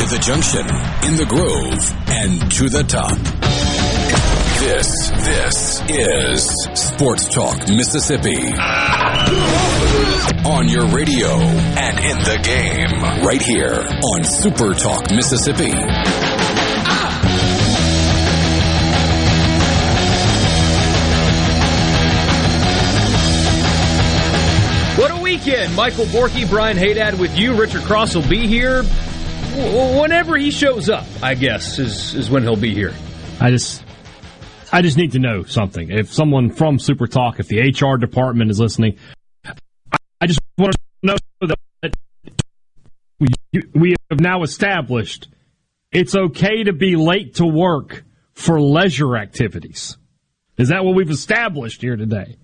To the junction, in the grove, and to the top. This, this is Sports Talk Mississippi. On your radio and in the game, right here on Super Talk Mississippi. What a weekend! Michael Borky, Brian Haydad with you. Richard Cross will be here whenever he shows up. I guess is is when he'll be here. I just, I just need to know something. If someone from Super Talk, if the HR department is listening, I just want to know that we, we have now established it's okay to be late to work for leisure activities. Is that what we've established here today?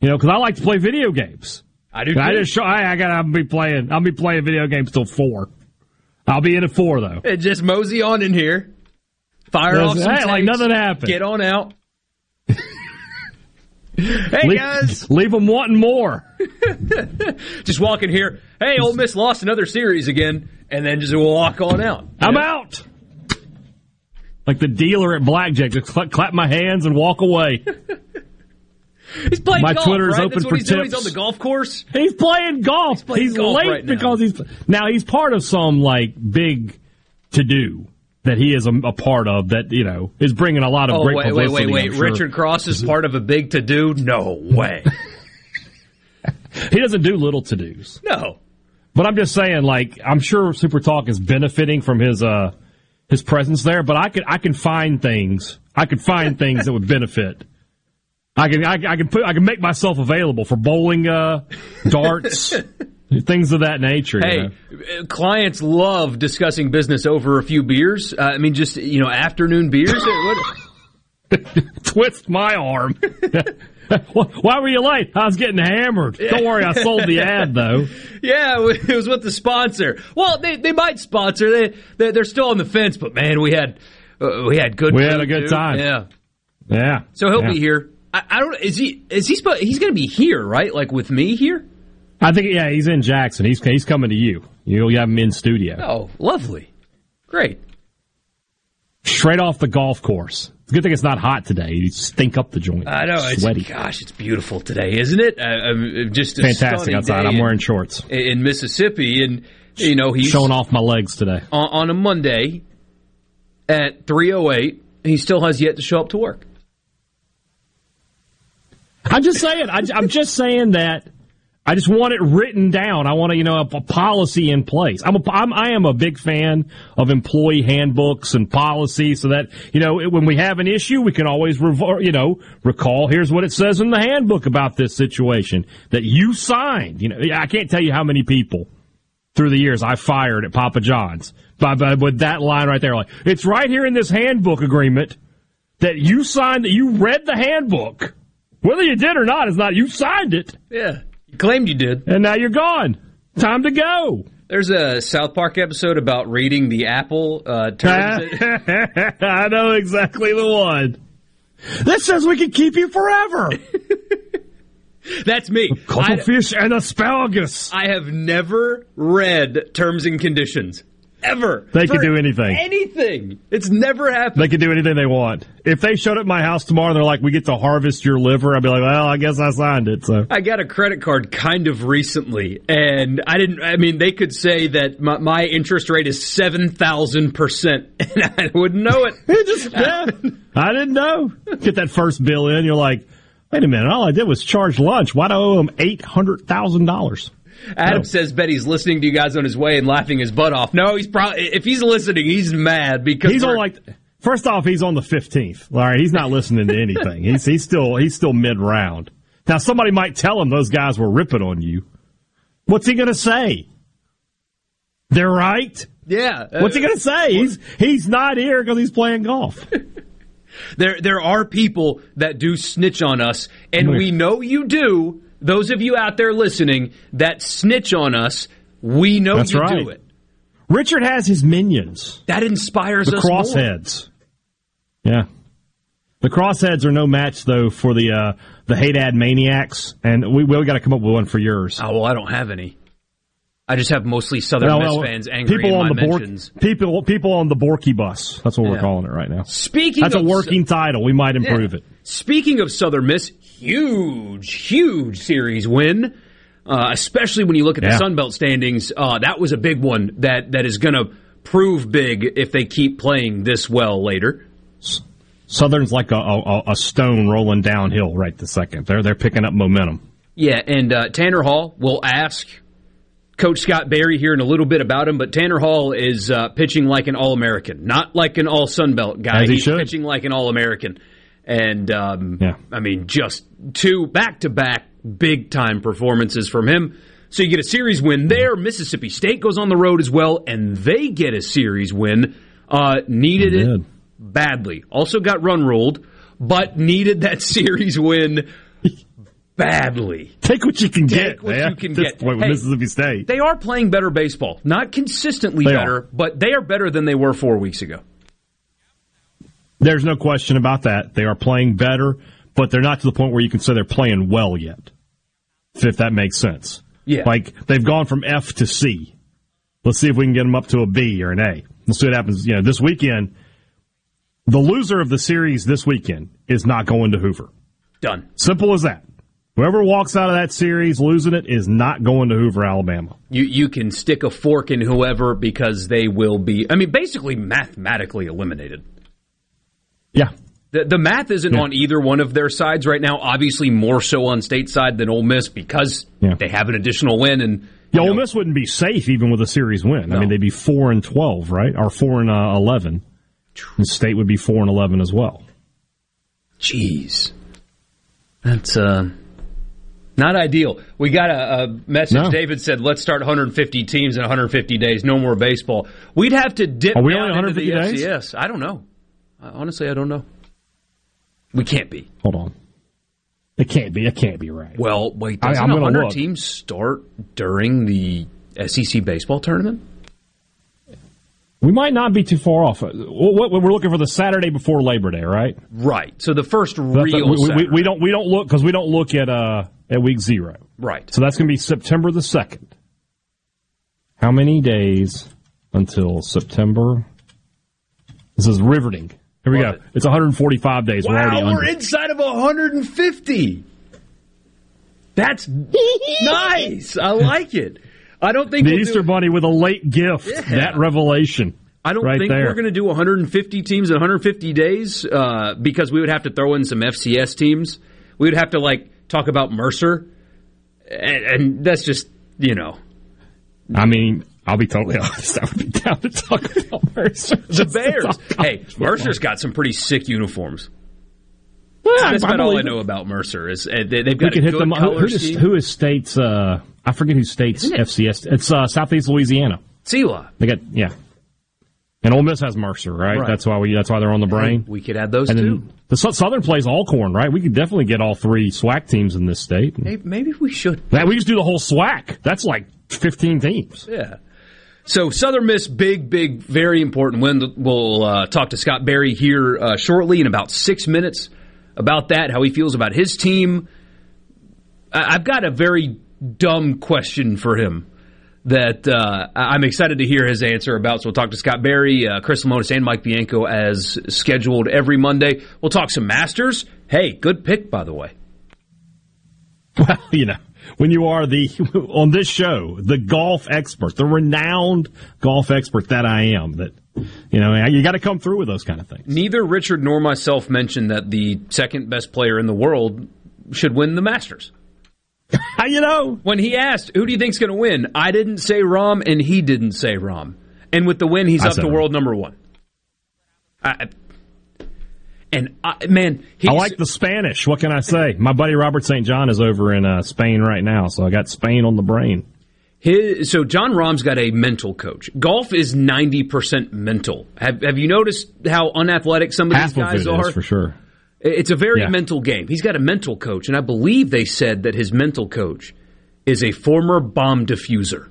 You know, because I like to play video games. I do. I just show. I, I got. I'll be playing. I'll be playing video games till four. I'll be in at four though. Just mosey on in here. Fire off some hey, like nothing happened. Get on out. hey leave, guys, leave them wanting more. just walk in here. Hey, Ole Miss lost another series again, and then just walk on out. I'm out. Like the dealer at blackjack, just cla- clap my hands and walk away. He's playing golf. My golf. Twitter is right? open That's for he's doing. He's on the golf course. He's playing golf. He's, playing golf late right now. because he's now he's part of some like big to do that he is a, a part of that you know is bringing a lot of Oh great wait, wait, publicity. wait, wait! I'm sure. Richard Cross is part of a big to do. No way. he doesn't do little to dos. no. But I'm just saying, like, I'm sure Super Talk is benefiting from his uh his presence there. But I could I can find things. I could find things that would benefit. I can I, I can put I can make myself available for bowling, uh, darts, things of that nature. you Hey, know? uh, clients love discussing business over a few beers. Uh, I mean, just you know, afternoon beers. Uh, what- twist my arm. Why were you late? I was getting hammered. Don't worry, I sold the ad though. yeah, it was with the sponsor. Well, they, they might sponsor. They they- they're still on the fence, but man, we had uh, we had good. We had a good dude. time. Yeah. Yeah. So he'll Yeah. be here. I, I don't. Is he? Is he? Supposed, he's going to be here, right? Like with me here. I think yeah, he's in Jackson. He's he's coming to you. You'll have him in studio. Oh, lovely, great. Straight off the golf course. It's a good thing it's not hot today. You stink up the joint. I know. It's, Sweaty. Gosh, it's beautiful today, isn't it? Uh, just Fantastic outside. I'm in- wearing shorts. in Mississippi, and you know he's Showing off my legs today. on, on a Monday at 3:08. He still has yet to show up to work. I'm just saying. I, I'm just saying that. I just want it written down. I want to, you know, a, a policy in place. I'm a, I'm, I am a big fan of employee handbooks and policy, so that you know when we have an issue, we can always, revo- you know, recall. Here's what it says in the handbook about this situation that you signed. You know, I can't tell you how many people through the years I fired at Papa John's, but, but with that line right there, like it's right here in this handbook agreement that you signed, that you read the handbook. Whether you did or not is not. You signed it, Yeah, you claimed you did. and now you're gone. Time to go. There's a South Park episode about reading the Apple uh, terms. I know exactly the one. This says we can keep you forever. That's me. Cuttlefish and asparagus. I have never read terms and conditions ever. They can do anything. Anything. It's never happened. They can do anything they want. If they showed up at my house tomorrow and they're like, "We get to harvest your liver," I'd be like, "Well, I guess I signed it." So I got a credit card kind of recently, and I didn't. I mean, they could say that my, my interest rate is seven thousand percent, and I wouldn't know it. It just, yeah, I didn't know. Get that first bill in, you're like, Wait a minute. All I did was charge lunch. Why do I owe them $800,000? Adam no. says Betty's listening to you guys on his way and laughing his butt off. No, he's probably if he's listening, he's mad because he's on like. First off, he's on the fifteenth. All right, he's not listening to anything. he's he's still he's still mid round. Now somebody might tell him those guys were ripping on you. What's he going to say? They're right. Yeah. Uh, What's he going to say? He's he's not here because he's playing golf. there there are people that do snitch on us, and we know you do those of you out there listening that snitch on us, we know That's you right. do it. Richard has his minions. That inspires the us. crossheads. More. Yeah. The crossheads are no match though for the uh, the Haydad maniacs, and we we got to come up with one for yours. Oh well, I don't have any. I just have mostly Southern well, Miss well, fans angry people on the mentions. Bork, people people on the Borky bus. That's what yeah. we're calling it right now. Speaking, that's a working title. We might improve yeah. it. Speaking of Southern Miss, huge, huge series win. Uh, especially when you look at yeah. the Sun Belt standings, uh, that was a big one that, that is going to prove big if they keep playing this well later. Southern's like a, a, a, stone rolling downhill right the second. They're they're picking up momentum. Yeah, and uh, Tanner Hall will ask Coach Scott Berry here in a little bit about him, but Tanner Hall is uh, pitching like an All American, not like an All Sun Belt guy. He He's should. pitching like an All American. And um, yeah. I mean, just two back to back big time performances from him. So you get a series win there. Mississippi State goes on the road as well, and they get a series win. Uh, needed it badly. Also got run ruled, but needed that series win badly. Take what you can Take get. what man. you can get. Point hey, Mississippi State. They are playing better baseball. Not consistently they better, are. but they are better than they were four weeks ago. There's no question about that. They are playing better, but they're not to the point where you can say they're playing well yet. If that makes sense. Yeah. Like they've gone from F to C. Let's see if we can get them up to a B or an A. Let's see what happens. You know, this weekend, the loser of the series this weekend is not going to Hoover. Done. Simple as that. Whoever walks out of that series losing it is not going to Hoover, Alabama. You you can stick a fork in whoever because they will be. I mean, basically mathematically eliminated. Yeah. The, the math isn't yeah. on either one of their sides right now. Obviously, more so on state side than Ole Miss because yeah. they have an additional win. And yeah, Ole Miss wouldn't be safe even with a series win. No. I mean, they'd be four and twelve, right, or four and uh, eleven. And state would be four and eleven as well. Jeez, that's uh, not ideal. We got a, a message. No. David said, "Let's start 150 teams in 150 days. No more baseball." We'd have to dip Are we down only 150 into the days? FCS. I don't know. Honestly, I don't know. We can't be. Hold on. It can't be. It can't be right. Well, wait. Doesn't I, 100 look. teams start during the SEC baseball tournament? We might not be too far off. We're looking for the Saturday before Labor Day, right? Right. So the first real we, we, we, don't we don't look because we don't look at uh at week zero. Right. So that's going to be September the second. How many days until September? This is riveting. Here we Love go. It. It's 145 days. Wow, we're already we're under. inside of 150. That's nice. I like it. I don't think the we'll Easter do... Bunny with a late gift. Yeah. That revelation. I don't right think there. we're going to do 150 teams in 150 days uh, because we would have to throw in some FCS teams. We would have to like talk about Mercer, and, and that's just you know. I mean, I'll be totally honest. I would be down to talk about Mercer. the Bears. Hey, Mercer's got some pretty sick uniforms. Yeah, That's about all I know about Mercer. Is uh, they, have got we a hit good them. color who, is, who is state's? Uh, I forget who state's? FCS. It's uh, Southeast Louisiana. Sela. They got yeah. And Ole Miss has Mercer, right? right? That's why we. That's why they're on the brain. We could add those and too. The Southern plays Alcorn, right? We could definitely get all three SWAC teams in this state. Maybe, maybe we should. That we just do the whole SWAC. That's like fifteen teams. Yeah. So Southern Miss, big, big, very important win. We'll uh, talk to Scott Berry here uh, shortly in about six minutes about that, how he feels about his team. I've got a very dumb question for him that uh, I'm excited to hear his answer about. So we'll talk to Scott Berry, uh, Chris Lemonis, and Mike Bianco as scheduled every Monday. We'll talk some Masters. Hey, good pick, by the way. Well, you know, when you are the on this show, the golf expert, the renowned golf expert that I am, that you know, you got to come through with those kind of things. Neither Richard nor myself mentioned that the second best player in the world should win the Masters. How you know? When he asked, "Who do you think's going to win?" I didn't say Rahm, and he didn't say Rahm. And with the win, he's I up to said world number one. I, and I, man, I like the Spanish. What can I say? My buddy Robert St. John is over in uh, Spain right now, so I got Spain on the brain. His, so Jon Rahm's got a mental coach. Golf is ninety percent mental. Have Have you noticed how unathletic some of Half these guys are? for sure. It's a very Yeah. mental game. He's got a mental coach, and I believe they said that his mental coach is a former bomb diffuser,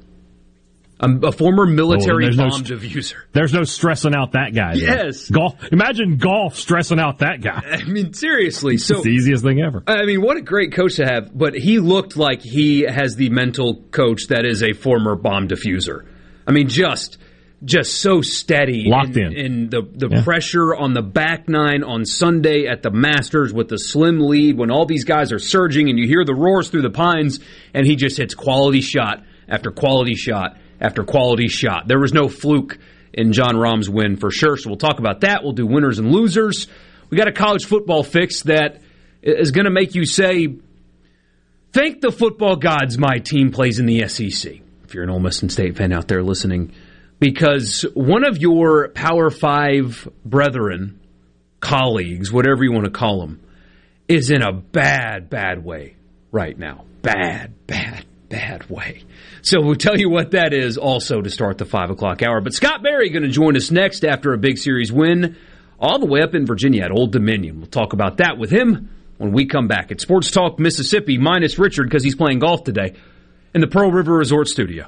a, a former military oh, no bomb st- diffuser. There's no stressing out that guy. though. Yes. Golf. Imagine golf stressing out that guy. I mean, seriously. So It's the easiest thing ever. I mean, what a great coach to have. But he looked like he has the mental coach that is a former bomb diffuser. I mean, just just so steady, Locked in. in the the Yeah. pressure on the back nine on Sunday at the Masters with the slim lead when all these guys are surging and you hear the roars through the pines, and he just hits quality shot after quality shot after quality shot. There was no fluke in Jon Rahm's win for sure. So we'll talk about that. We'll do winners and losers. We got a college football fix that is going to make you say, "Thank the football gods, my team plays in the SEC." If you're an Ole Miss and State fan out there listening, because one of your Power Five brethren, colleagues, whatever you want to call them, is in a bad, bad way right now. Bad, bad, bad way. So we'll tell you what that is also to start the five o'clock hour. But Scott Berry going to join us next after a big series win, all the way up in Virginia at Old Dominion. We'll talk about that with him when we come back at Sports Talk Mississippi minus Richard because he's playing golf today in the Pearl River Resort Studio.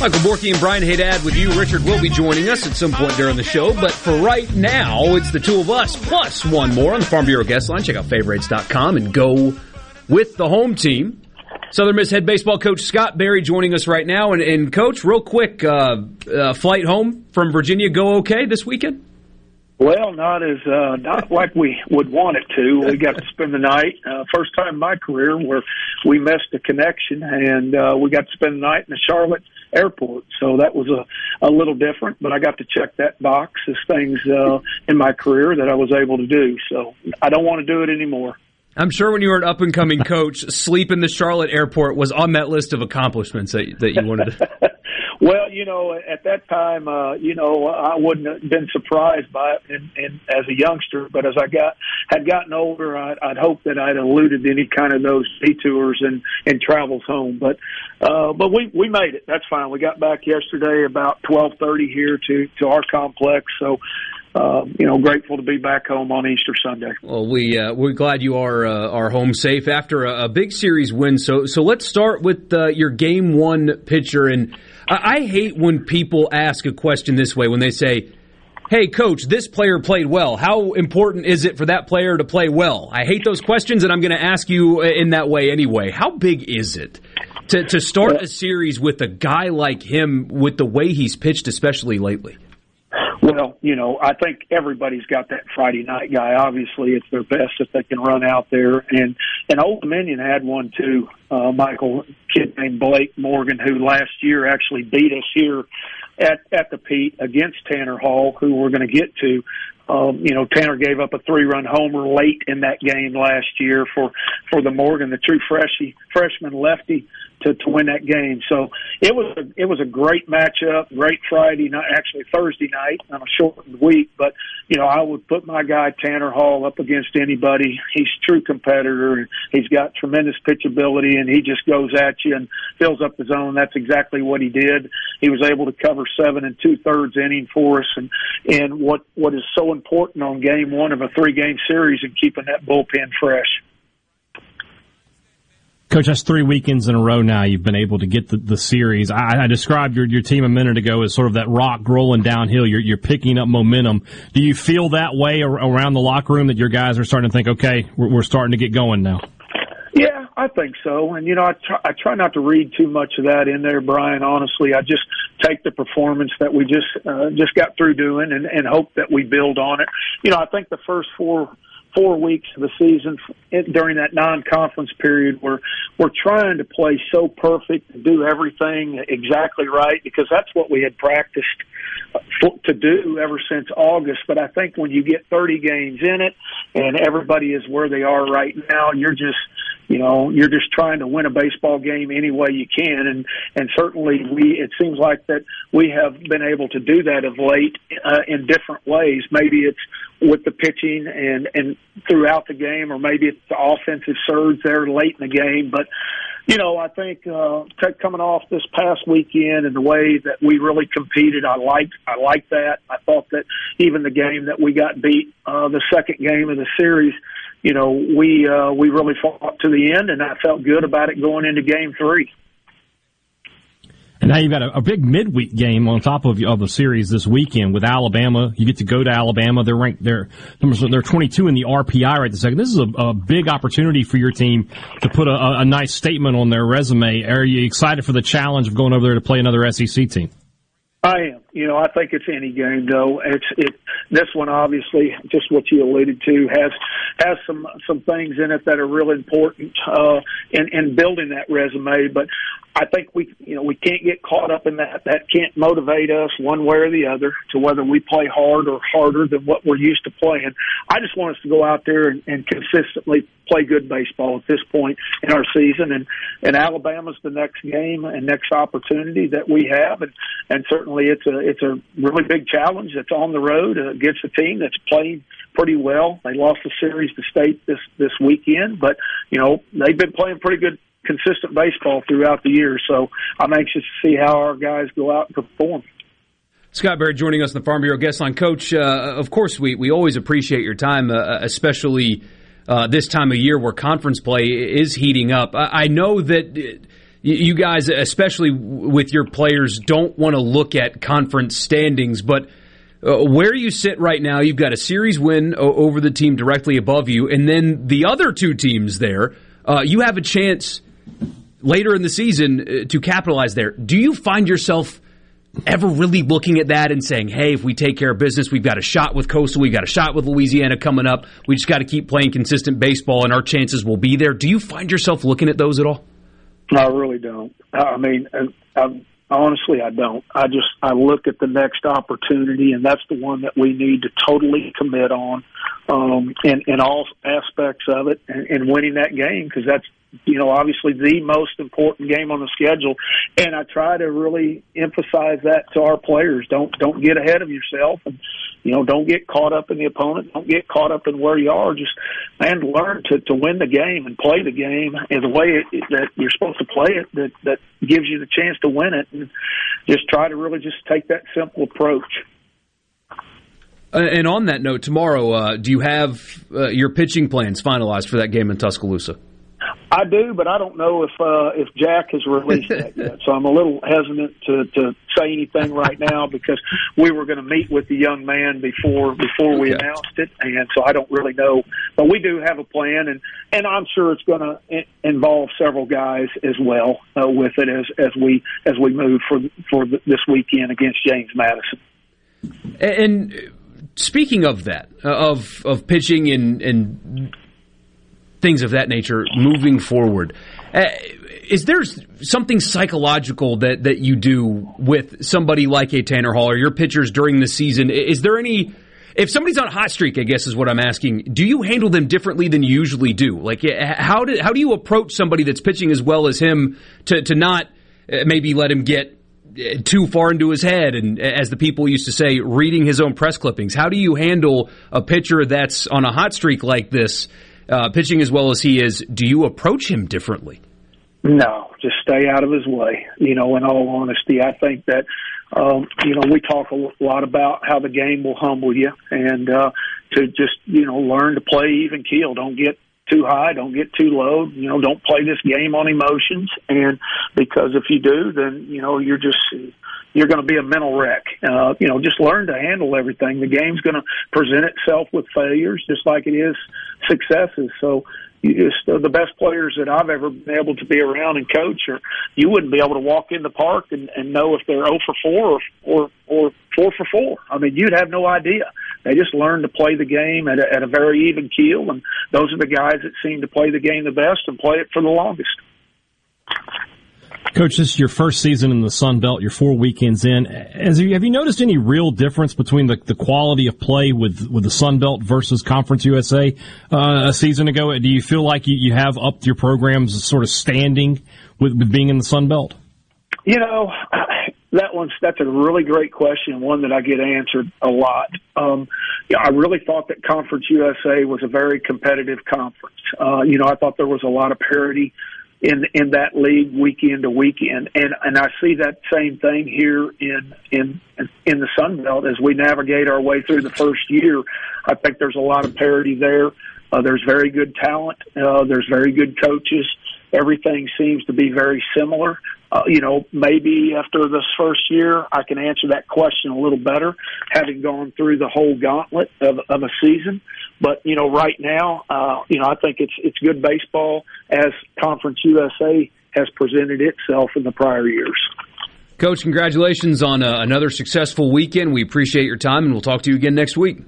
Michael Borky and Brian Haydad with you. Richard will be joining us at some point during the show, but for right now, it's the two of us plus one more on the Farm Bureau guest line. Check out favorites.com and go with the home team. Southern Miss head baseball coach Scott Berry joining us right now. And, and coach, real quick, uh, uh, flight home from Virginia go okay this weekend? Well, not as uh, not like we would want it to. We got to spend the night. Uh, first time in my career where we missed a connection, and uh, we got to spend the night in the Charlotte airport. So that was a a little different, but I got to check that box as things uh, in my career that I was able to do. So I don't want to do it anymore. I'm sure when you were an up and coming coach, sleep in the Charlotte airport was on that list of accomplishments that, that you wanted to. Well, you know, at that time, uh, you know, I wouldn't have been surprised by it in, in, as a youngster, but as I got had gotten older, I'd, I'd hoped that I'd eluded any kind of those detours and and travels home. But uh, but we we made it. That's fine. We got back yesterday about twelve thirty here to to our complex. So. Uh, you know, grateful to be back home on Easter Sunday. Well, we uh, we're glad you are uh, are home safe after a, a big series win. So so let's start with uh, your game one pitcher. And I, I hate when people ask a question this way when they say, "Hey, coach, this player played well. How important is it for that player to play well?" I hate those questions, and I'm going to ask you uh, in that way anyway. How big is it to to start a series with a guy like him with the way he's pitched, especially lately? Well, you know, I think everybody's got that Friday night guy. Obviously, it's their best if they can run out there. And and Old Dominion had one too, uh, Michael, kid named Blake Morgan, who last year actually beat us here at at the Pete against Tanner Hall, who we're going to get to. Um, you know, Tanner gave up a three-run homer late in that game last year for for the Morgan, the true freshie freshman lefty, to to win that game. So it was a, it was a great matchup, great Friday night, actually Thursday night on a shortened week. But you know, I would put my guy Tanner Hall up against anybody. He's a true competitor. He's got tremendous pitchability, and he just goes at you and fills up the zone. That's exactly what he did. He was able to cover seven and two thirds inning for us, and and what what is so important on game one of a three game series and keeping that bullpen fresh. Coach, that's three weekends in a row now. You've been able to get the, the series. I, I described your, your team a minute ago as sort of that rock rolling downhill. You're, you're picking up momentum. Do you feel that way around the locker room that your guys are starting to think, okay, we're, we're starting to get going now? Yeah, I think so. And you know, I try, I try not to read too much of that in there, Brian. Honestly, I just take the performance that we just uh, just got through doing and, and hope that we build on it. You know, I think the first four four weeks of the season during that non-conference period we're we're trying to play so perfect and do everything exactly right because that's what we had practiced uh, to do ever since August. But I think when you get 30 games in it and everybody is where they are right now you're just you know you're just trying to win a baseball game any way you can. And and certainly we it seems like that we have been able to do that of late uh, in different ways. Maybe it's with the pitching and and throughout the game or maybe it's the offensive surge there late in the game. But you know I think uh coming off this past weekend and the way that we really competed I liked I liked that. I thought that even the game that we got beat uh the second game of the series you know, we uh, we really fought to the end, and I felt good about it going into Game Three. And now you've got a, a, big midweek game on top of of the series this weekend with Alabama. You get to go to Alabama. They're ranked they're they're 22 in the RPI right this second. This is a, a big opportunity for your team to put a, a nice statement on their resume. Are you excited for the challenge of going over there to play another SEC team? I am. You know, I think it's any game though. It's it. This one obviously, just what you alluded to, has has some some things in it that are real important uh, in in building that resume. But I think we, you know, we can't get caught up in that. That can't motivate us one way or the other to whether we play hard or harder than what we're used to playing. I just want us to go out there and, and consistently play good baseball at this point in our season. And and Alabama's the next game and next opportunity that we have. And and certainly it's a it's a really big challenge that's on the road against a team that's playing pretty well. They lost the series to State this this weekend, but you know they've been playing pretty good consistent baseball throughout the year. So I'm anxious to see how our guys go out and perform. Scott Berry joining us in the Farm Bureau guest line. Coach, uh, of course, we, we always appreciate your time, uh, especially uh, this time of year where conference play is heating up. I, I know that uh, you guys, especially with your players, don't want to look at conference standings, but uh, where you sit right now, you've got a series win over the team directly above you, and then the other two teams there, uh, you have a chance later in the season uh, to capitalize there. Do you find yourself ever really looking at that and saying, hey, if we take care of business, we've got a shot with Coastal, we've got a shot with Louisiana coming up, we just got to keep playing consistent baseball and our chances will be there? Do you find yourself looking at those at all? I really don't. I mean, I, honestly, I don't. I just I look at the next opportunity, and that's the one that we need to totally commit on, um, in in all aspects of it, and, and winning that game because that's you know, obviously the most important game on the schedule. And I try to really emphasize that to our players. Don't don't get ahead of yourself and you know, don't get caught up in the opponent, don't get caught up in where you are. Just and learn to, to win the game and play the game in the way it, that you're supposed to play it that that gives you the chance to win it and just try to really just take that simple approach. Uh, and on that note, tomorrow, uh, do you have uh, your pitching plans finalized for that game in Tuscaloosa? I do, but I don't know if uh, if Jack has released that yet. So I'm a little hesitant to to say anything right now because we were going to meet with the young man before before we okay. announced it, and so I don't really know. But we do have a plan, and and I'm sure it's going to involve several guys as well uh, with it as as we as we move for for this weekend against James Madison. And speaking of that, uh, of of pitching and and things of that nature moving forward. Uh, is there something psychological that, that you do with somebody like a Tanner Hall or your pitchers during the season? Is there any if somebody's on a hot streak, I guess is what I'm asking. Do you handle them differently than you usually do? Like, how do how do you approach somebody that's pitching as well as him to to not uh, maybe let him get uh, too far into his head and as the people used to say reading his own press clippings how do you handle a pitcher that's on a hot streak like this uh, pitching as well as he is, do you approach him differently? No, just stay out of his way. You know, in all honesty, I think that um, you know we talk a lot about how the game will humble you, and uh, to just you know learn to play even keel. Don't get too high, don't get too low. You know, don't play this game on emotions. And because if you do, then you know you're just you're going to be a mental wreck. Uh, you know, just learn to handle everything. The game's going to present itself with failures, just like it is successes. So you just uh, the best players that I've ever been able to be around and coach or you wouldn't be able to walk in the park and, and know if they're 0 for 4 or, or, or 4 for 4. I mean, you'd have no idea. They just learn to play the game at a, at a very even keel, and those are the guys that seem to play the game the best and play it for the longest. Coach, this is your first season in the Sun Belt. You're four weekends in. You, have you noticed any real difference between the, the quality of play with, with the Sun Belt versus Conference USA uh, a season ago? Do you feel like you, you have upped your programs sort of standing with, with being in the Sun Belt? You know, that one's that's a really great question, one that I get answered a lot. Um, yeah, I really thought that Conference USA was a very competitive conference. Uh, you know, I thought there was a lot of parity in in that league weekend to weekend, and and I see that same thing here in in in the Sun Belt as we navigate our way through the first year. I think there's a lot of parity there. Uh, there's very good talent. Uh, there's very good coaches. Everything seems to be very similar. Uh, you know, maybe after this first year, I can answer that question a little better, having gone through the whole gauntlet of, of a season. But you know, right now, uh, you know, I think it's it's good baseball as Conference USA has presented itself in the prior years. Coach, congratulations on uh, another successful weekend. We appreciate your time, and we'll talk to you again next week.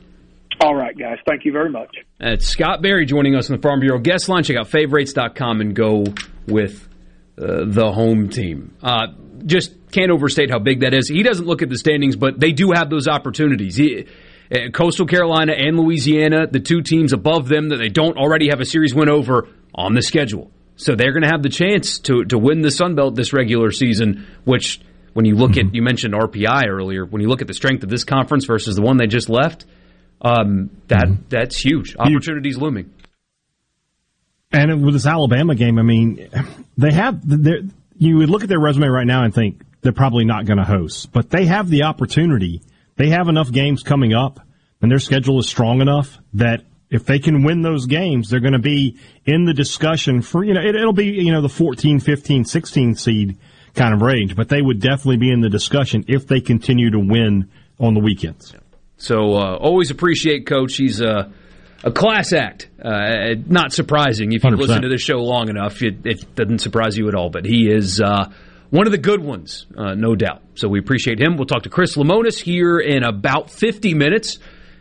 All right, guys. Thank you very much. It's Scott Berry joining us on the Farm Bureau guest line. Check out favorites.com and go with uh, the home team. Uh, just can't overstate how big that is. He doesn't look at the standings, but they do have those opportunities. He, uh, Coastal Carolina and Louisiana, the two teams above them that they don't already have a series win over on the schedule. So they're going to have the chance to, to win the Sun Belt this regular season, which when you look at, you mentioned RPI earlier, when you look at the strength of this conference versus the one they just left, um, that mm-hmm. that's huge. Opportunities looming. And with this Alabama game, I mean, they have, you would look at their resume right now and think they're probably not going to host, but they have the opportunity they have enough games coming up and their schedule is strong enough that if they can win those games, they're going to be in the discussion for, you know, it, will be, you know, the 14, 15, 16 seed kind of range, but they would definitely be in the discussion if they continue to win on the weekends. So, uh, always appreciate Coach. He's a, a class act. Uh, not surprising if you listen to this show long enough. It, it, doesn't surprise you at all, but he is, uh, one of the good ones, uh, no doubt. So we appreciate him. We'll talk to Chris Lemonis here in about 50 minutes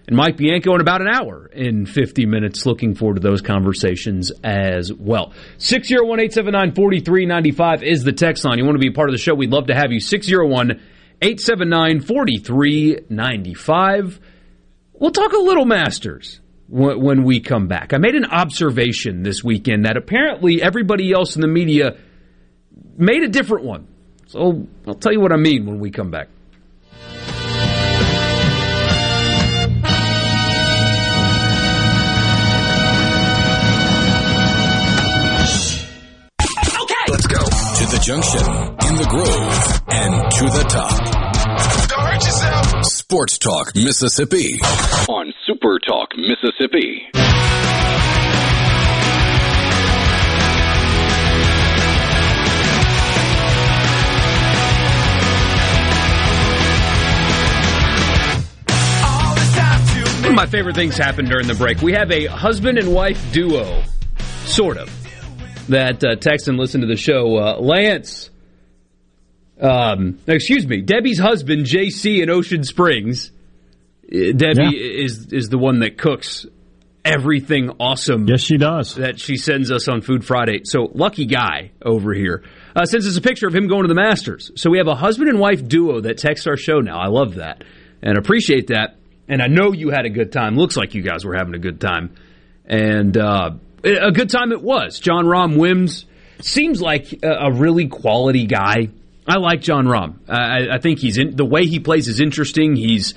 and Mike Bianco in about an hour in 50 minutes. Looking forward to those conversations as well. 601 879 4395 is the text line. You want to be a part of the show? We'd love to have you. 601 879 4395. We'll talk a little Masters when we come back. I made an observation this weekend that apparently everybody else in the media made a different one. So I'll tell you what I mean when we come back. Okay. Let's go to the junction, in the grove, and to the top. Don't hurt yourself. Sports Talk Mississippi on Super Talk Mississippi. One of my favorite things happened during the break. We have a husband and wife duo, sort of, that uh, text and listen to the show. Uh, Lance, um, excuse me, Debbie's husband, JC in Ocean Springs. Uh, Debbie yeah. is is the one that cooks everything awesome. Yes, she does. That she sends us on Food Friday. So lucky guy over here. Uh, sends us a picture of him going to the Masters. So we have a husband and wife duo that texts our show now. I love that and appreciate that and I know you had a good time. Looks like you guys were having a good time, and uh, a good time it was. Jon Rahm Wims seems like a, really quality guy. I like Jon Rahm. I, I think he's in, the way he plays is interesting. He's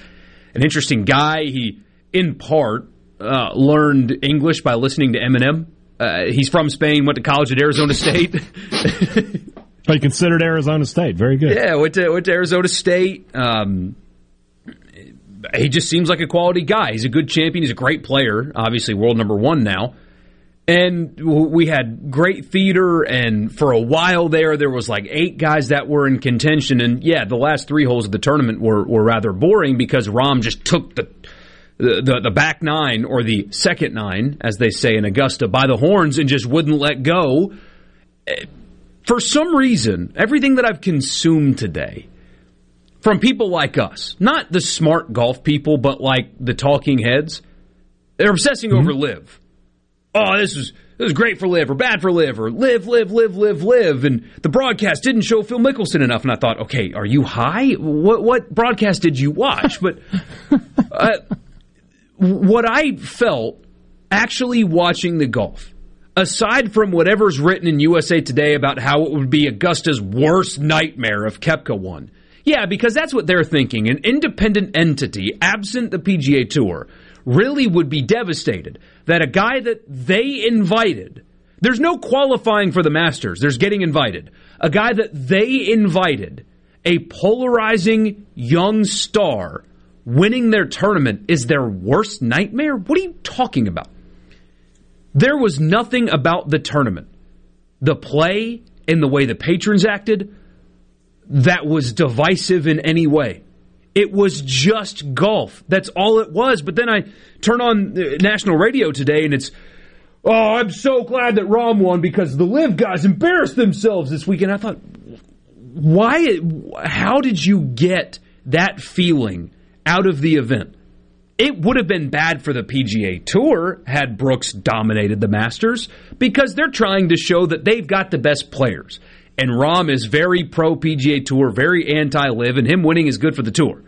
an interesting guy. He, in part, uh, learned English by listening to Eminem. Uh, he's from Spain, went to college at Arizona State. But he considered Arizona State. Very good. Yeah, went to, went to Arizona State. Um, he just seems like a quality guy. He's a good champion. He's a great player. Obviously, world number one now. And we had great theater, and for a while there, there was like eight guys that were in contention. And yeah, the last three holes of the tournament were, were rather boring because Rahm just took the, the the back nine or the second nine, as they say in Augusta, by the horns and just wouldn't let go. For some reason, everything that I've consumed today from people like us, not the smart golf people, but like the talking heads, they're obsessing mm-hmm. over LIV oh, this was this was great for LIV or bad for LIV or LIV, LIV, LIV, LIV, LIV. And the broadcast didn't show Phil Mickelson enough. And I thought, okay, are you high? What what broadcast did you watch? But uh, what I felt actually watching the golf, aside from whatever's written in USA Today about how it would be Augusta's worst nightmare if Koepka won. Yeah, because that's what they're thinking. An independent entity, absent the PGA Tour, really would be devastated that a guy that they invited, there's no qualifying for the Masters, there's getting invited. A guy that they invited, a polarizing young star, winning their tournament is their worst nightmare? What are you talking about? There was nothing about the tournament, the play, and the way the patrons acted that was divisive in any way. It was just golf. That's all it was. But then I turn on uh, national radio today and it's, oh, I'm so glad that Rahm won because the LIV guys embarrassed themselves this weekend. I thought, why, how did you get that feeling out of the event? It would have been bad for the PGA Tour had Brooks dominated the Masters because they're trying to show that they've got the best players. And Rahm is very pro PGA Tour, very anti LIV, and him winning is good for the tour.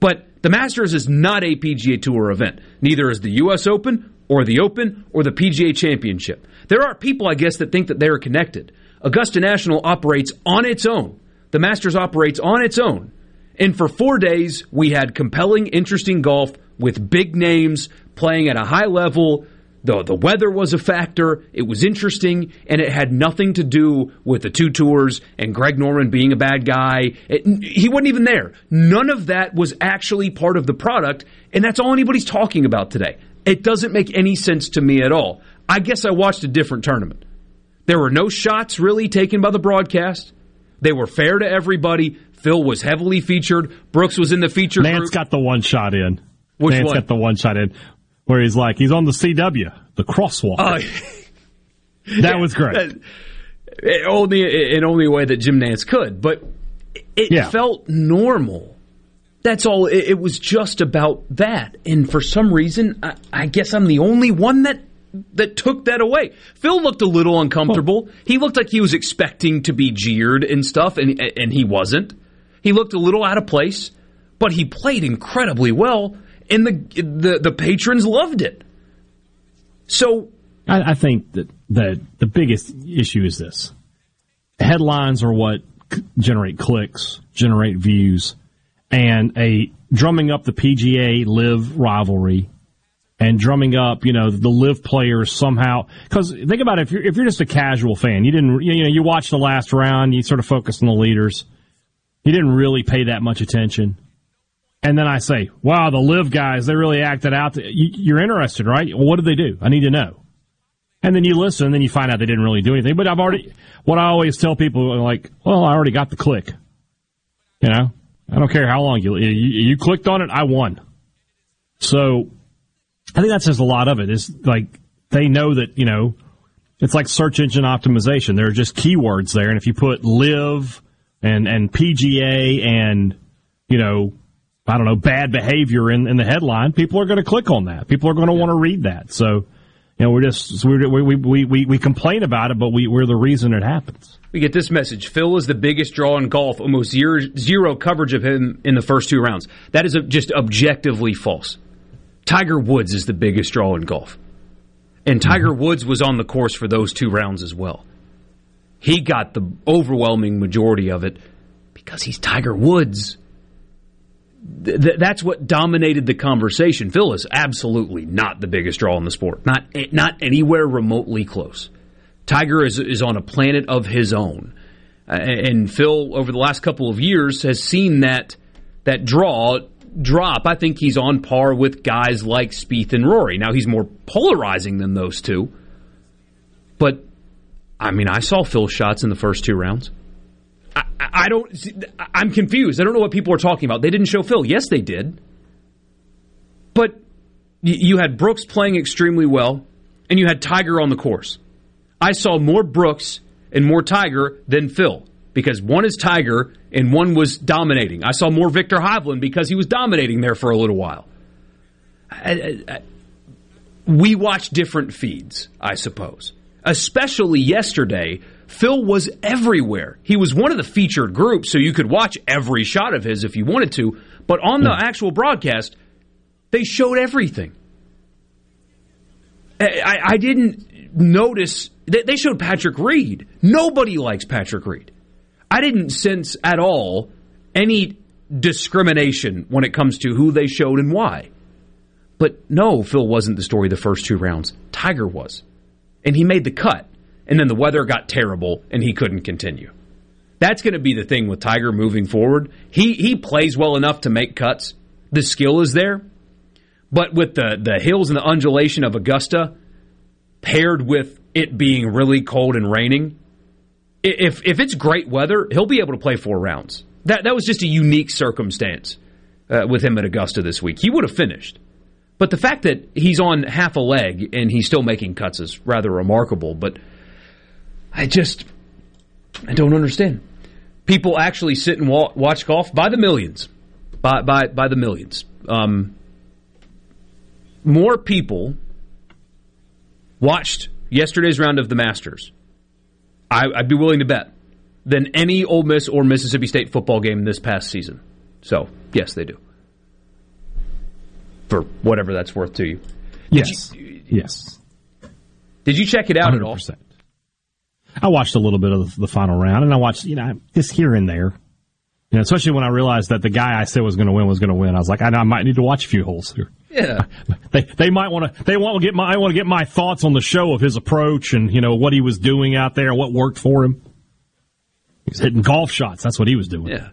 But the Masters is not a PGA Tour event. Neither is the U.S. Open or the Open or the PGA Championship. There are people, I guess, that think that they are connected. Augusta National operates on its own. The Masters operates on its own. And for four days, we had compelling, interesting golf with big names playing at a high level the, the weather was a factor. It was interesting, and it had nothing to do with the two tours and Greg Norman being a bad guy. It, he wasn't even there. None of that was actually part of the product, and that's all anybody's talking about today. It doesn't make any sense to me at all. I guess I watched a different tournament. There were no shots really taken by the broadcast. They were fair to everybody. Phil was heavily featured. Brooks was in the feature. Nantz group. got the one shot in. Which Nantz one? got the one shot in where he's like, he's on the CW, the crosswalk. Uh, that yeah, was great. Uh, only in only way that Jim Nantz could, but it yeah. felt normal. That's all. It, it, was just about that, and for some reason, I, I, guess I'm the only one that that took that away. Phil looked a little uncomfortable. Oh. He looked like he was expecting to be jeered and stuff, and and he wasn't. He looked a little out of place, but he played incredibly well and the the, the patrons loved it. So I, I think that the the biggest issue is this: headlines are what generate clicks, generate views, and a drumming up the PGA LIV rivalry and drumming up, you know, the LIV players somehow. Because think about it, if you're if you're just a casual fan, you didn't, you know, you watch the last round, you sort of focus on the leaders, you didn't really pay that much attention and then I say, wow, the LIV guys, they really acted out. You're interested, right? Well, what did they do? I need to know. And then you listen, and then you find out they didn't really do anything. But I've already, what I always tell people, like, well, I already got the click. You know, I don't care how long you, you, you clicked on it, I won. So I think that says a lot of it. Is like they know that, you know, it's like search engine optimization. There are just keywords there. And if you put LIV and, and PGA and, you know, I don't know, bad behavior in, in the headline, people are going to click on that. People are going to yeah. want to read that. So, you know, we're just, we we, we, we, we complain about it, but we, we're the reason it happens. We get this message. Phil is the biggest draw in golf, almost zero, zero coverage of him in the first two rounds. That is just objectively false. Tiger Woods is the biggest draw in golf. And Tiger mm-hmm. Woods was on the course for those two rounds as well. He got the overwhelming majority of it because he's Tiger Woods th- that's what dominated the conversation. Phil is absolutely not the biggest draw in the sport. Not not anywhere remotely close. Tiger is is on a planet of his own, uh, and Phil over the last couple of years has seen that that draw drop. I think he's on par with guys like Spieth and Rory. Now he's more polarizing than those two, But I mean, I saw Phil shots in the first two rounds. I, I don't. I'm confused. I don't know what people are talking about. They didn't show Phil. Yes, they did. But you had Brooks playing extremely well, and you had Tiger on the course. I saw more Brooks and more Tiger than Phil because one is Tiger and one was dominating. I saw more Viktor Hovland because he was dominating there for a little while. I, I, we watch different feeds, I suppose. Especially yesterday, Phil was everywhere. He was one of the featured groups, so you could watch every shot of his if you wanted to. But on the hmm. actual broadcast, they showed everything. I, I didn't notice. They showed Patrick Reed. Nobody likes Patrick Reed. I didn't sense at all any discrimination when it comes to who they showed and why. But no, Phil wasn't the story the first two rounds. Tiger was. And he made the cut. And then the weather got terrible and he couldn't continue. That's going to be the thing with Tiger moving forward. He he plays well enough to make cuts. The skill is there. But with the, the hills and the undulation of Augusta paired with it being really cold and raining, if if it's great weather, he'll be able to play four rounds. That that was just a unique circumstance uh, with him at Augusta this week. He would have finished. But the fact that he's on half a leg and he's still making cuts is rather remarkable. But I just, I don't understand. People actually sit and watch golf by the millions, by by by the millions. Um, more people watched yesterday's round of the Masters. I, I'd be willing to bet than any Ole Miss or Mississippi State football game this past season. So yes, they do for whatever that's worth to you. Did yes. You, yes. Did you check it out 100%. at all? I watched a little bit of the final round, and I watched, you know, just here and there. You know, especially when I realized that the guy I said was going to win was going to win. I was like, I, I, might need to watch a few holes here. Yeah, they they might want to they want to get my I want to get my thoughts on the show of his approach and you know what he was doing out there, what worked for him. He was hitting golf shots. That's what he was doing. Yeah.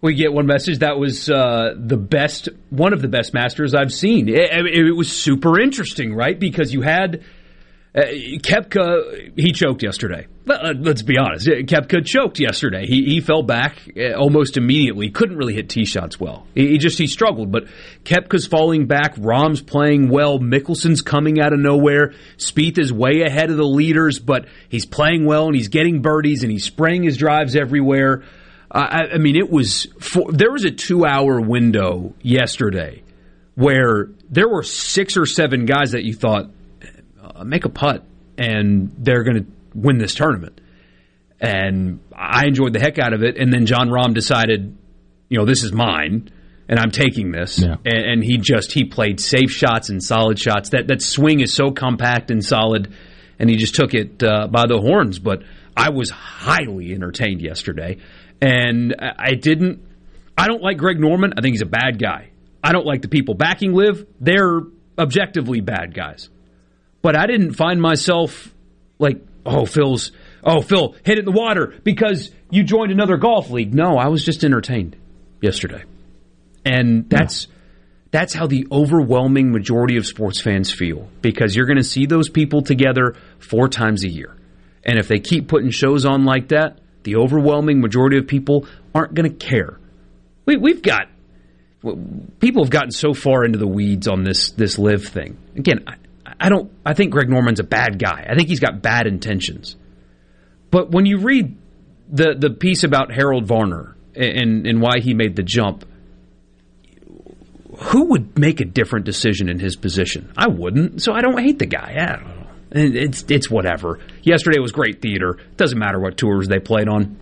We get one message that was uh, the best, one of the best masters I've seen. It, it, was super interesting, right? Because you had uh, Koepka, he choked yesterday. Uh, let's be honest. Koepka choked yesterday. He, he fell back uh, almost immediately. Couldn't really hit tee shots well. He, he, just he struggled. But Koepka's falling back. Rahm's playing well. Mickelson's coming out of nowhere. Spieth is way ahead of the leaders, but he's playing well and he's getting birdies and he's spraying his drives everywhere. I, I mean, it was for, there was a two hour window yesterday where there were six or seven guys that you thought uh, make a putt and they're going to win this tournament. And I enjoyed the heck out of it. And then Jon Rahm decided, you know, this is mine and I'm taking this. Yeah. And, and, he just he played safe shots and solid shots. That that swing is so compact and solid, and he just took it uh, by the horns. But I was highly entertained yesterday. And I didn't. I don't like Greg Norman. I think he's a bad guy. I don't like the people backing LIV. They're objectively bad guys. But I didn't find myself like, oh, Phil's, oh, Phil, hit it in the water because you joined another golf league. No, I was just entertained yesterday. And that's. Yeah that's how the overwhelming majority of sports fans feel because you're going to see those people together four times a year. And if they keep putting shows on like that, the overwhelming majority of people aren't going to care. We, we've got people have gotten so far into the weeds on this this LIV thing. Again, I, I don't. I think Greg Norman's a bad guy. I think he's got bad intentions. But when you read the the piece about Harold Varner and and why he made the jump, who would make a different decision in his position? I wouldn't. So I don't hate the guy. I don't know. It's it's whatever. Yesterday was great theater. Doesn't matter what tours they played on.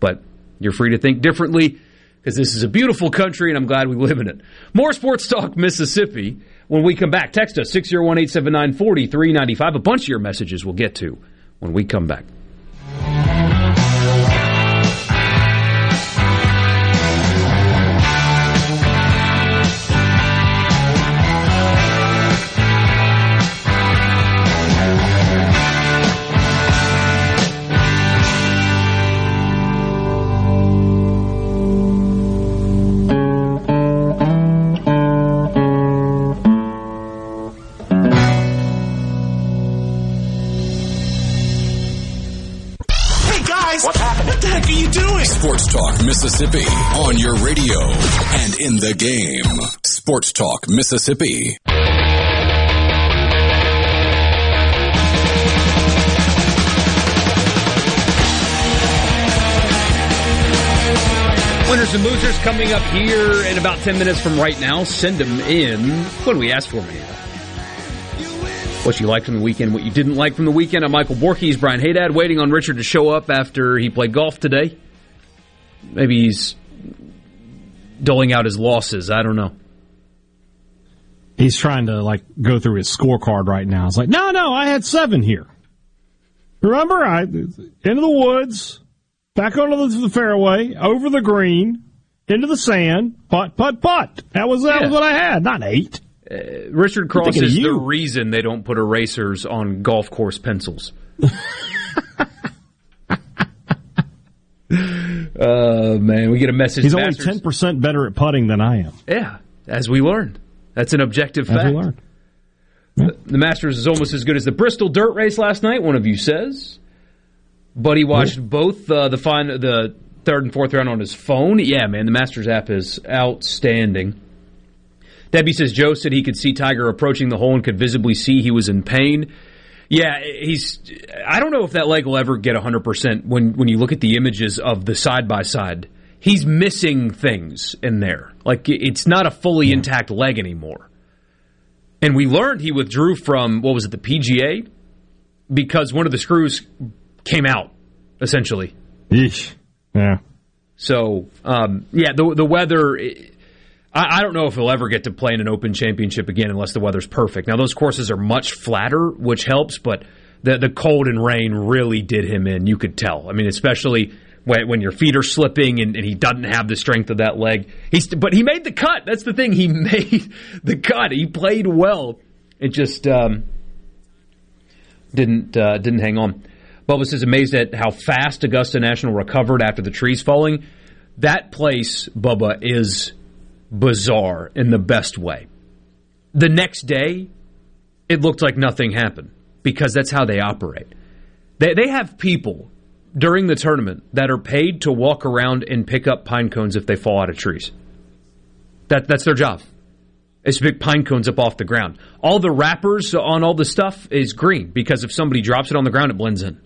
But you're free to think differently because this is a beautiful country and I'm glad we live in it. More Sports Talk Mississippi when we come back. Text us 601 879 4395. A bunch of your messages we'll get to when we come back. Mississippi on your radio and in the game. Sports Talk Mississippi. Winners and losers coming up here in about 10 minutes from right now. Send them in. What do we ask for, man? What you liked from the weekend, what you didn't like from the weekend. I'm Michael Borkes, Brian Haydad waiting on Richard to show up after he played golf today. Maybe he's doling out his losses. I don't know. He's trying to like go through his scorecard right now. It's like, no, no, I had seven here. Remember, I into the woods, back onto the, the fairway, over the green, into the sand, putt, putt, putt. That was that Yeah. was what I had. Not eight. Uh, Richard Cross is the reason they don't put erasers on golf course pencils. uh, man, we get a message. He's only ten percent better at putting than I am. Yeah, as we learned. That's an objective As fact. we learned. The Masters is almost as good as the Bristol Dirt Race last night. One of you says, but he watched both uh, the fine, the third and fourth round on his phone. Yeah, man, the Masters app is outstanding. Debbie says Joe said he could see Tiger approaching the hole and could visibly see he was in pain. Yeah, he's. I don't know if that leg will ever get 100% when, when you look at the images of the side by side. He's missing things in there. Like, it's not a fully intact leg anymore. And we learned he withdrew from, what was it, the PGA? Because one of the screws came out, essentially. Yeesh. Yeah. So, um, yeah, the, the weather. I, I don't know if he'll ever get to play in an Open Championship again unless the weather's perfect. Now, those courses are much flatter, which helps, but the, the cold and rain really did him in. You could tell. I mean, especially when, when your feet are slipping and, and he doesn't have the strength of that leg. He's, but he made the cut. That's the thing. He made the cut. He played well. It just um, didn't uh, didn't hang on. Bubba says amazed at how fast Augusta National recovered after the trees falling. That place, Bubba, is bizarre in the best way. The next day, it looked like nothing happened because that's how they operate. They, they have people during the tournament that are paid to walk around and pick up pine cones if they fall out of trees. That, that's their job. It's to pick pine cones up off the ground. All the wrappers on all the stuff is green because if somebody drops it on the ground, it blends in.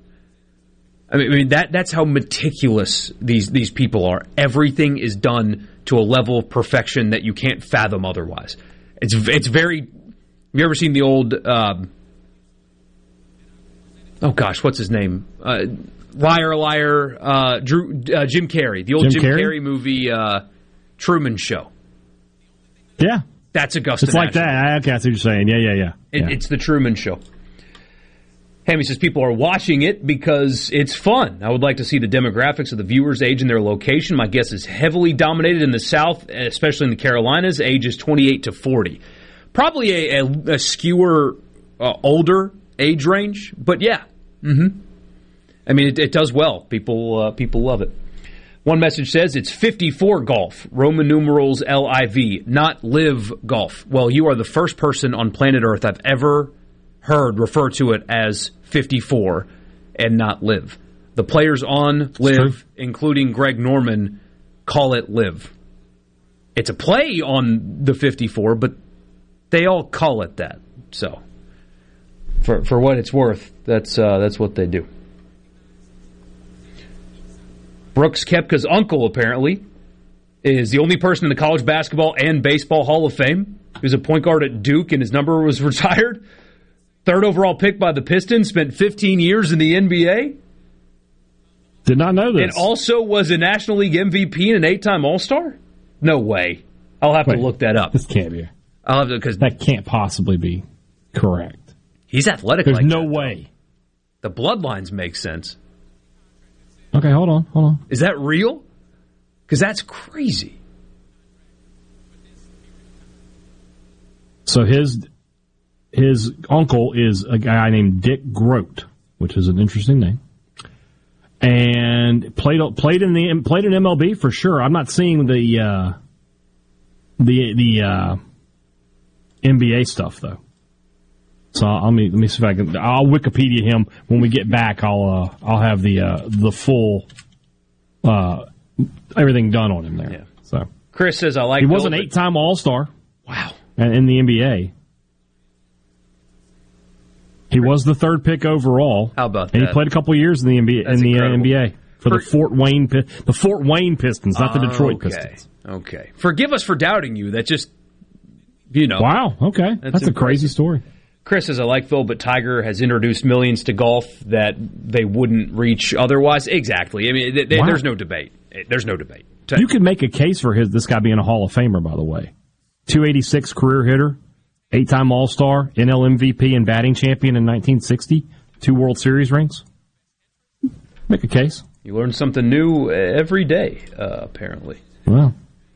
I mean, I mean that that's how meticulous these these people are. Everything is done to a level of perfection that you can't fathom otherwise. It's it's very. Have you ever seen the old? Um, oh gosh, what's his name? Uh, liar, liar. Uh, Drew uh, Jim Carrey, the old Jim, Jim Carrey? Carrey, movie, uh, Truman Show. Yeah. That's Augusta. It's like National. that. Okay, I see what you're saying. Yeah, yeah, yeah. It, yeah. It's the Truman Show. Hammy says people are watching it because it's fun. I would like to see the demographics of the viewers, age, and their location. My guess is heavily dominated in the South, especially in the Carolinas. Ages 28 to 40. Probably a, a, a skewer uh, older age range, but yeah. hmm I mean, it, it does well. People uh, people love it. One message says it's 54 golf, Roman numerals LIV, not live golf. Well, you are the first person on planet Earth I've ever heard refer to it as 54 and not live. The players on live, including Greg Norman, call it live. It's a play on the 54, but they all call it that. So, for for what it's worth, that's uh, that's what they do. Brooks Koepka's uncle, apparently, is the only person in the college basketball and baseball Hall of Fame who's a point guard at Duke and his number was retired. Third overall pick by the Pistons, spent 15 years in the NBA, Did not know this. and also was a National League MVP and an eight time All Star? No way. I'll have Wait. to look that up. this can't be. I'll have to, because That can't possibly be correct. he's athletic There's like no that, though. way. The bloodlines make sense. Okay, hold on, hold on. Is that real? Because that's crazy. So his his uncle is a guy named Dick Groat, which is an interesting name, and played played in the played in MLB for sure. I'm not seeing the uh, the the uh, NBA stuff though. So let me let me see if I can. I'll Wikipedia him when we get back. I'll uh, I'll have the uh, the full uh, everything done on him there. Yeah. So Chris says I like. he was an eight time All Star Wow. and in the NBA. He was the third pick overall. How about that? And he played a couple years in the NBA That's in the uh, incredible. NBA for, the Fort Wayne the Fort Wayne Pistons, not the Detroit okay. Pistons. Okay. Forgive us for doubting you. That just, you know. Wow. Okay, that's, a crazy story. Chris says, I like Phil, but Tiger has introduced millions to golf that they wouldn't reach otherwise. Exactly. I mean, th- th- Wow. there's no debate. There's no debate. You could make a case for his this guy being a Hall of Famer, by the way. 286 career hitter, eight time All Star, NL MVP, and batting champion in 1960, two World Series rings. Make a case. You learn something new every day, uh, apparently. Well,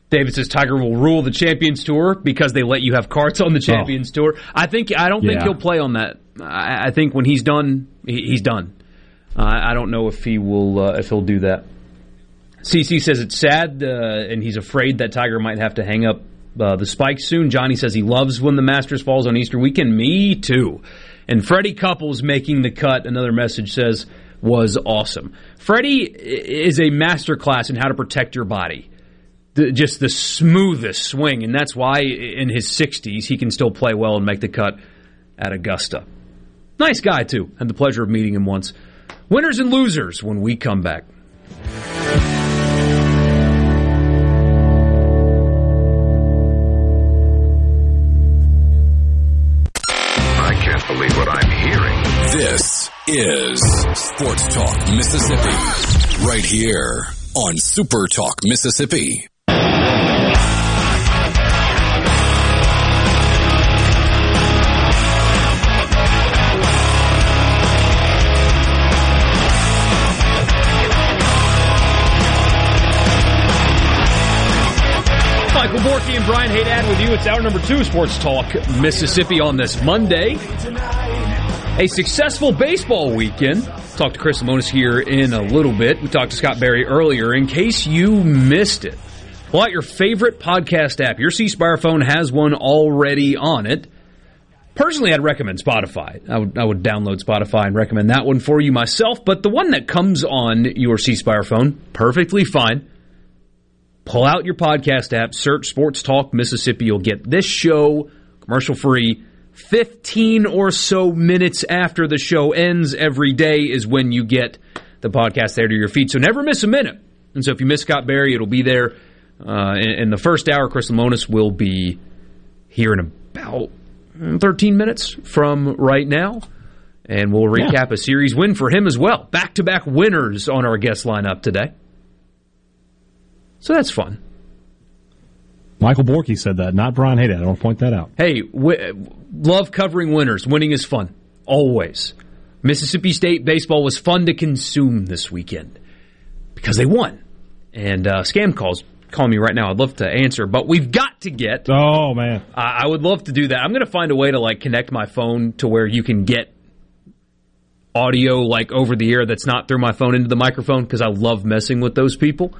David says Tiger will rule the Champions Tour because they let you have carts on the Champions Tour. I think I don't think he'll play on that. I, I think when he's done, he, he's done. Uh, I don't know if he will uh, if he'll do that. CC says it's sad, uh, and he's afraid that Tiger might have to hang up uh, the spike soon. Johnny says he loves when the Masters falls on Easter weekend. Me too. And Freddie Couples making the cut. Another message says was awesome. Freddie is a master class in how to protect your body the, just the smoothest swing, and that's why in his 60s he can still play well and make the cut at Augusta. Nice guy, too. Had the pleasure of meeting him once. Winners and losers when we come back. Is Sports Talk Mississippi. Right here on Super Talk Mississippi. Michael Borky and Brian Haydad with you. It's hour number two, Sports Talk Mississippi on this Monday. A successful baseball weekend. Talk to Chris Lemonis here in a little bit. We talked to Scott Berry earlier. In case you missed it, pull out your favorite podcast app. Your C Spire phone has one already on it. Personally, I'd recommend Spotify. I would, I would download Spotify and recommend that one for you myself. But the one that comes on your C Spire phone, perfectly fine pull out your podcast app, search Sports Talk Mississippi. You'll get this show commercial free. 15 or so minutes after the show ends every day is when you get the podcast there to your feed. So never miss a minute. And so if you miss Scott Berry, it'll be there. Uh, in, in the first hour, Chris Lemonis will be here in about mm, 13 minutes from right now. And we'll recap a series win for him as well. Back to back winners on our guest lineup today. So that's fun. Michael Borky said that, not Brian Haydad. I want to point that out. Hey, w- love covering winners. Winning is fun. Always. Mississippi State baseball was fun to consume this weekend because they won. And uh, scam calls call me right now. I'd love to answer, but we've got to get. Oh man, I I would love to do that. I'm going to find a way to like connect my phone to where you can get audio like over the air that's not through my phone into the microphone because I love messing with those people.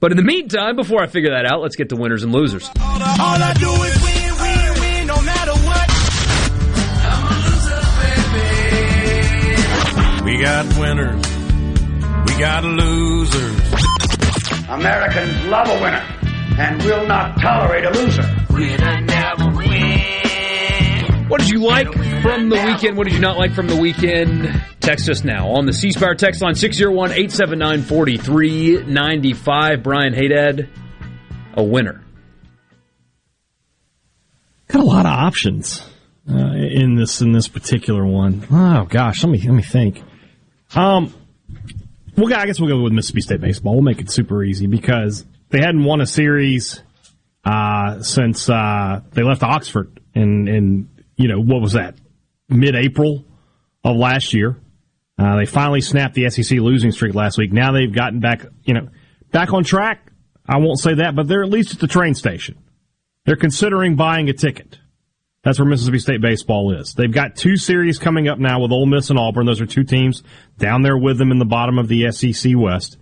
But in the meantime, before I figure that out, let's get to winners and losers. All I do is win, win, win, no matter what. We got winners. We got losers. Americans love a winner and will not tolerate a loser. Winner never win. What did you like from the weekend? What did you not like from the weekend? Text us now on the C Spire text line 601 879 4395. Brian Haydad, a winner. got a lot of options uh, in this in this particular one. Oh gosh, let me let me think. Um, well, I guess we'll go with Mississippi State baseball. We'll make it super easy because they hadn't won a series uh, since uh, they left Oxford and in you know what was that mid April of last year. Uh, they finally snapped the SEC losing streak last week. Now they've gotten back you know back on track. I won't say that, but they're at least at the train station. They're considering buying a ticket. That's where Mississippi State baseball is. They've got two series coming up now with Ole Miss and Auburn. Those are two teams down there with them in the bottom of the SEC West.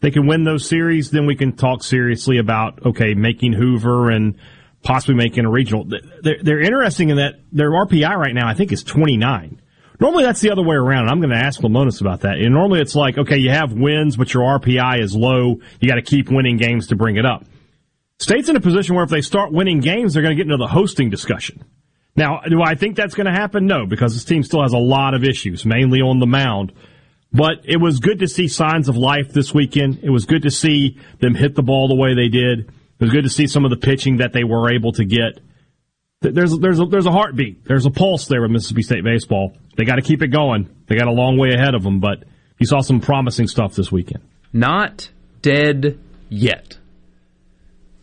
They can win those series, then we can talk seriously about okay making Hoover and possibly making a regional. They're, they're interesting in that their RPI right now, I think, is 29. Normally that's the other way around. And I'm going to ask Lemonis about that. And normally it's like, okay, you have wins, but your RPI is low. You got to keep winning games to bring it up. State's in a position where if they start winning games, they're going to get into the hosting discussion. Now, do I think that's going to happen? No, because this team still has a lot of issues, mainly on the mound. But it was good to see signs of life this weekend. It was good to see them hit the ball the way they did. It was good to see some of the pitching that they were able to get. There's there's a, there's a heartbeat. There's a pulse there with Mississippi State baseball. They got to keep it going. They got a long way ahead of them, but you saw some promising stuff this weekend. Not dead yet.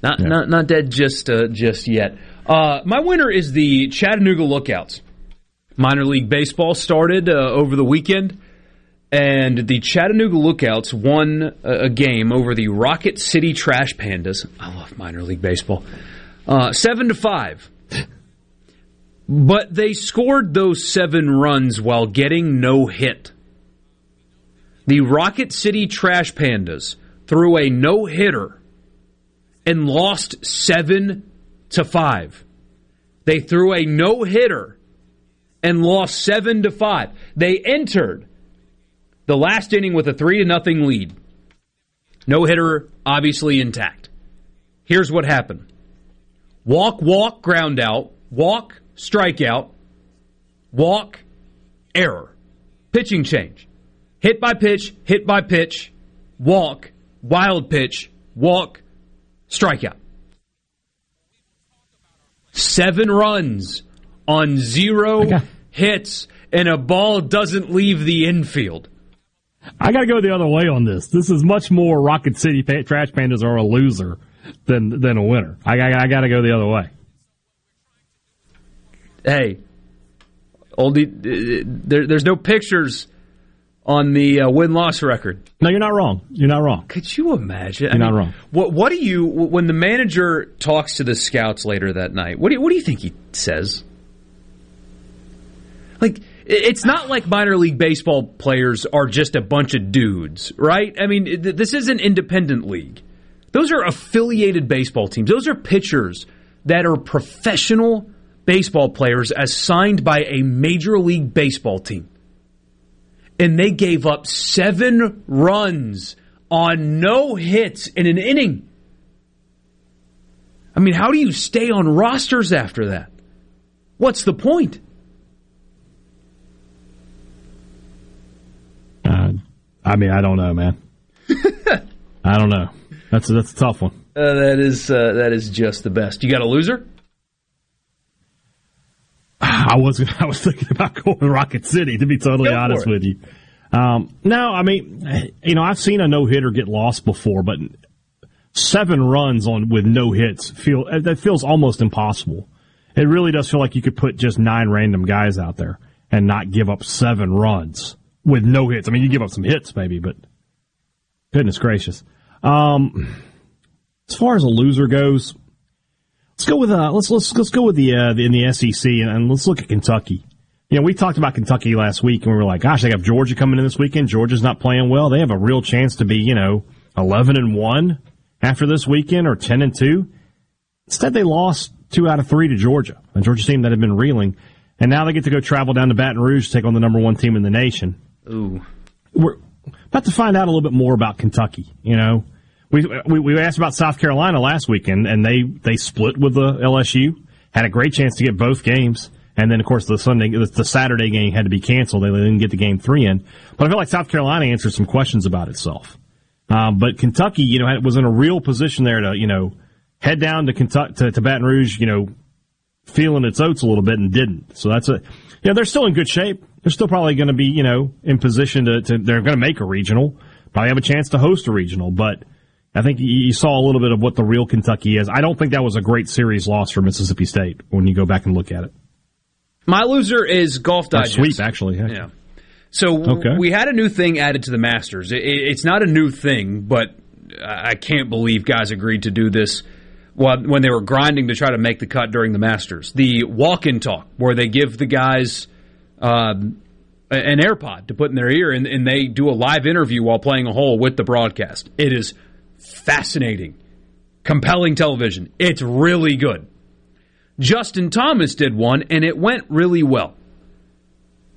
Not yeah. not not dead just uh, just yet. Uh, my winner is the Chattanooga Lookouts. Minor league baseball started uh, over the weekend, and the Chattanooga Lookouts won a, game over the Rocket City Trash Pandas. I love minor league baseball. Uh, seven to five. But they scored those seven runs while getting no hit. The Rocket City Trash Pandas threw a no hitter and lost seven to five. They threw a no hitter and lost seven to five. They entered the last inning with a three to nothing lead. No hitter, obviously intact. Here's what happened: walk, walk, ground out, walk, strikeout, walk, error, pitching change, hit by pitch, hit by pitch, walk, wild pitch, walk, strikeout. Seven runs on zero hits, and a ball doesn't leave the infield. I got to go the other way on this. This is much more Rocket City Trash Pandas are a loser than than a winner. I, I, I got to go the other way hey, oldie, there, there's no pictures on the uh, win loss record. No, you're not wrong. You're not wrong. Could you imagine? You're I mean, not wrong. What What do you when the manager talks to the scouts later that night? What do you, What do you think he says? Like it's not like minor league baseball players are just a bunch of dudes, right? I mean, this is an independent league. Those are affiliated baseball teams. Those are pitchers that are professional baseball players as signed by a Major League Baseball team. And they gave up seven runs on no hits in an inning. I mean, how do you stay on rosters after that? What's the point? Uh, I mean, I don't know, man. I don't know. That's a, that's a tough one. Uh, that is uh, that is just the best. You got a loser? I was I was thinking about going to Rocket City to be totally Go honest with you. Um, no, I mean, you know, I've seen a no hitter get lost before, but seven runs on with no hits feel that feels almost impossible. It really does feel like you could put just nine random guys out there and not give up seven runs with no hits. I mean, you give up some hits maybe, but goodness gracious. Um, as far as a loser goes, Let's go with uh, let's let's let's go with the, uh, the in the SEC and, and, let's look at Kentucky. You know, we talked about Kentucky last week and we were like, gosh, they have Georgia coming in this weekend. Georgia's not playing well. They have a real chance to be, you know, eleven and one after this weekend or ten and two. Instead, they lost two out of three to Georgia, a Georgia team that had been reeling, and now they get to go travel down to Baton Rouge to take on the number one team in the nation. Ooh, we're about to find out a little bit more about Kentucky. You know, we, we, we asked about South Carolina last weekend, and they they split with the LSU. Had a great chance to get both games, and then of course the Sunday the Saturday game had to be canceled. They didn't get the game three in. But I feel like South Carolina answered some questions about itself. Um, but Kentucky, you know, was in a real position there to you know head down to Kentucky to, to Baton Rouge, you know, feeling its oats a little bit and didn't. So that's a yeah, they're still in good shape. They're still probably going to be you know in position to, to they're going to make a regional, probably have a chance to host a regional, but I think you saw a little bit of what the real Kentucky is. I don't think that was a great series loss for Mississippi State when you go back and look at it. My loser is Golf Digest. sweep, actually. Yeah. yeah. So okay. we had a new thing added to the Masters. it's not a new thing, but I can't believe guys agreed to do this when they were grinding to try to make the cut during the Masters. The walk-in talk, where they give the guys um, an AirPod to put in their ear, and, and they do a live interview while playing a hole with the broadcast. It is fascinating, compelling television. It's really good. Justin Thomas did one, and it went really well.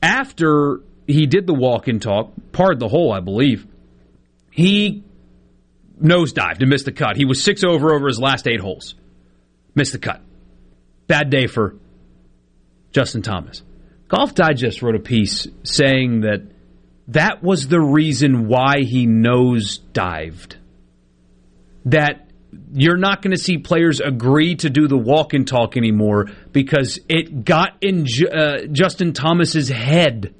After he did the walk and talk, parred the hole, I believe, he nosedived and missed the cut. He was six over over his last eight holes. Missed the cut. Bad day for Justin Thomas. Golf Digest wrote a piece saying that that was the reason why he nosedived. That you're not going to see players agree to do the walk and talk anymore because it got in uh, Justin Thomas's head,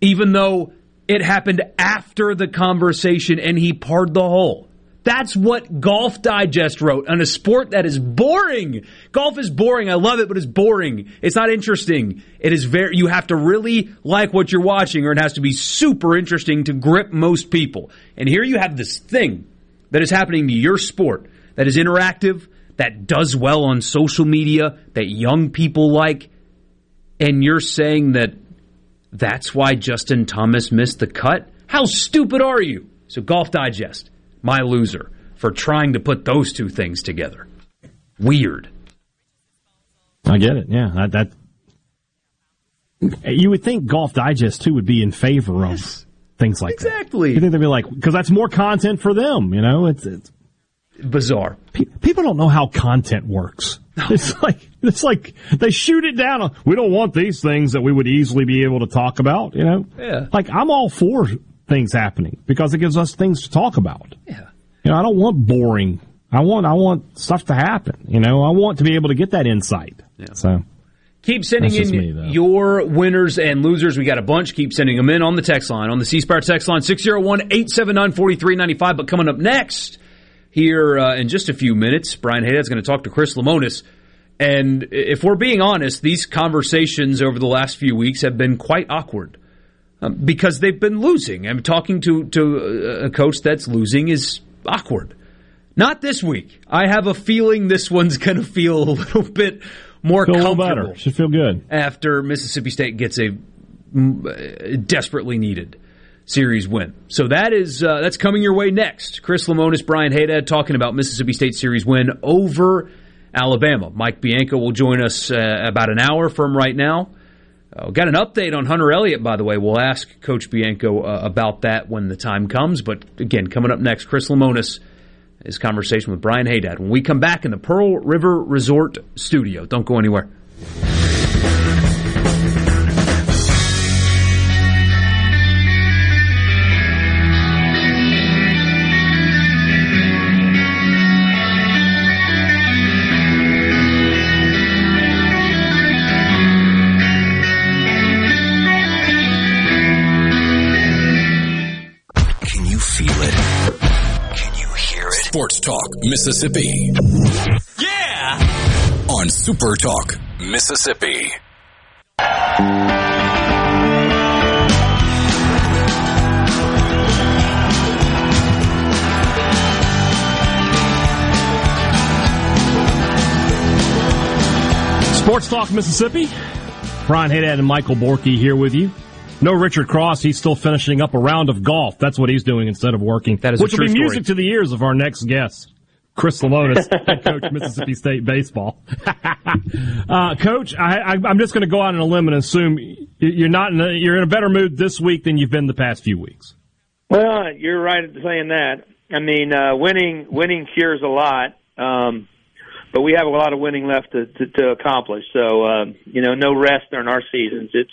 even though it happened after the conversation and he parred the hole. That's what Golf Digest wrote on a sport that is boring. Golf is boring. I love it, but it's boring. It's not interesting. It is very, you have to really like what you're watching or it has to be super interesting to grip most people. And here you have this thing that is happening to your sport that is interactive, that does well on social media, that young people like. And you're saying that that's why Justin Thomas missed the cut? How stupid are you? So, Golf Digest my loser for trying to put those two things together. Weird. I get it. Yeah, that, that you would think Golf Digest too would be in favor of things like exactly. that. Exactly. You think they'd be like because that's more content for them. You know, it's it's bizarre. People don't know how content works. It's like it's like they shoot it down. We don't want these things that we would easily be able to talk about. You know, yeah. Like I'm all for things happening because it gives us things to talk about. Yeah. You know, I don't want boring. I want I want stuff to happen. You know, I want to be able to get that insight. Yeah. So keep sending in me, your winners and losers. We got a bunch. Keep sending them in on the text line on the C Spire text line 601-879-4395. But coming up next here uh, in just a few minutes, Brian Haydad's going to talk to Chris Lemonis. And if we're being honest, these conversations over the last few weeks have been quite awkward um, because they've been losing. I'm talking to to a coach that's losing is awkward. Not this week. I have a feeling this one's going to feel a little bit more feel comfortable. Should feel good after Mississippi State gets a desperately needed series win. So that is uh, that's coming your way next. Chris Lemonis, Brian Haydad talking about Mississippi State series win over Alabama. Mike Bianco will join us uh, about an hour from right now. Uh, got an update on Hunter Elliott, by the way. We'll ask Coach Bianco uh, about that when the time comes. But again, coming up next, Chris Lemonis, his conversation with Brian Haydad. When we come back in the Pearl River Resort studio, don't go anywhere. Sports Talk Mississippi. Yeah! On Super Talk Mississippi. Sports Talk Mississippi. Brian Haydad and Michael Borky here with you. No Richard Cross. He's still finishing up a round of golf. That's what he's doing instead of working. That is which will be story. music to the ears of our next guest, Chris Lemonis, head coach Mississippi State baseball. uh, coach, I, am just going to go out on a limb and assume you're not in a, you're in a better mood this week than you've been the past few weeks. Well, you're right at saying that. I mean, uh, winning winning cures a lot. Um, but we have a lot of winning left to, to, to accomplish. So, uh, you know, no rest during our seasons. It's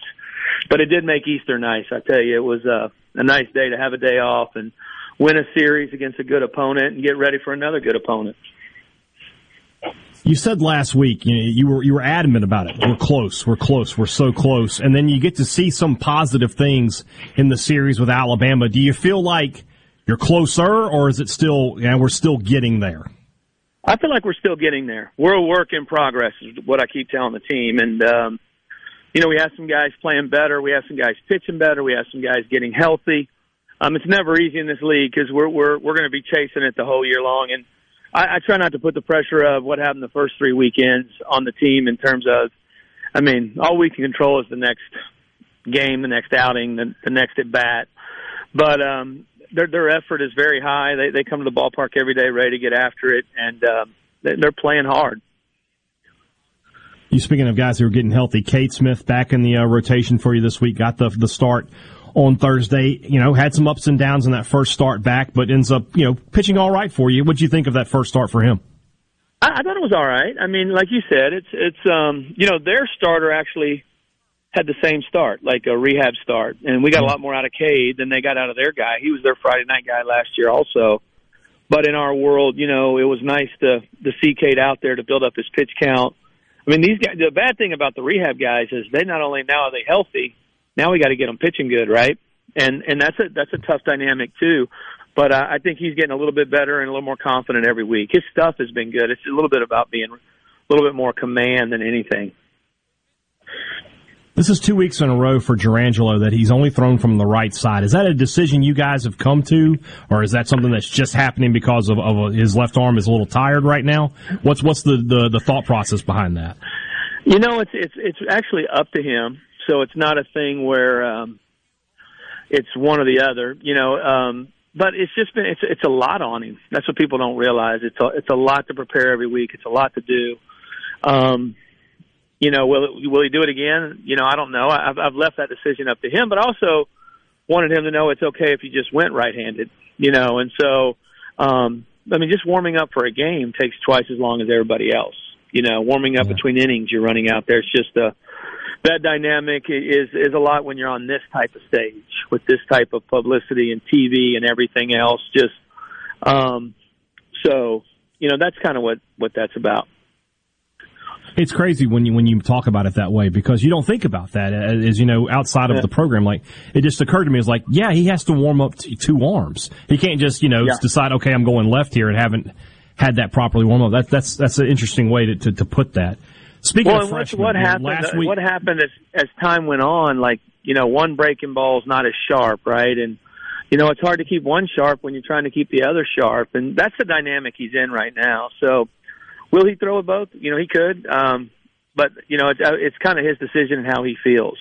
but it did make Easter nice. I tell you, it was uh, a nice day to have a day off and win a series against a good opponent and get ready for another good opponent. You said last week, you know, you were you were adamant about it. We're close. We're close. We're so close. And then you get to see some positive things in the series with Alabama. Do you feel like you're closer, or is it still? Yeah, we're still getting there. I feel like we're still getting there. We're a work in progress, is what I keep telling the team. And um, you know, we have some guys playing better. We have some guys pitching better. We have some guys getting healthy. Um, it's never easy in this league because we're we're we're going to be chasing it the whole year long, and I, I try not to put the pressure of what happened the first three weekends on the team in terms of, I mean, all we can control is the next game, the next outing, the, the next at bat. But um, their their effort is very high. They they come to the ballpark every day ready to get after it, and um, they're playing hard. You speaking of guys who are getting healthy, Cade Smith back in the uh, rotation for you this week. Got the the start on Thursday. You know, had some ups and downs in that first start back, but ends up you know pitching all right for you. What do you think of that first start for him? I, I thought it was all right. I mean, like you said, it's it's um you know their starter actually had the same start, like a rehab start, and we got a lot more out of Cade than they got out of their guy. He was their Friday night guy last year, also. But in our world, you know, it was nice to to see Cade out there to build up his pitch count. I mean, these guys. The bad thing about the rehab guys is they not only now are they healthy, now we got to get them pitching good, right? And and that's a that's a tough dynamic too. But uh, I think he's getting a little bit better and a little more confident every week. His stuff has been good. It's a little bit about being a little bit more command than anything. This is two weeks in a row for Jurrangelo that he's only thrown from the right side. Is that a decision you guys have come to, or is that something that's just happening because of, of his left arm is a little tired right now? What's what's the, the, the thought process behind that? You know, it's it's it's actually up to him. So it's not a thing where um, it's one or the other. You know, um, but it's just been it's it's a lot on him. That's what people don't realize. It's a it's a lot to prepare every week. It's a lot to do. Um, you know, will it, will he do it again? You know, I don't know. I've I've left that decision up to him, but also wanted him to know it's okay if you just went right-handed. You know, and so um, I mean, just warming up for a game takes twice as long as everybody else. You know, warming up yeah. between innings, you're running out there. It's just a that dynamic is is a lot when you're on this type of stage with this type of publicity and TV and everything else. Just um, so you know, that's kind of what what that's about. It's crazy when you when you talk about it that way because you don't think about that uh, as you know outside of yeah. the program. Like it just occurred to me, it's like yeah, he has to warm up t- two arms. He can't just you know yeah. decide okay, I'm going left here and haven't had that properly warm up. That, that's that's an interesting way to, to, to put that. Speaking well, of freshmen, what happened? last uh, week, what happened as as time went on? Like you know, one breaking ball is not as sharp, right? And you know, it's hard to keep one sharp when you're trying to keep the other sharp, and that's the dynamic he's in right now. So Will he throw it both? You know, he could. Um, but you know, it's, it's kind of his decision and how he feels.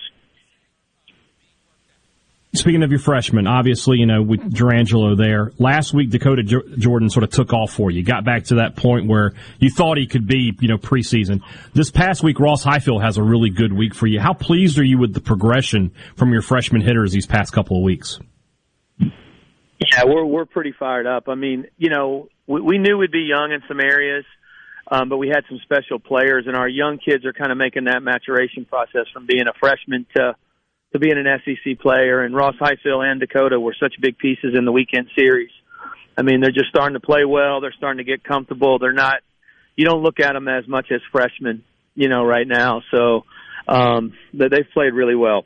Speaking of your freshman, obviously, you know, with Jurrangelo there, last week Dakota Jordan sort of took off for you. Got back to that point where you thought he could be, you know, preseason. This past week, Ross Highfield has a really good week for you. How pleased are you with the progression from your freshman hitters these past couple of weeks? Yeah, we're we're pretty fired up. I mean, you know, we, we knew we'd be young in some areas. Um, but we had some special players, and our young kids are kind of making that maturation process from being a freshman to to being an SEC player. And Ross Highfield and Dakota were such big pieces in the weekend series. I mean, they're just starting to play well. They're starting to get comfortable. They're not. You don't look at them as much as freshmen, you know, right now. So um, they've played really well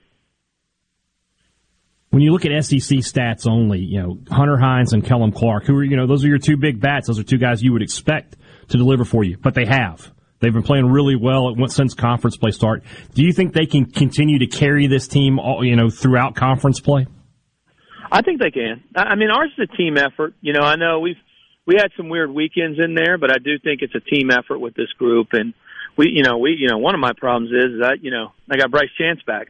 when you look at SEC stats only, you know, Hunter Hines and Kellum Clark, who are, you know, those are your two big bats. Those are two guys you would expect to deliver for you, but they have. They've been playing really well since conference play start. Do you think they can continue to carry this team, all, you know, throughout conference play? I think they can. I mean, ours is a team effort. You know, I know we've we had some weird weekends in there, but I do think it's a team effort with this group. And we, you know, we, you know, one of my problems is that you know I got Bryce Chance back,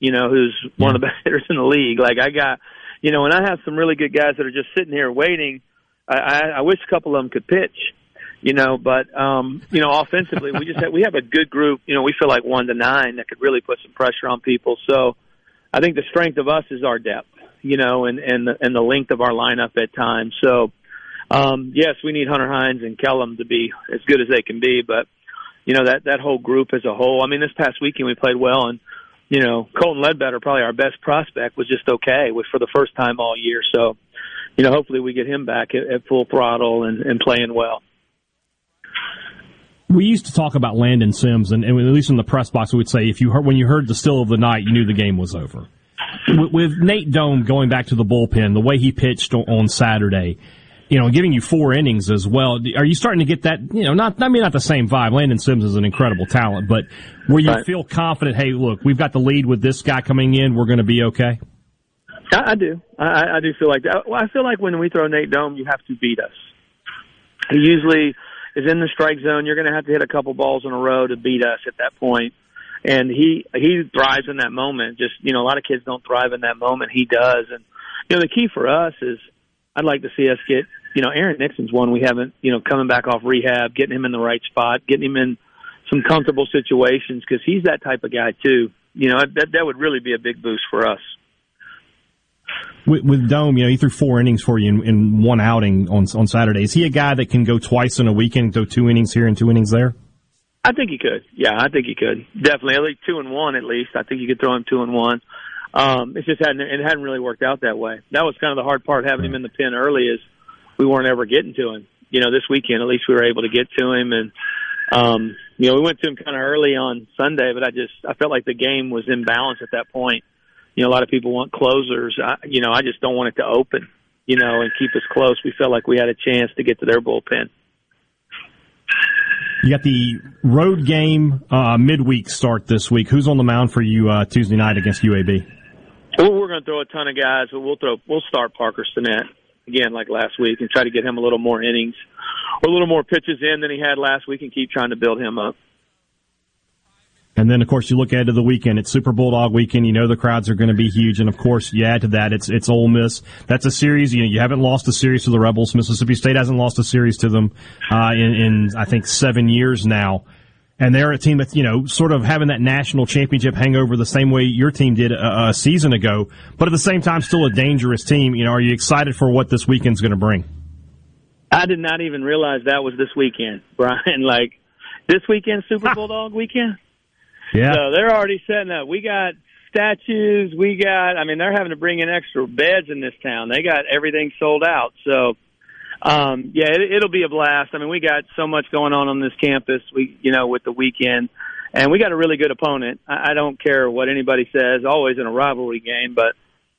you know, who's one of the best hitters in the league. Like I got, you know, and I have some really good guys that are just sitting here waiting. I, I, I wish a couple of them could pitch you know, but um, you know, offensively, we just have, we have a good group. You know, we feel like one to nine that could really put some pressure on people. So, I think the strength of us is our depth, you know, and and the, and the length of our lineup at times. So, um, yes, we need Hunter Hines and Kellum to be as good as they can be, but you know that that whole group as a whole. I mean, this past weekend we played well, and you know, Colton Ledbetter, probably our best prospect, was just okay with for the first time all year. So, you know, hopefully we get him back at, at full throttle and, and playing well we used to talk about Landon Sims, and, and, at least in the press box, we would say if you heard when you heard the still of the night, you knew the game was over. With, with Nate Dohm going back to the bullpen, the way he pitched on Saturday, you know, giving you four innings as well. Are you starting to get that? You know, not I mean not the same vibe. Landon Sims is an incredible talent, but where you right. feel confident, hey, look, we've got the lead with this guy coming in, we're going to be okay. I, I do. I, I do feel like that. Well, I feel like when we throw Nate Dohm, you have to beat us. He usually is in the strike zone, you're going to have to hit a couple balls in a row to beat us at that point. And he he thrives in that moment. Just you know, a lot of kids don't thrive in that moment. He does. And you know, the key for us is I'd like to see us get you know Aaron Nixon's one we haven't you know coming back off rehab, getting him in the right spot, getting him in some comfortable situations because he's that type of guy too. You know, that that would really be a big boost for us. With, with Dohm, you know, he threw four innings for you in, in one outing on on Saturday. Is he a guy that can go twice in a weekend, go two innings here and two innings there? I think he could. Yeah, I think he could. Definitely, at least two and one. At least I think you could throw him two and one. Um, it just hadn't it hadn't really worked out that way. That was kind of the hard part having him in the pen early is we weren't ever getting to him. You know, this weekend at least we were able to get to him, and um, you know we went to him kind of early on Sunday, but I just I felt like the game was in balance at that point. You know, a lot of people want closers. I, you know, I just don't want it to open. You know, and keep us close. We felt like we had a chance to get to their bullpen. You got the road game uh, midweek start this week. Who's on the mound for you uh, Tuesday night against UAB? Well, we're going to throw a ton of guys, but we'll throw we'll start Parker Stinnett again like last week and try to get him a little more innings or a little more pitches in than he had last week and keep trying to build him up. And then, of course, you look ahead to the weekend. It's Super Bulldog weekend. You know the crowds are going to be huge, and of course, you add to that it's it's Ole Miss. That's a series. You know, you haven't lost a series to the Rebels. Mississippi State hasn't lost a series to them uh, in, in I think seven years now. And they're a team that's you know sort of having that national championship hangover the same way your team did a, a season ago, but at the same time, still a dangerous team. You know, are you excited for what this weekend's going to bring? I did not even realize that was this weekend, Brian. Like this weekend, Super Bulldog weekend. Yeah. So they're already setting up. We got statues. We got. I mean, they're having to bring in extra beds in this town. They got everything sold out. So, um, yeah, it, it'll be a blast. I mean, we got so much going on on this campus. We, you know, with the weekend, and we got a really good opponent. I, I don't care what anybody says. Always in a rivalry game, but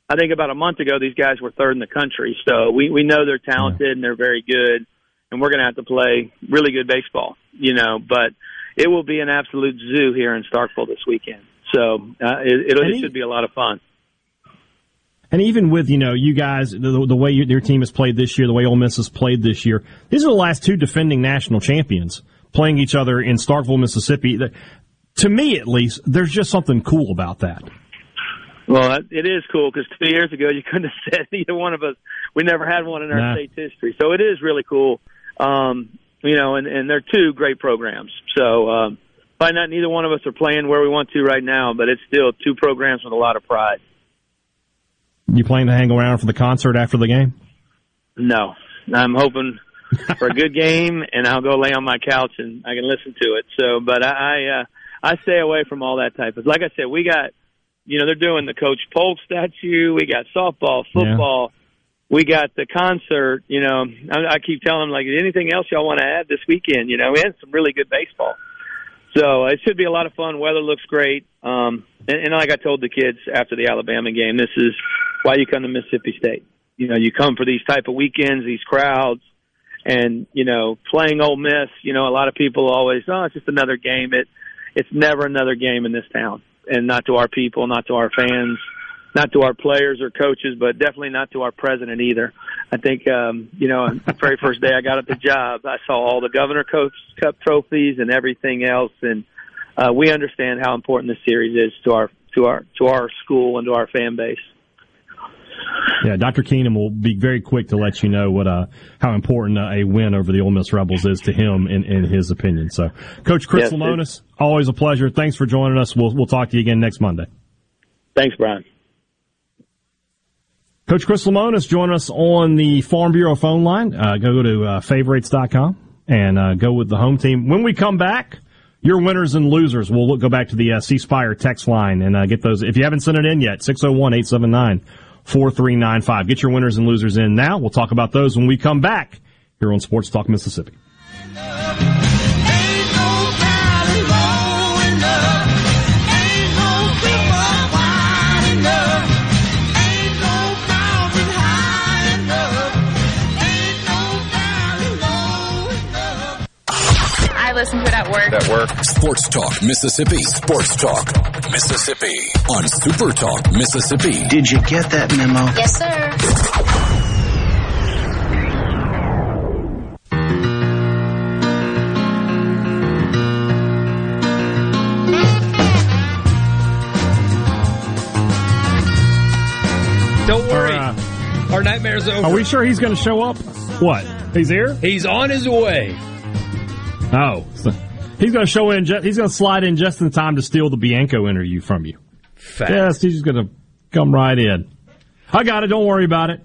I think about a month ago, these guys were third in the country. So we we know they're talented and they're very good, and we're going to have to play really good baseball. You know, but it will be an absolute zoo here in Starkville this weekend. So uh, it, it'll, it should be a lot of fun. And even with you know you guys, the, the way you, your team has played this year, the way Ole Miss has played this year, these are the last two defending national champions playing each other in Starkville, Mississippi. To me, at least, there's just something cool about that. Well, it is cool because two years ago you couldn't have said either one of us. We never had one in our Nah. state's history, so it is really cool. Um, you know, and, and they're two great programs. So um, probably not neither one of us are playing where we want to right now, but it's still two programs with a lot of pride. You planning to hang around for the concert after the game? No, I'm hoping for a good game, and I'll go lay on my couch and I can listen to it. So, but I I, uh, I stay away from all that type of. Like I said, we got, you know, they're doing the Coach Polk statue. We got softball, football. We got the concert. You know, I, I keep telling them like anything else y'all want to add this weekend. You know, we had some really good baseball. So it should be a lot of fun. Weather looks great. Um, and, and like I told the kids after the Alabama game, this is why you come to Mississippi State. You know, you come for these type of weekends, these crowds, and you know, playing Ole Miss. You know, a lot of people always, oh, it's just another game. It, it's never another game in this town, and not to our people, not to our fans, not to our players or coaches, but definitely not to our president either. I think, um, you know, the very first day I got at the job, I saw all the Governor Coach Cup trophies and everything else, and uh, we understand how important this series is to our to our to our school and to our fan base. Yeah, Dr. Keenum will be very quick to let you know what uh, how important uh, a win over the Ole Miss Rebels is to him in, in his opinion. So, Coach Chris Yes, Lemonis, always a pleasure. Thanks for joining us. We'll we'll talk to you again next Monday. Thanks, Brian. Coach Chris Lemonis joining us on the Farm Bureau phone line. Uh, go to uh, favorites.com and uh, go with the home team. When we come back, your winners and losers. We'll look, go back to the uh, C Spire text line and uh, get those. If you haven't sent it in yet, 601 879 4395. Get your winners and losers in now. We'll talk about those when we come back here on Sports Talk Mississippi. Listen to it at work. At work. Sports Talk Mississippi. Sports Talk Mississippi on Super Talk Mississippi. Did you get that memo? Yes, sir. Don't worry. Our, uh, Our nightmare's over. Are we sure he's going to show up? What? He's here? He's on his way. Oh. So He's going to show in. Ju- he's going to slide in just in time to steal the Bianco interview from you. Fact. Yes, he's just going to come right in. I got it. Don't worry about it.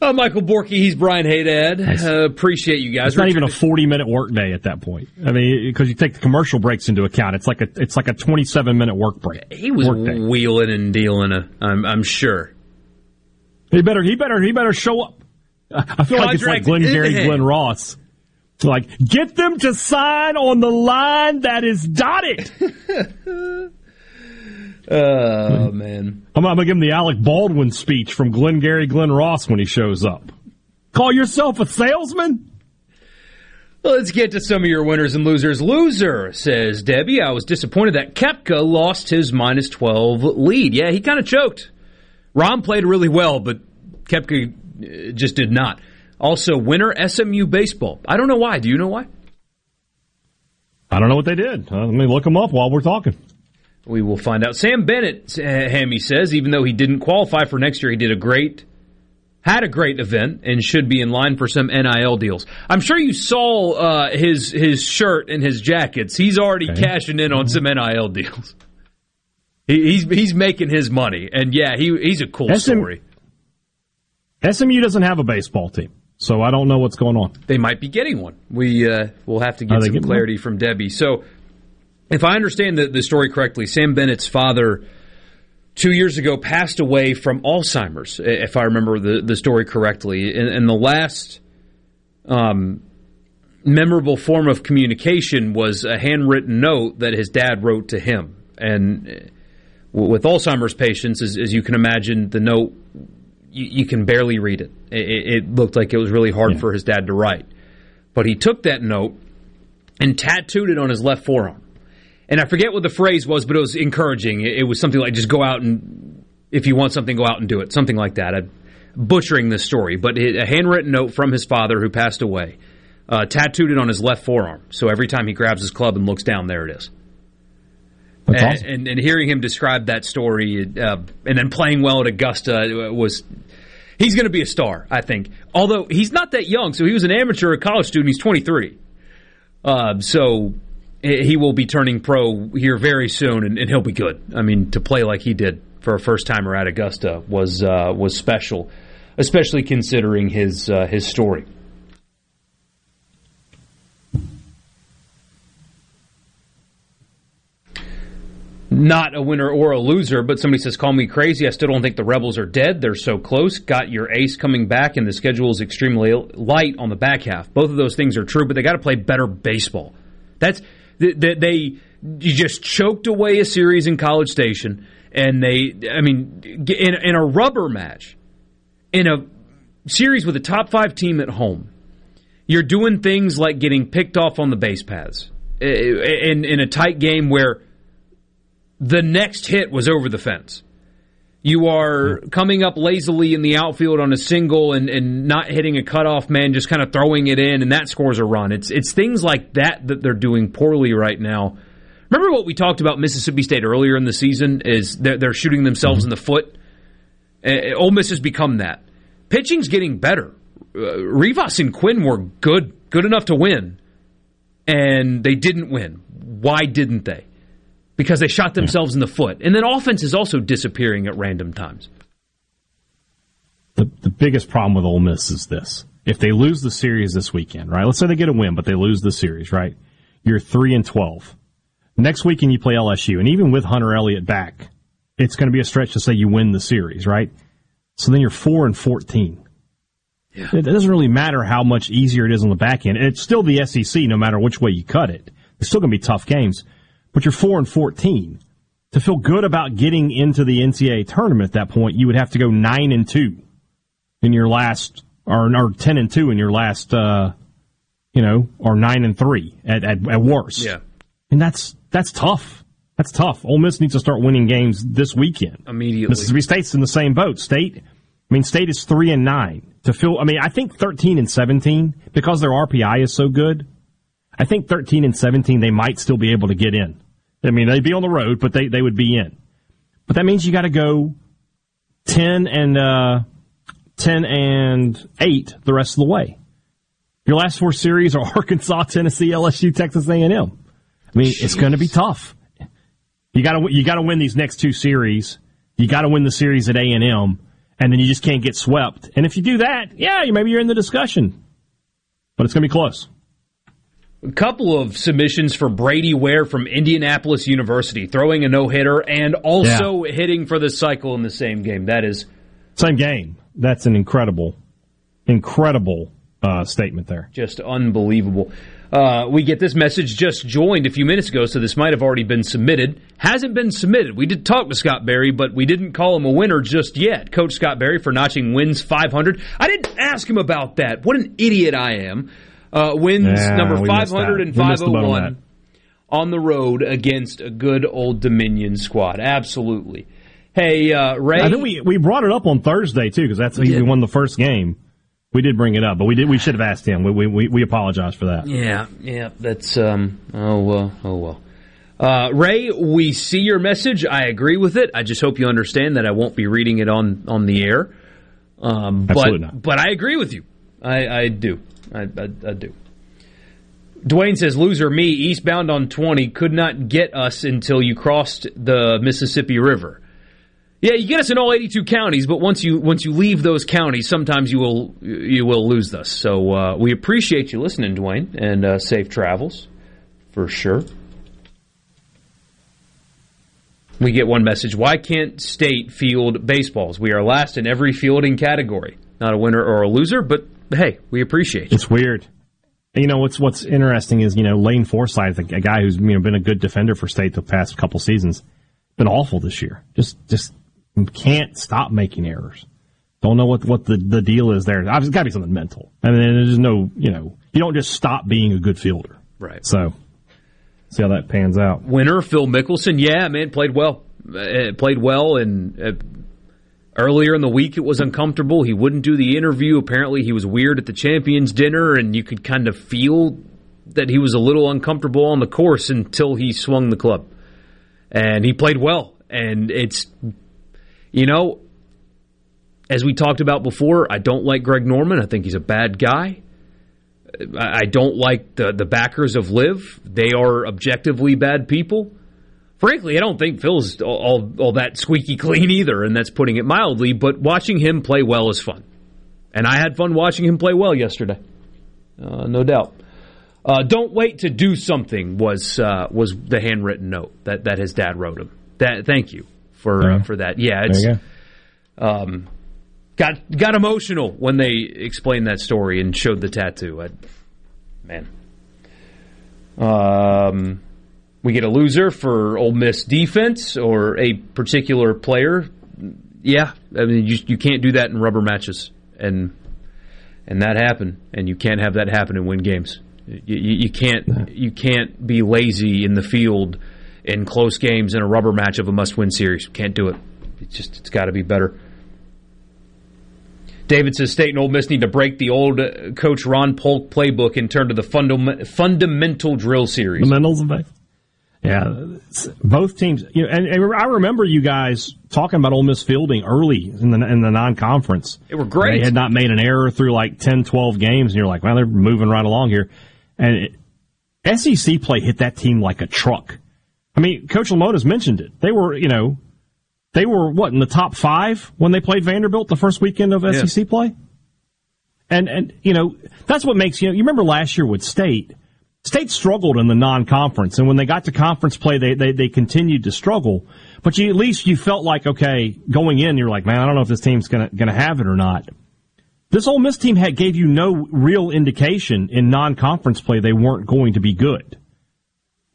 Uh, Michael Borky, he's Brian Haydad. Uh, appreciate you guys. It's not Richard- even a forty-minute workday at that point. I mean, because you take the commercial breaks into account, it's like a it's like a twenty-seven minute work break. He was Workday. wheeling and dealing. A, I'm, I'm sure. He better he better he better show up. I I feel like it's like Glengarry. Glen Ross. To like get them to sign on the line that is dotted. Oh man. I'm, I'm gonna give him the Alec Baldwin speech from Glenn Gary, Glen Ross when he shows up. Call yourself a salesman? Let's get to some of your winners and losers. Loser says Debbie. I was disappointed that Koepka lost his minus twelve lead. Yeah, he kind of choked. Rahm played really well, but Koepka uh, just did not. Also, winner SMU baseball. I don't know why. Do you know why? I don't know what they did. Uh, let me look them up while we're talking. We will find out. Sam Bennett, uh, Hammy says, even though he didn't qualify for next year, he did a great, had a great event, and should be in line for some NIL deals. I'm sure you saw uh, his his shirt and his jackets. He's already cashing in on some NIL deals. He, he's he's making his money, and yeah, he he's a cool SM story. SMU doesn't have a baseball team, so I don't know what's going on. They might be getting one. We uh, will have to get some clarity from Debbie. So, if I understand the, the story correctly, Sam Bennett's father two years ago passed away from Alzheimer's, if I remember the, the story correctly. And, and the last um, memorable form of communication was a handwritten note that his dad wrote to him. And uh, with Alzheimer's patients, as, as you can imagine, the note you, you can barely read it. It, it looked like it was really hard for his dad to write. But he took that note and tattooed it on his left forearm. And I forget what the phrase was, but it was encouraging. It, it was something like just go out and, if you want something, go out and do it. Something like that. I'm butchering this story, but a handwritten note from his father who passed away, uh, tattooed it on his left forearm. So every time he grabs his club and looks down, there it is. And, awesome. and, and hearing him describe that story uh, and then playing well at Augusta was he's going to be a star, I think. Although he's not that young, so he was an amateur, a college student. He's 23, uh, so he he will be turning pro here very soon, and, and he'll be good. I mean, to play like he did for a first timer at Augusta was uh, was special, especially considering his uh, his story. Not a winner or a loser, but somebody says, call me crazy. I still don't think the Rebels are dead. They're so close. Got your ace coming back, and the schedule is extremely light on the back half. Both of those things are true, but they got to play better baseball. That's they, they, you just choked away a series in College Station, and they, I mean, in, in a rubber match, in a series with a top five team at home, you're doing things like getting picked off on the base paths in, in a tight game where the next hit was over the fence. You are coming up lazily in the outfield on a single and, and not hitting a cutoff man, just kind of throwing it in, and that scores a run. It's it's things like that that they're doing poorly right now. Remember what we talked about Mississippi State earlier in the season? Is they're, they're shooting themselves in the foot. Uh, Ole Miss has become that. Pitching's getting better. Uh, Rivas and Quinn were good, good enough to win, and they didn't win. Why didn't they? Because they shot themselves in the foot. And then offense is also disappearing at random times. The, the biggest problem with Ole Miss is this. If they lose the series this weekend, right? Let's say they get a win, but they lose the series, right? You're 3 and 12. Next weekend you play LSU, and even with Hunter Elliott back, it's going to be a stretch to say you win the series, right? So then you're 4 and 14. Yeah. It doesn't really matter how much easier it is on the back end. It's still the SEC no matter which way you cut it. It's still going to be tough games, but you're 4 and 14. To feel good about getting into the NCAA tournament at that point, you would have to go 9 and 2 in your last, or, or 10 and 2 in your last, uh, you know, or 9 and 3 at, at, at worst. Yeah. And that's, that's tough. That's tough. Ole Miss needs to start winning games this weekend. Immediately. Mississippi State's in the same boat. State, I mean, State is 3 and 9. To feel, I mean, I think 13 and 17, because their RPI is so good, I think 13 and 17, they might still be able to get in. I mean, they'd be on the road, but they, they would be in. But that means you got to go 10 and, uh, 10 and 8 the rest of the way. Your last four series are Arkansas, Tennessee, LSU, Texas A&M. I mean, Jeez. it's going to be tough. You got to you got to win these next two series. You got to win the series at A&M, and then you just can't get swept. And if you do that, yeah, maybe you're in the discussion. But it's going to be close. A couple of submissions for Brady Ware from Indianapolis University, throwing a no hitter and also yeah. hitting for the cycle in the same game. That is same game. That's an incredible, incredible uh, statement there. Just unbelievable. Uh, we get this message just joined a few minutes ago, so this might have already been submitted. Hasn't been submitted. We did talk to Scott Berry, but we didn't call him a winner just yet. Coach Scott Berry for notching wins 500. I didn't ask him about that. What an idiot I am. Uh, wins yeah, number 500 and 501 on the road against a good old Dominion squad. Absolutely. Hey, uh, Ray. I think we, we brought it up on Thursday, too, because that's we won the first game. We did bring it up, but we did. We should have asked him. We we we apologize for that. Yeah, yeah. That's um. Oh well. Oh well. Uh, Ray, we see your message. I agree with it. I just hope you understand that I won't be reading it on on the air. Um, but Absolutely not. but I agree with you. I, I do. I, I, I do. Dwayne says, "Loser me, eastbound on twenty could not get us until you crossed the Mississippi River." Yeah, you get us in all 82 counties, but once you once you leave those counties, sometimes you will you will lose us. So uh, we appreciate you listening, Dwayne, and uh, safe travels for sure. We get one message: Why can't State field baseballs? We are last in every fielding category. Not a winner or a loser, but hey, we appreciate you. It's weird. You know what's what's interesting is you know Lane Forsythe, a guy who's you know been a good defender for State the past couple seasons, been awful this year. Just just can't stop making errors. Don't know what what the, the deal is there. It's got to be something mental. I mean, there's no, you know, you don't just stop being a good fielder. Right. So, see how that pans out. Winner Phil Mickelson, yeah, man, played well. Uh, played well, and uh, earlier in the week it was uncomfortable. He wouldn't do the interview. Apparently, he was weird at the champions dinner, and you could kind of feel that he was a little uncomfortable on the course until he swung the club. And he played well, and it's you know, as we talked about before, I don't like Greg Norman. I think he's a bad guy. I don't like the, the backers of LIV. They are objectively bad people. Frankly, I don't think Phil's all, all, all that squeaky clean either, and that's putting it mildly, but watching him play well is fun. And I had fun watching him play well yesterday. Uh, no doubt. Uh, don't wait to do something was uh, was the handwritten note that, that his dad wrote him. That thank you for uh, for that. Yeah, it's um, got got emotional when they explained that story and showed the tattoo. I, man, um, we get a loser for Ole Miss defense or a particular player. Yeah, I mean you you can't do that in rubber matches, and and that happened, and you can't have that happen and win games. You, you, can't you can't be lazy in the field in close games in a rubber match of a must-win series. Can't do it. It's just it's got to be better. David says State and Ole Miss need to break the old uh, Coach Ron Polk playbook and turn to the fundam- fundamental drill series. Yeah, both teams. You know, and, and, I remember you guys talking about Ole Miss fielding early in the in the non-conference. They were great. They had not made an error through like 10, 12 games, and you're like, well, they're moving right along here. And it, SEC play hit that team like a truck. I mean, Coach Lamota's mentioned it. They were, you know, they were what in the top five when they played Vanderbilt the first weekend of yeah. SEC play. And and you know that's what makes you know you remember last year with State. State struggled in the non-conference, and when they got to conference play, they, they, they continued to struggle. But you, at least you felt like, okay, going in, you're like, man, I don't know if this team's gonna gonna have it or not. This Ole Miss team had gave you no real indication in non-conference play they weren't going to be good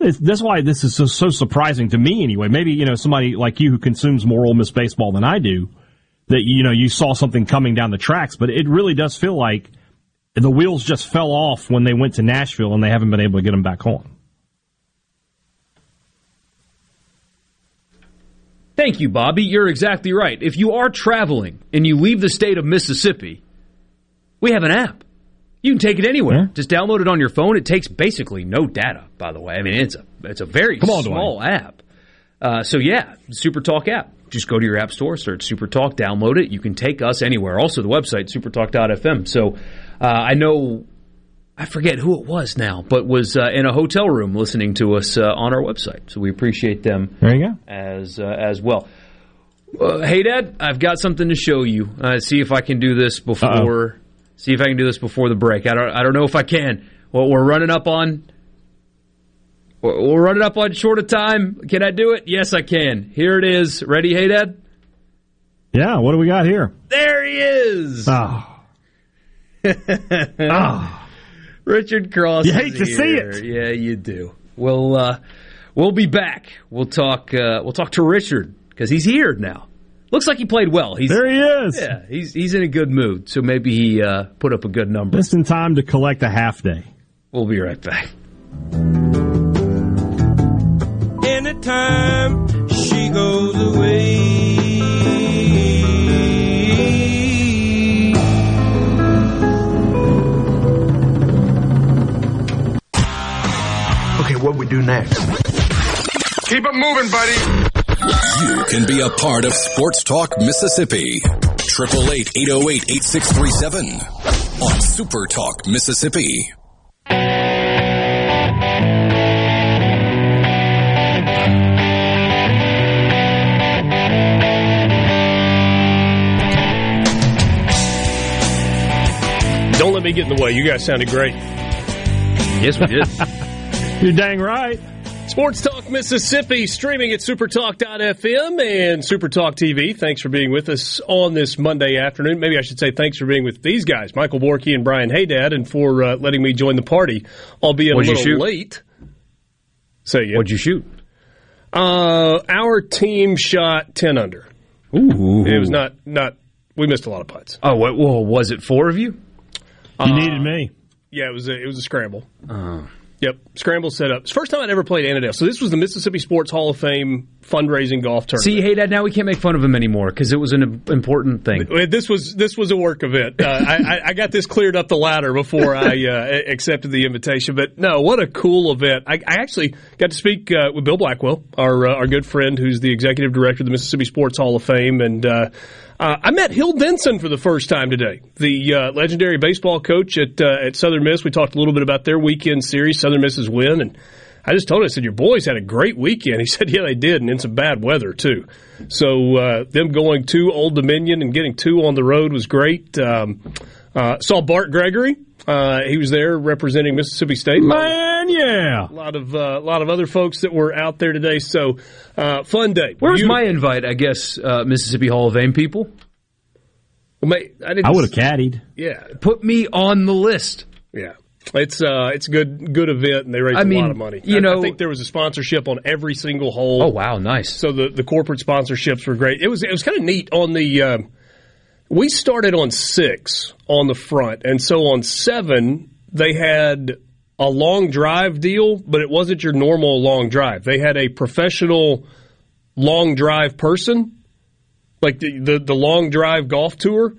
that's why this is so, so, surprising to me anyway. Maybe, you know, somebody like you who consumes more Ole Miss baseball than I do, that, you know, you saw something coming down the tracks, but it really does feel like the wheels just fell off when they went to Nashville and they haven't been able to get them back on. Thank you, Bobby. You're exactly right. If you are traveling and you leave the state of Mississippi, we have an app. You can take it anywhere. Yeah. Just download it on your phone. It takes basically no data, by the way. I mean, it's a it's a very on, small Dwayne. app. Uh, so yeah, Super Talk app. Just go to your app store, search Super Talk, download it. You can take us anywhere. Also, the website supertalk.fm. So uh, I know I forget who it was now, but was uh, in a hotel room listening to us uh, on our website. So we appreciate them. There you go. As uh, as well. Uh, hey, Dad, I've got something to show you. Uh, see if I can do this before. See if I can do this before the break. I don't. I don't know if I can. Well, we're running up on. We're we're running up on short of time. Can I do it? Yes, I can. Here it is. Ready, hey, Dad? Yeah, what do we got here? There he is. Oh. Oh. Richard Cross. You hate is to see it. Yeah, you do. We'll uh, we'll be back. We'll talk. Uh, we'll talk to Richard because he's here now. Looks like he played well. He's There he is. Yeah, he's he's in a good mood. So maybe he uh, put up a good number. Just in time to collect a half day. We'll be right back. Anytime do next? Keep it moving, buddy. You can be a part of Sports Talk Mississippi. 888 808 8637 on Super Talk Mississippi. Don't let me get in the way. You guys sounded great. Yes, we did. You're dang right. Sports Talk Mississippi, streaming at supertalk.fm and Supertalk TV. Thanks for being with us on this Monday afternoon. Maybe I should say thanks for being with these guys, Michael Borky and Brian Haydad, and for uh, letting me join the party, albeit What'd a you little shoot? late. Say again. What'd you shoot? Uh, our team shot 10 under. Ooh. It was not, not, we missed a lot of putts. Oh, what, well, was it four of you? You needed me. Yeah, it was a, it was a scramble. Oh. Yep, scramble setup. It's the first time I'd ever played Annandale. So this was the Mississippi Sports Hall of Fame fundraising golf tournament. See, hey, Dad, now we can't make fun of him anymore because it was an important thing. Uh, This was this was a work event. Uh, I, I- I got this cleared up the ladder before I uh, accepted the invitation. But no, what a cool event! I, I actually got to speak uh, with Bill Blackwell, our uh, our good friend, who's the executive director of the Mississippi Sports Hall of Fame, and uh, I met Hill Denson for the first time today, the uh, legendary baseball coach at uh, at Southern Miss. We talked a little bit about their weekend series, Southern Miss's win, and I just told him, I said, your boys had a great weekend. He said, yeah, they did, and in some bad weather, too. So uh, them going to Old Dominion and getting two on the road was great. Um, uh, saw Bart Gregory. Uh, he was there representing Mississippi State. Yeah. A lot of uh, a lot of other folks that were out there today. So uh, fun day. Where's Beautiful- my invite? I guess uh, Mississippi Hall of Fame people. Well, mate, I, didn't I would have caddied. Yeah, Put me on the list. yeah. It's uh, it's a good good event, and they raised I a mean, lot of money. you I, I think there was a sponsorship on every single hole. Oh wow, nice. So the the corporate sponsorships were great. It was it was kind of neat on the. Uh, we started on six on the front, and so on seven they had a long drive deal, but it wasn't your normal long drive. They had a professional long drive person, like the the, the long drive golf tour,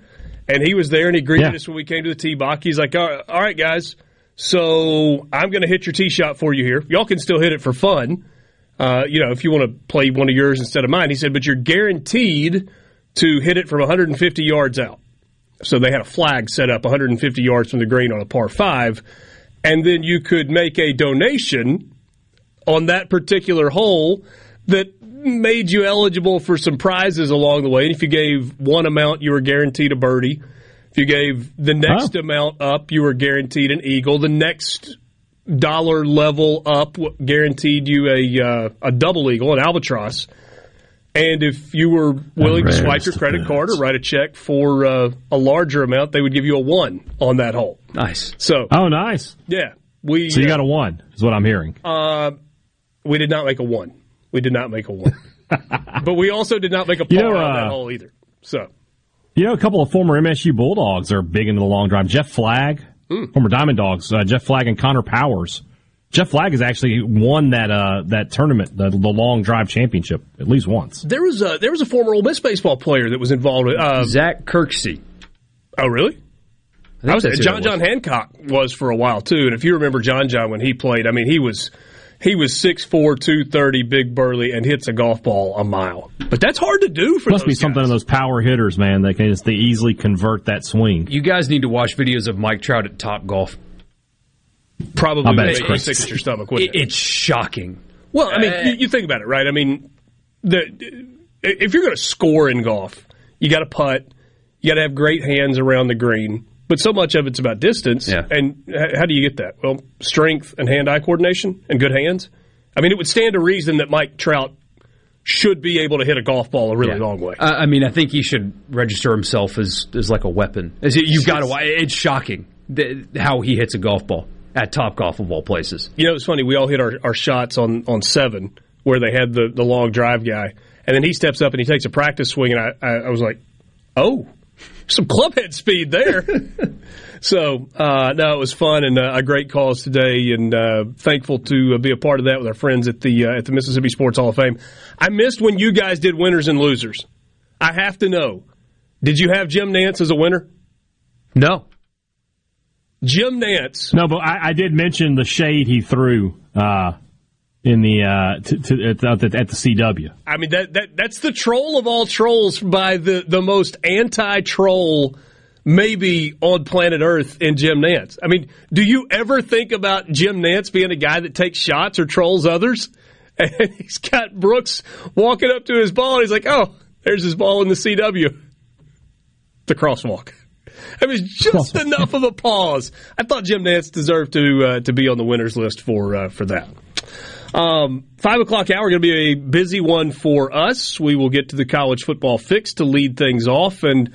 and he was there and he greeted Yeah. us when we came to the tee box. He's like, all right, all right guys. So I'm going to hit your tee shot for you here. Y'all can still hit it for fun uh, you know, if you want to play one of yours instead of mine. He said, but you're guaranteed to hit it from 150 yards out. So they had a flag set up 150 yards from the green on a par five, and then you could make a donation on that particular hole that made you eligible for some prizes along the way. And if you gave one amount, you were guaranteed a birdie. If you gave the next amount up, you were guaranteed an eagle. The next dollar level up guaranteed you a uh, a double eagle, an albatross. And if you were willing to swipe your credit card or write a check for uh, a larger amount, they would give you a one on that hole. Nice. So, Oh, nice. yeah, we So you uh, got a one, is what I'm hearing. uh, we did not make a one. We did not make a one. but we also did not make a par You know, on that uh, hole either. So, You know, a couple of former MSU Bulldogs are big into the long drive. Jeff Flagg, Hmm. former Diamond Dogs, uh, Jeff Flagg and Connor Powers. Jeff Flagg has actually won that uh, that tournament, the, the long drive championship, at least once. there was a there was a former Ole Miss baseball player that was involved with uh, Zach Kirksey. Oh, really? I think I was, that's John it John Hancock was for a while too, and if you remember John John when he played, I mean he was he was 6'4", 230, big burly, and hits a golf ball a mile. But that's hard to do for Must be those something guys. of those power hitters, man. They can just they easily convert that swing. You guys need to watch videos of Mike Trout at Top Golf. Probably I bet make it's you sick at your stomach, wouldn't It- it? it's shocking. Well, I mean, Uh, you, you think about it, right? I mean, the if you're going to score in golf, you got to putt, you got to have great hands around the green. But so much of it's about distance. Yeah. And h- how do you get that? Well, strength and hand-eye coordination and good hands. I mean, it would stand to reason that Mike Trout should be able to hit a golf ball a really Yeah. long way. I I mean, I think he should register himself as, as like a weapon. As you- you've got to. It's shocking that, how he hits a golf ball at Top Golf of all places. You know, it's funny. We all hit our, our shots on, on seven where they had the, the long drive guy. And then he steps up and he takes a practice swing. And I, I, I was like, oh, some clubhead speed there. so, uh, no, it was fun and uh, a great cause today. And uh, thankful to uh, be a part of that with our friends at the, uh, at the Mississippi Sports Hall of Fame. I missed when you guys did winners and losers. I have to know did you have Jim Nantz as a winner? No. Jim Nantz. No, but I, I did mention the shade he threw uh, in the uh, to, to, at, the, at the CW. I mean that that that's the troll of all trolls by the the most anti troll maybe on planet Earth in Jim Nantz. I mean, do you ever think about Jim Nantz being a guy that takes shots or trolls others? And he's got Brooks walking up to his ball and he's like, "Oh, there's his ball in the CW." The crosswalk. I was just enough of a pause. I thought Jim Nantz deserved to uh, to be on the winners list for uh, for that. Um, five o'clock hour going to be a busy one for us. We will get to the college football fix to lead things off, and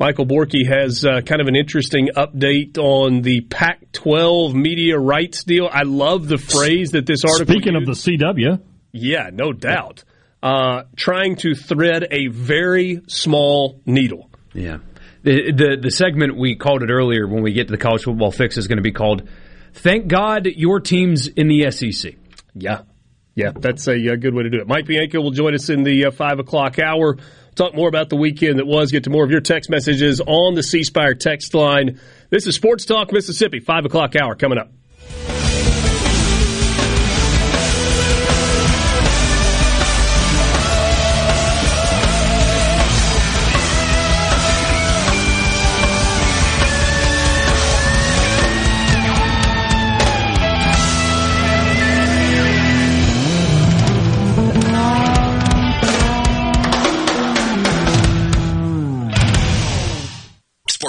Michael Borky has uh, kind of an interesting update on the Pac-12 media rights deal. I love the phrase that this article. Speaking of the CW, yeah, no doubt, uh, trying to thread a very small needle. Yeah. The, the the segment we called it earlier when we get to the college football fix is going to be called "Thank God Your Team's in the SEC." Yeah, yeah, that's a, uh good way to do it. Mike Bianco will join us in the uh, five o'clock hour. Talk more about the weekend that was. Get to more of your text messages on the C Spire text line. This is Sports Talk Mississippi. Five o'clock hour coming up.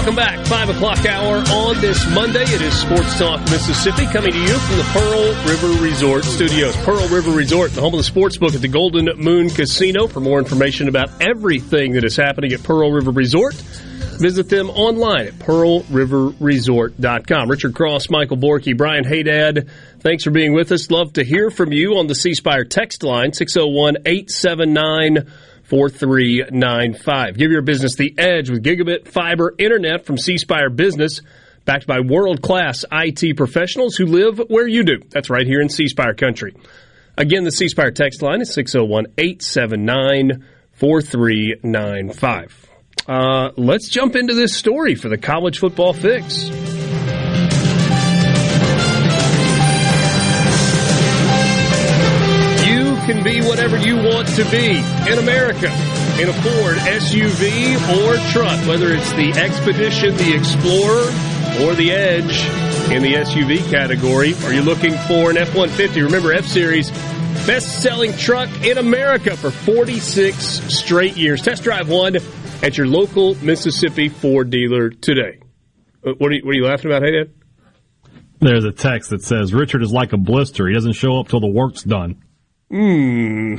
Welcome back. Five o'clock hour on this Monday. It is Sports Talk Mississippi coming to you from the Pearl River Resort Studios. Pearl River Resort, the home of the sports book at the Golden Moon Casino. For more information about everything that is happening at Pearl River Resort, visit them online at pearlriverresort.com. Richard Cross, Michael Borky, Brian Haydad, thanks for being with us. Love to hear from you on the C Spire text line, 601 879 4395. Give your business the edge with gigabit fiber internet from C Spire Business, backed by world class IT professionals who live where you do. That's right here in C Spire country. Again, the C Spire text line is 601 879 4395. Uh, let's jump into this story for the college football fix. Can be whatever you want to be in America in a Ford SUV or truck, whether it's the Expedition, the Explorer, or the Edge in the SUV category. Are you looking for an F 150? Remember, F Series, best selling truck in America for 46 straight years. Test drive one at your local Mississippi Ford dealer today. Uh, What are you, what are you laughing about, hey, Dad? there's a text that says Richard is like a blister. He doesn't show up till the work's done. Hmm.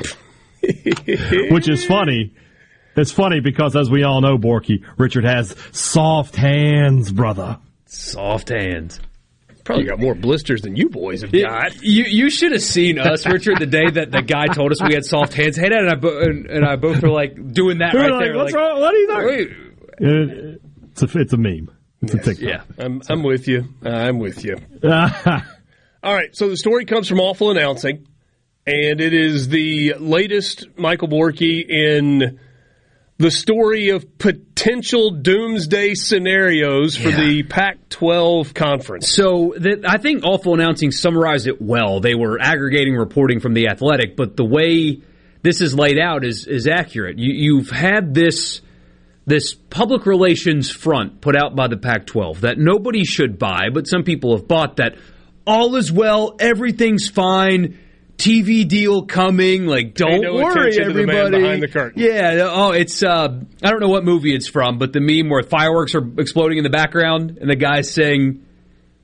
Which is funny. It's funny because, as we all know, Borky, Richard has soft hands, brother. Soft hands. Probably got more blisters than you boys have got. You you should have seen us, Richard, the day that the guy told us we had soft hands. Hey, Dad and I, bo- and, and I both were like doing that We were right like, there. "What's like, wrong? What are you doing?" Wait. It- it's, a, it's a meme. It's a TikTok. Yeah, I'm, I'm with you. I'm with you. All right, so the story comes from Awful Announcing. And it is the latest Michael Borky in the story of potential doomsday scenarios for Yeah. the Pac-12 conference. So that I think Awful Announcing summarized it well. They were aggregating reporting from the Athletic, but the way this is laid out is is accurate. You, you've had this this public relations front put out by the Pac-12 that nobody should buy, but some people have bought that. All is well, everything's fine. TV deal coming. Like, don't worry, attention to the man everybody. behind the curtain. Yeah. Oh, it's. Uh, I don't know what movie it's from, but the meme where fireworks are exploding in the background and the guy's saying,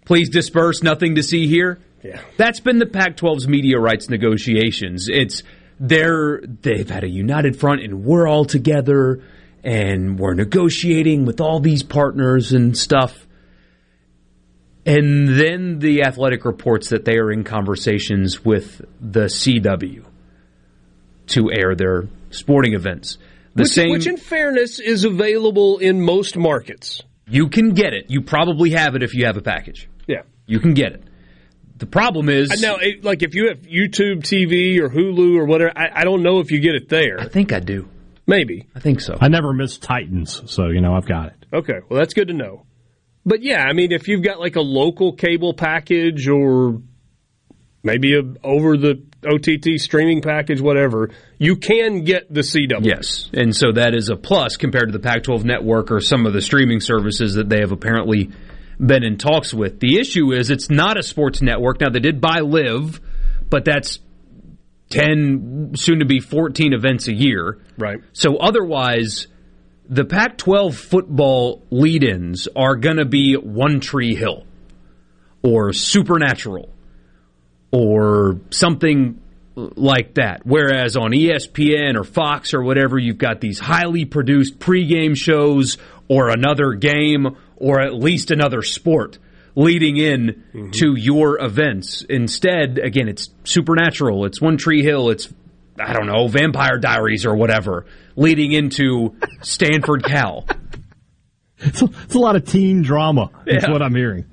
"Please disperse. Nothing to see here." Yeah. That's been the Pac-12's media rights negotiations. It's they're they've had a united front and we're all together and we're negotiating with all these partners and stuff. And then the athletic reports that they are in conversations with the CW to air their sporting events. The which, same which, in fairness, is available in most markets. you can get it. You probably have it if you have a package. Yeah. You can get it. The problem is And now, like if you have YouTube TV or Hulu or whatever, I, I don't know if you get it there. I think I do. Maybe. I think so. I never miss Titans, so you know I've got it. Okay, well that's good to know. But yeah, I mean, if you've got like a local cable package or maybe a over the OTT streaming package, whatever, you can get the CW. Yes, and so that is a plus compared to the Pac-12 network or some of the streaming services that they have apparently been in talks with. The issue is it's not a sports network. Now they did buy LIV, but that's 10 soon to be 14 events a year. Right. So otherwise the Pac-12 football lead-ins are going to be One Tree Hill or Supernatural or something like that. Whereas on ESPN or Fox or whatever, you've got these highly produced pregame shows or another game or at least another sport leading in mm-hmm. to your events. Instead, again, it's Supernatural, it's One Tree Hill, it's I don't know, Vampire Diaries or whatever, leading into Stanford Cal. It's a, it's a lot of teen drama. That's Yeah. what I'm hearing.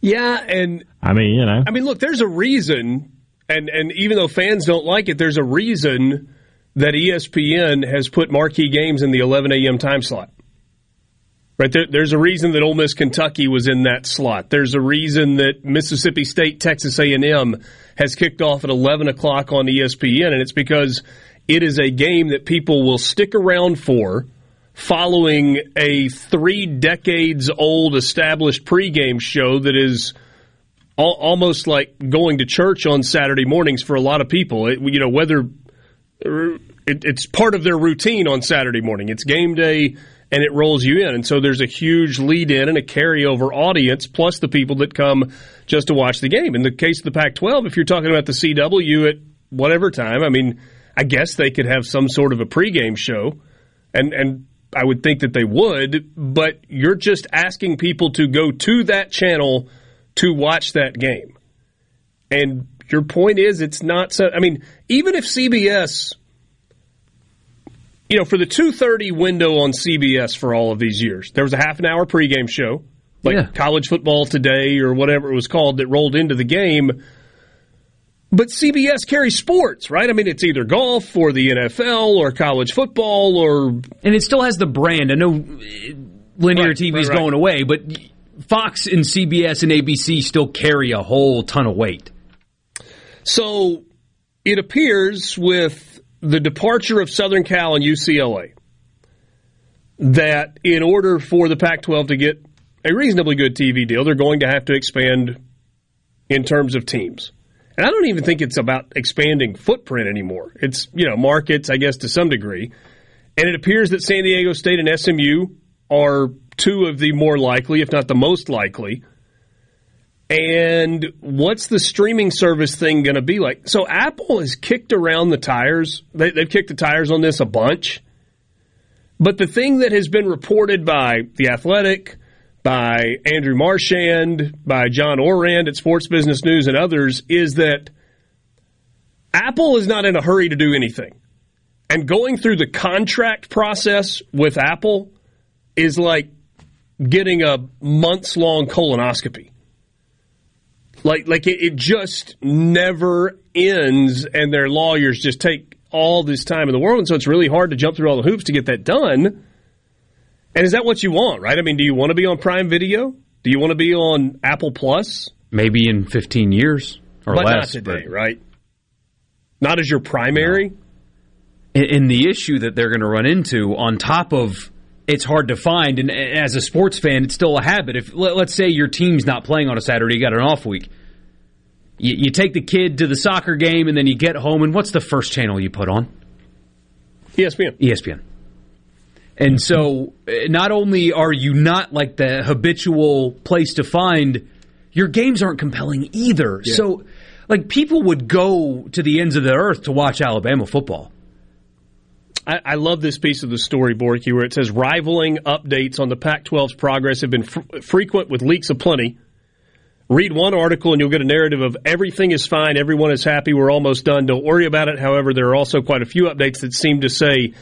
Yeah, and I mean, you know, I mean, look, there's a reason, and and even though fans don't like it, there's a reason that ESPN has put marquee games in the 11 a.m. time slot. Right there, there's a reason that Ole Miss Kentucky was in that slot. There's a reason that Mississippi State Texas A&M has kicked off at 11 o'clock on ESPN, and it's because it is a game that people will stick around for following a three decades old established pregame show that is al- almost like going to church on Saturday mornings for a lot of people. It, you know, whether it, it's part of their routine on Saturday morning. It's game day and it rolls you in. And so there's a huge lead in and a carryover audience plus the people that come just to watch the game. In the case of the Pac 12, if you're talking about the CW at whatever time, I mean, I guess they could have some sort of a pregame show. And, and I would think that they would, but you're just asking people to go to that channel to watch that game. And your point is, it's not so. I mean, even if CBS, you know, for the two thirty window on CBS for all of these years, there was a half an hour pregame show, like Yeah. college football today or whatever it was called, that rolled into the game. But CBS carries sports, right? I mean, it's either golf or the NFL or college football or And it still has the brand. I know uh, linear Right, TV is right, right. going away, but Fox and CBS and ABC still carry a whole ton of weight. So it appears with the departure of Southern Cal and UCLA that in order for the Pac 12 to get a reasonably good TV deal, they're going to have to expand in terms of teams. And I don't even think it's about expanding footprint anymore. It's, you know, markets, I guess, to some degree. And it appears that San Diego State and SMU are two of the more likely, if not the most likely. And what's the streaming service thing going to be like? So Apple has kicked around the tires. They, they've kicked the tires on this a bunch. But the thing that has been reported by The Athletic, by Andrew Marchand, by John Ourand at Sports Business News and others is that Apple is not in a hurry to do anything. And going through the contract process with Apple is like getting a months long colonoscopy. Like, like it, it just never ends, and their lawyers just take all this time in the world, and so it's really hard to jump through all the hoops to get that done. And is that what you want, right? I mean, do you want to be on Prime Video? Do you want to be on Apple Plus? Maybe in 15 years or but less. not today, right? Not as your primary. And, and the issue that they're going to run into, on top of it's hard to find, and as a sports fan, it's still a habit. If let, us say your team's not playing on a Saturday, you got an off week. You, you take the kid to the soccer game, and then you get home, and what's the first channel you put on? ESPN. ESPN. And so, uh, not only are you not like the habitual place to find, your games aren't compelling either. Yeah. So, like, people would go to the ends of the earth to watch Alabama football. I, I love this piece of the story, Borky, where it says rivaling updates on the Pac 12's progress have been fr- frequent with leaks aplenty. Read one article and you'll get a narrative of everything is fine, everyone is happy, we're almost done, don't worry about it. However, there are also quite a few updates that seem to say,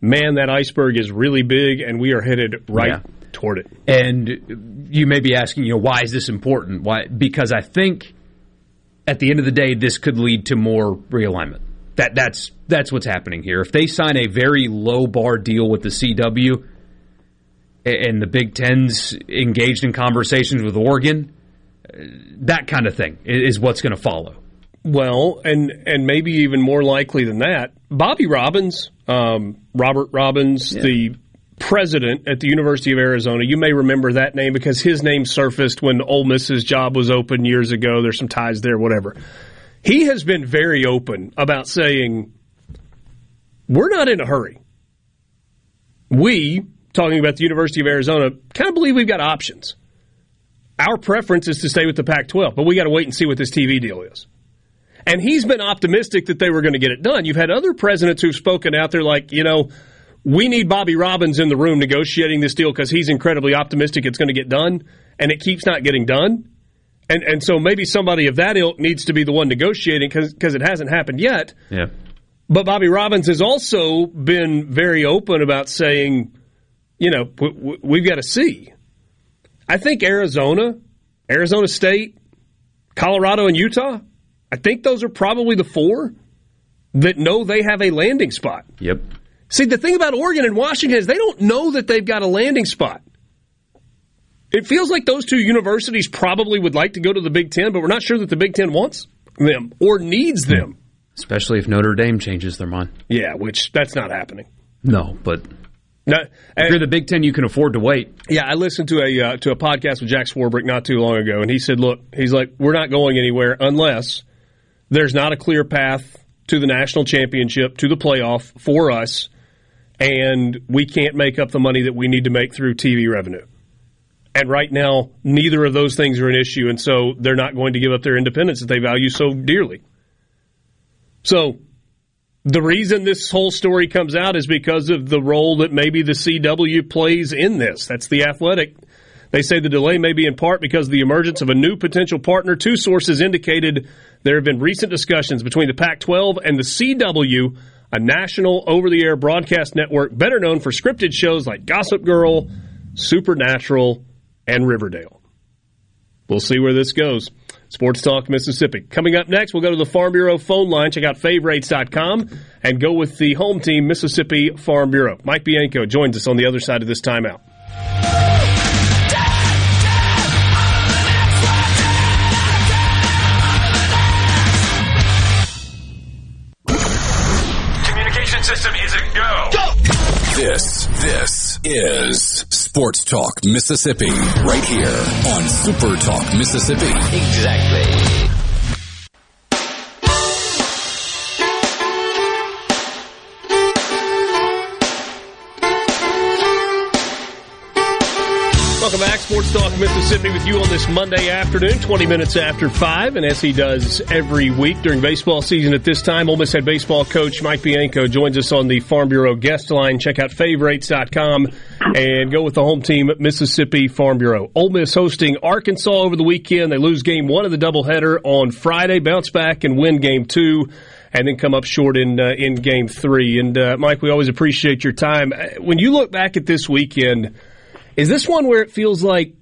man, that iceberg is really big and we are headed right Yeah. toward it. And you may be asking, you know, why is this important? Why? Because I think at the end of the day, this could lead to more realignment. That that's that's what's happening here. If they sign a very low bar deal with the CW, and the Big Ten's engaged in conversations with Oregon, uh, that kind of thing is what's going to follow. Well, and and maybe even more likely than that, Bobby Robbins, um, Robert Robbins, the president at the University of Arizona. You may remember that name because his name surfaced when Ole Miss's job was open years ago. There's some ties there, whatever. He has been very open about saying we're not in a hurry. We, talking about the University of Arizona, kind of believe we've got options. Our preference is to stay with the Pac 12, but we got to wait and see what this TV deal is. And he's been optimistic that they were going to get it done. You've had other presidents who've spoken out there like, you know, we need Bobby Robbins in the room negotiating this deal because he's incredibly optimistic it's going to get done, and it keeps not getting done. And and so maybe somebody of that ilk needs to be the one negotiating because it hasn't happened yet. Yeah. But Bobby Robbins has also been very open about saying, you know, w- w- we've got to see. I think Arizona, Arizona State, Colorado, and Utah, I think those are probably the four that know they have a landing spot. Yep. See, the thing about Oregon and Washington is they don't know that they've got a landing spot. It feels like those two universities probably would like to go to the Big Ten, but we're not sure that the Big Ten wants them or needs them. Especially if Notre Dame changes their mind. Yeah, which that's not happening. No, but No, if you're the Big Ten, you can afford to wait. Yeah, I listened to a uh, to a podcast with Jack Swarbrick not too long ago, and he said, "Look, he's like, we're not going anywhere unless there's not a clear path to the national championship, to the playoff for us, and we can't make up the money that we need to make through TV revenue." And right now, neither of those things are an issue, and so they're not going to give up their independence that they value so dearly. So, the reason this whole story comes out is because of the role that maybe the CW plays in this. That's the athletic. They say the delay may be in part because of the emergence of a new potential partner. Two sources indicated there have been recent discussions between the Pac 12 and the CW, a national over the air broadcast network better known for scripted shows like Gossip Girl, Supernatural, and Riverdale. We'll see where this goes. Sports Talk Mississippi. Coming up next, we'll go to the Farm Bureau phone line, check out favorites.com, and go with the home team, Mississippi Farm Bureau. Mike Bianco joins us on the other side of this timeout. Is Sports Talk Mississippi, right here on Super Talk Mississippi. Exactly. Sports Talk Mississippi, with you on this Monday afternoon, 20 minutes after 5, and as he does every week during baseball season at this time, Ole Miss head baseball coach Mike Bianco joins us on the Farm Bureau guest line. Check out favorites.com and go with the home team, Mississippi Farm Bureau. Ole Miss hosting Arkansas over the weekend. They lose game one of the doubleheader on Friday, bounce back and win game two and then come up short in uh, in game three. And uh, Mike, we always appreciate your time. Uh, When you look back at this weekend, is this one where it feels like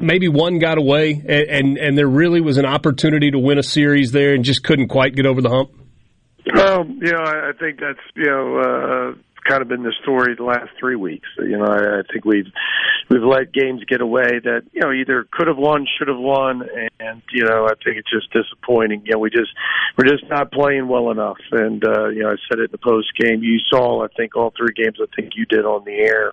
maybe one got away, and, and and there really was an opportunity to win a series there, and just couldn't quite get over the hump? Um, you know, I, I think that's you know uh, kind of been the story the last three weeks. You know, I, I think we've we've let games get away that you know either could have won, should have won, and you know I think it's just disappointing. You know, we just we're just not playing well enough. And uh, you know, I said it in the post game. You saw, I think, all three games. I think you did on the air.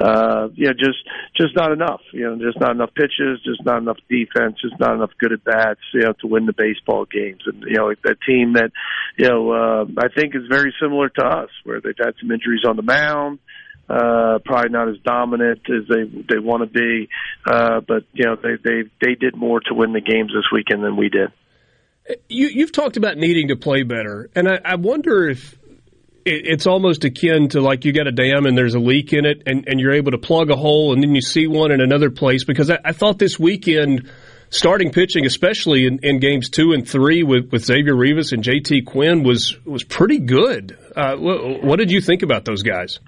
Uh, you know, just just not enough. You know, just not enough pitches, just not enough defense, just not enough good at bats. You know, to win the baseball games. And you know, a team that you know uh, I think is very similar to us, where they've had some injuries on the mound. Uh, probably not as dominant as they they want to be, uh, but you know they they they did more to win the games this weekend than we did. You, you've talked about needing to play better, and I, I wonder if it, it's almost akin to like you got a dam and there's a leak in it, and, and you're able to plug a hole, and then you see one in another place. Because I, I thought this weekend, starting pitching, especially in, in games two and three with, with Xavier Rivas and JT Quinn, was was pretty good. Uh, what, what did you think about those guys?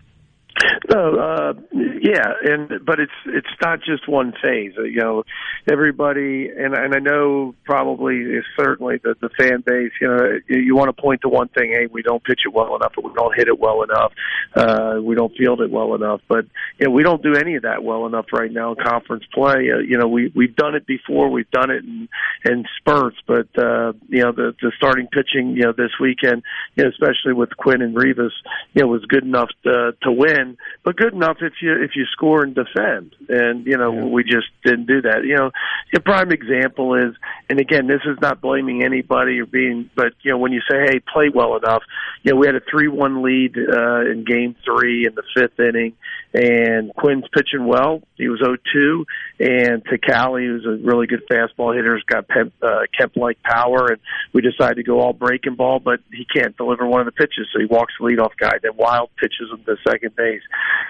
Uh, yeah, and but it's it's not just one phase. You know, everybody, and and I know probably is certainly the the fan base. You know, you, you want to point to one thing. Hey, we don't pitch it well enough, or we don't hit it well enough. Uh, we don't field it well enough. But you know, we don't do any of that well enough right now in conference play. Uh, you know, we we've done it before. We've done it in in spurts. But uh, you know, the the starting pitching, you know, this weekend, you know, especially with Quinn and Rivas, you know, was good enough to to win, but good enough if you if you score and defend. And you know, we just didn't do that. You know, a prime example is, and again, this is not blaming anybody or being, but you know, when you say, hey, play well enough, you know, we had a three-one lead uh, in Game Three in the fifth inning, and Quinn's pitching well. He was 0-2, and Takali, who's a really good fastball hitter, has got Pep, uh, Kemp-like power, and we decided to go all breaking ball, but he can't deliver one of the pitches, so he walks the leadoff guy. Then Wild pitches him to second base,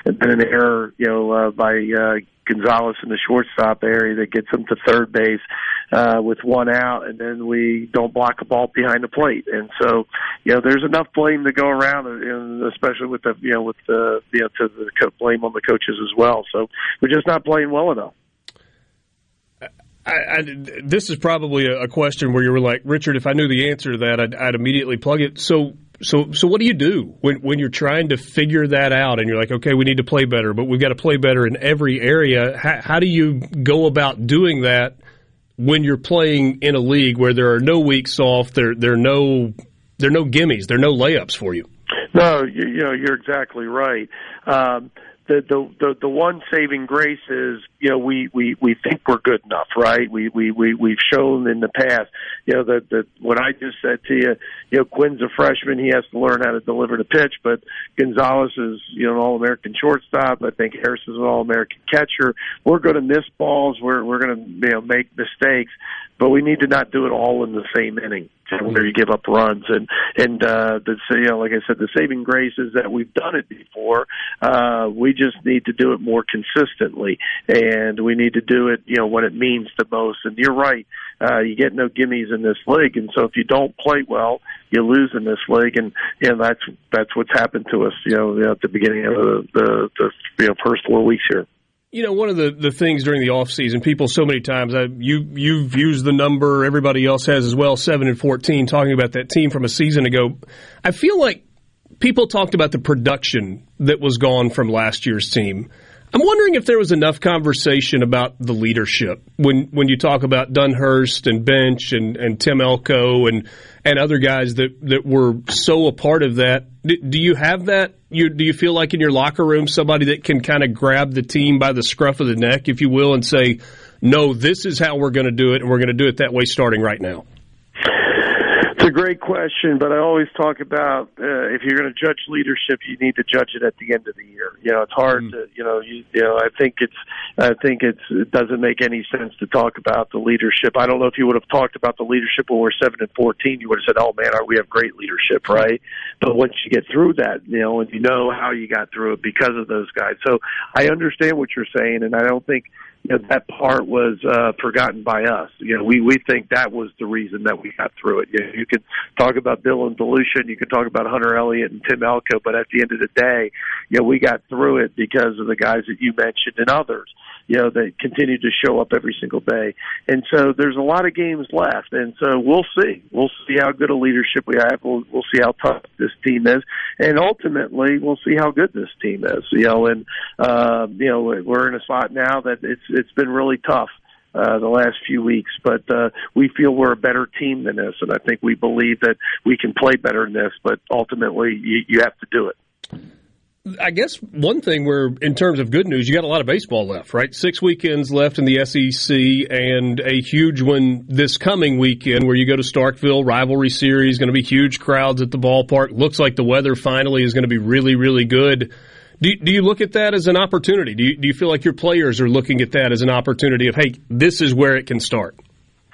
and then an error, you know, uh, by uh, Gonzalez in the shortstop area that gets him to third base uh, with one out, and then we don't block a ball behind the plate. And so, you know, there's enough blame to go around, and especially with the, you know, with the, you know, to the co- blame on the coaches as well. So we're just not playing well enough. I, I, this is probably a, a question where you were like, Richard, if I knew the answer to that, I'd, I'd immediately plug it. So, so, so, what do you do when when you're trying to figure that out, and you're like, okay, we need to play better, but we've got to play better in every area. How, how do you go about doing that when you're playing in a league where there are no weeks off, there there are no there are no gimmies, there are no layups for you? No, you, you know you're exactly right. Um, the, the the the one saving grace is you know we we we think we're good enough, right? We we we we've shown in the past, you know that that what I just said to you, you know Quinn's a freshman, he has to learn how to deliver the pitch, but Gonzalez is you know an All American shortstop. I think Harris is an All American catcher. We're going to miss balls. We're we're going to you know make mistakes, but we need to not do it all in the same inning where you give up runs. And and uh the you know like I said the saving grace is that we've done it before. Uh we just need to do it more consistently. And we need to do it you know when it means the most. And you're right. Uh you get no gimmies in this league. And so if you don't play well you lose in this league. And you know that's that's what's happened to us you know at the beginning of the the, the you know first four weeks here you know, one of the, the things during the off season, people so many times, I, you you've used the number, everybody else has as well, seven and fourteen, talking about that team from a season ago. I feel like people talked about the production that was gone from last year's team. I'm wondering if there was enough conversation about the leadership when when you talk about Dunhurst and Bench and, and Tim Elko and and other guys that, that were so a part of that. Do, you have that? You, do you feel like in your locker room somebody that can kind of grab the team by the scruff of the neck, if you will, and say, "No, this is how we're going to do it, and we're going to do it that way starting right now." Great question, but I always talk about uh, if you're going to judge leadership, you need to judge it at the end of the year. You know, it's hard mm. to, you know, you, you know, I think it's, I think it's, it doesn't make any sense to talk about the leadership. I don't know if you would have talked about the leadership when we're seven and fourteen, you would have said, "Oh man, are we have great leadership," right? But once you get through that, you know, and you know how you got through it because of those guys, so I understand what you're saying, and I don't think you know, that part was uh, forgotten by us. You know, we we think that was the reason that we got through it. You, know, you can talk about Dylan DeLucia, you can talk about Hunter Elliott and Tim Elko, but at the end of the day, you know, we got through it because of the guys that you mentioned and others. You know, that continue to show up every single day. And so there's a lot of games left, and so we'll see. We'll see how good a leadership we have. We'll, we'll see how tough this team is, and ultimately we'll see how good this team is. You know, and uh, you know we're in a spot now that it's it's been really tough uh, the last few weeks, but uh, we feel we're a better team than this, and I think we believe that we can play better than this. But ultimately, you, you have to do it. I guess one thing where, in terms of good news, you got a lot of baseball left, right? Six weekends left in the SEC, and a huge one this coming weekend where you go to Starkville rivalry series. Going to be huge crowds at the ballpark. Looks like the weather finally is going to be really, really good. Do do you look at that as an opportunity? Do you, do you feel like your players are looking at that as an opportunity of, hey, this is where it can start?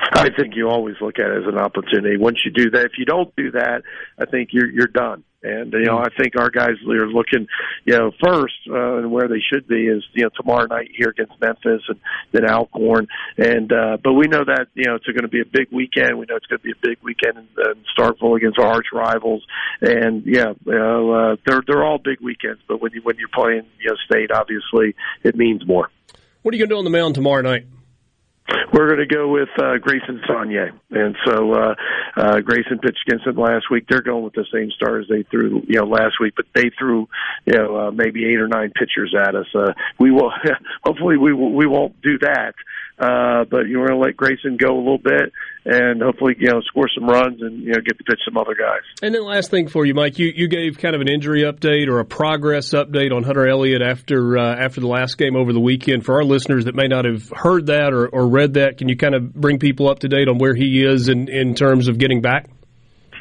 I think you always look at it as an opportunity. Once you do that, if you don't do that, I think you're you're done. And you know, I think our guys are looking, you know, first uh, and where they should be is you know tomorrow night here against Memphis and then Alcorn. And uh, but we know that you know it's going to be a big weekend. We know it's going to be a big weekend in, in Starkville against our arch rivals. And yeah, you know, uh, they're they're all big weekends. But when you when you're playing you know state, obviously it means more. What are you going to do on the mound tomorrow night? We're going to go with uh, Grayson Saunier, and so uh, uh, Grayson pitched against them last week. They're going with the same stars they threw, you know, last week, but they threw, you know, uh, maybe eight or nine pitchers at us. Uh, we will, hopefully, we we won't do that. Uh, but you're going to let Grayson go a little bit and hopefully, you know, score some runs and, you know, get to pitch some other guys. And then last thing for you, Mike, you, you gave kind of an injury update or a progress update on Hunter Elliott after, uh, after the last game over the weekend. For our listeners that may not have heard that or, or read that, can you kind of bring people up to date on where he is in, in terms of getting back?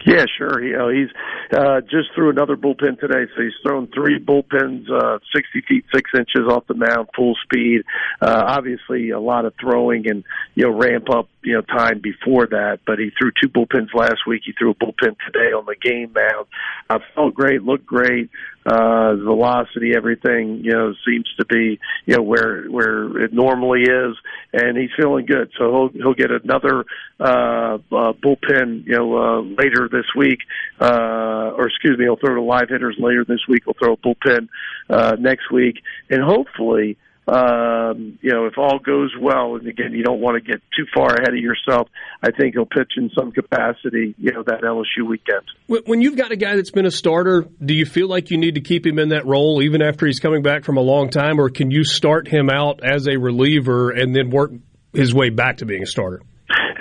Yeah, sure. You know, he's uh, just threw another bullpen today, so he's thrown three bullpens, uh, 60 feet six inches off the mound, full speed. Uh, obviously, a lot of throwing and you know ramp up you know time before that. But he threw two bullpens last week. He threw a bullpen today on the game mound. Uh, felt great, looked great. Uh, velocity, everything you know seems to be you know where where it normally is, and he's feeling good. So he'll he'll get another uh, uh, bullpen you know uh, later this week, uh, or excuse me, he'll throw to live hitters later this week. He'll throw a bullpen uh, next week, and hopefully um, you know, if all goes well, and again, you don't want to get too far ahead of yourself, I think he'll pitch in some capacity, you know, that LSU weekend. When you've got a guy that's been a starter, do you feel like you need to keep him in that role even after he's coming back from a long time, or can you start him out as a reliever and then work his way back to being a starter?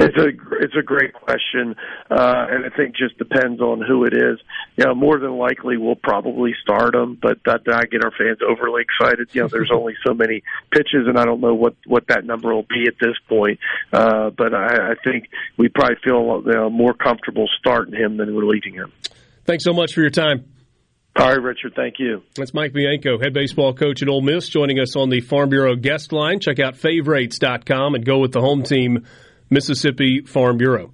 It's a it's a great question, uh, and I think just depends on who it is. You know, more than likely we'll probably start them, but that I get our fans overly excited. You know, there's only so many pitches, and I don't know what what that number will be at this point. Uh, but I, I think we probably feel you know, more comfortable starting him than relieving him. Thanks so much for your time. All right, Richard. Thank you. That's Mike Bianco, head baseball coach at Ole Miss, joining us on the Farm Bureau guest line. Check out favorites.com and go with the home team Mississippi Farm Bureau.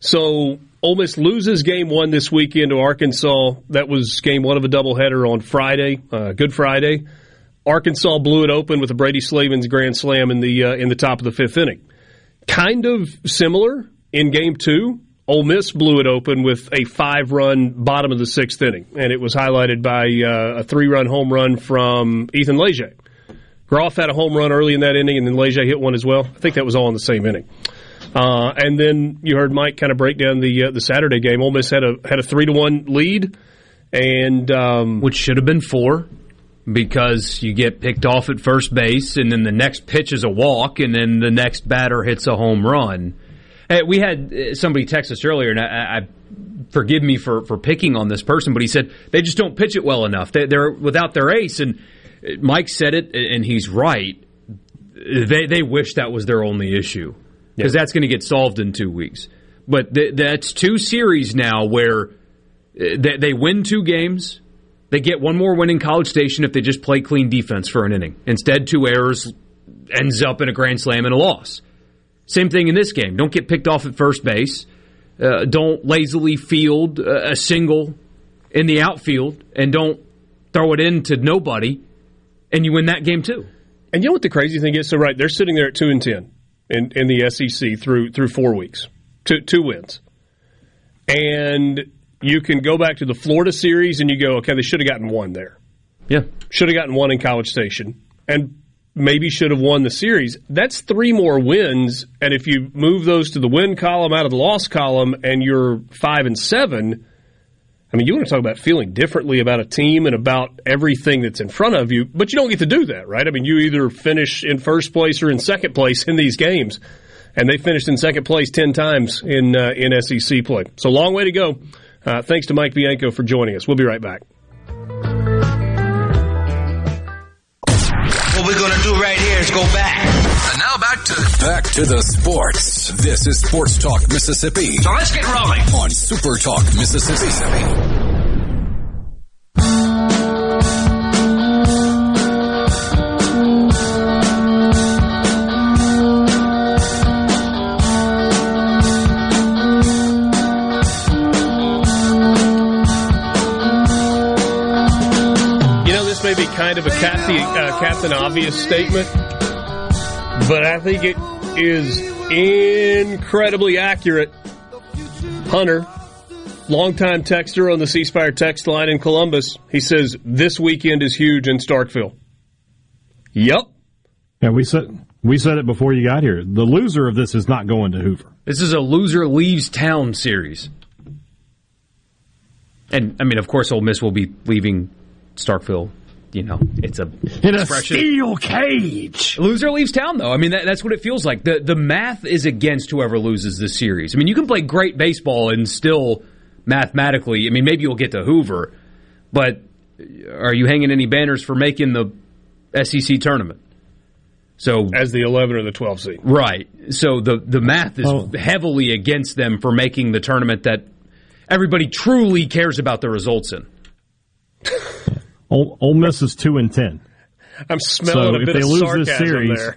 So Ole Miss loses game one this weekend to Arkansas. That was game one of a doubleheader on Friday, uh, Good Friday. Arkansas blew it open with a Brady Slavens grand slam in the uh, in the top of the fifth inning. Kind of similar in game two. Ole Miss blew it open with a five run bottom of the sixth inning, and it was highlighted by uh, a three run home run from Ethan Leger. Groff had a home run early in that inning, and then Leger hit one as well. I think that was all in the same inning. Uh, and then you heard Mike kind of break down the uh, the Saturday game. Ole Miss had a had a three to one lead, and um, which should have been four because you get picked off at first base, and then the next pitch is a walk, and then the next batter hits a home run. Hey, we had uh, somebody text us earlier, and I, I forgive me for for picking on this person, but he said they just don't pitch it well enough. They, they're without their ace, and Mike said it, and he's right. They they wish that was their only issue because yeah. that's going to get solved in two weeks. But th- that's two series now where uh, they, they win two games. They get one more win in College Station if they just play clean defense for an inning. Instead, two errors ends up in a grand slam and a loss. Same thing in this game. Don't get picked off at first base. Uh, don't lazily field a single in the outfield and don't throw it into nobody, and you win that game too. And you know what the crazy thing is? So right, they're sitting there at two and ten in, in the SEC through through four weeks, two two wins, and you can go back to the Florida series and you go, okay, they should have gotten one there. Yeah, should have gotten one in College Station, and maybe should have won the series. That's three more wins, and if you move those to the win column out of the loss column, and you're five and seven, I mean, you want to talk about feeling differently about a team and about everything that's in front of you, but you don't get to do that, right? I mean, you either finish in first place or in second place in these games, and they finished in second place ten times in uh, in SEC play. So long way to go. Uh, thanks to Mike Bianco for joining us. We'll be right back. What we're to do right here is go back. And now back to back to the sports. This is Sports Talk Mississippi. So let's get rolling. On Super Talk Mississippi. You know, this may be kind of a Captain, uh, Captain Obvious statement, but I think it is incredibly accurate. Hunter, longtime texter on the C Spire text line in Columbus, he says this weekend is huge in Starkville. Yep. Yeah, we said we said it before you got here. The loser of this is not going to Hoover. This is a loser leaves town series. And I mean, of course, Ole Miss will be leaving Starkville. You know, it's a In a steel cage. Loser leaves town, though. I mean, that, that's what it feels like. The the math is against whoever loses the series. I mean, you can play great baseball and still mathematically. I mean, maybe you'll get to Hoover, but are you hanging any banners for making the SEC tournament? So as the 11 or the 12 seed, right? So the the math is Oh. heavily against them for making the tournament that everybody truly cares about the results in. Ole, Ole Miss is two and ten. I'm smelling So a if bit they of lose this sarcasm series-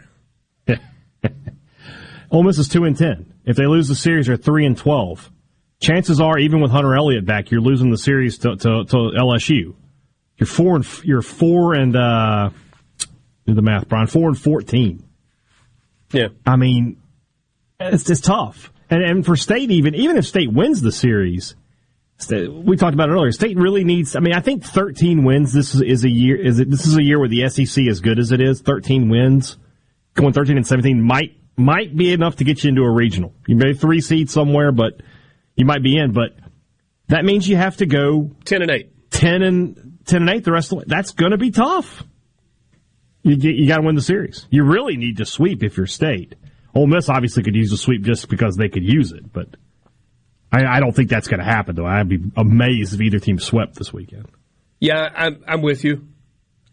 there. Ole Miss is two and ten. If they lose the series, they're three and twelve. Chances are, even with Hunter Elliott back, you're losing the series to, to, to LSU. You're four and you're four and uh, do the math, Brian. Four and fourteen. Yeah. I mean, it's just tough. And, and for State, even even if State wins the series, we talked about it earlier. State really needs. I mean, I think 13 wins. This is, is a year. Is it? This is a year where the SEC is good as it is. 13 wins, going 13 and 17 might might be enough to get you into a regional. You may three seed somewhere, but you might be in. But that means you have to go 10 and 8. 10 and 10 and 8 the rest of the way. That's going to be tough. You, get- you got to win the series. You really need to sweep if you're state. Ole Miss obviously could use a sweep just because they could use it, but I, I don't think that's going to happen. Though I'd be amazed if either team swept this weekend. Yeah, I'm, I'm with you.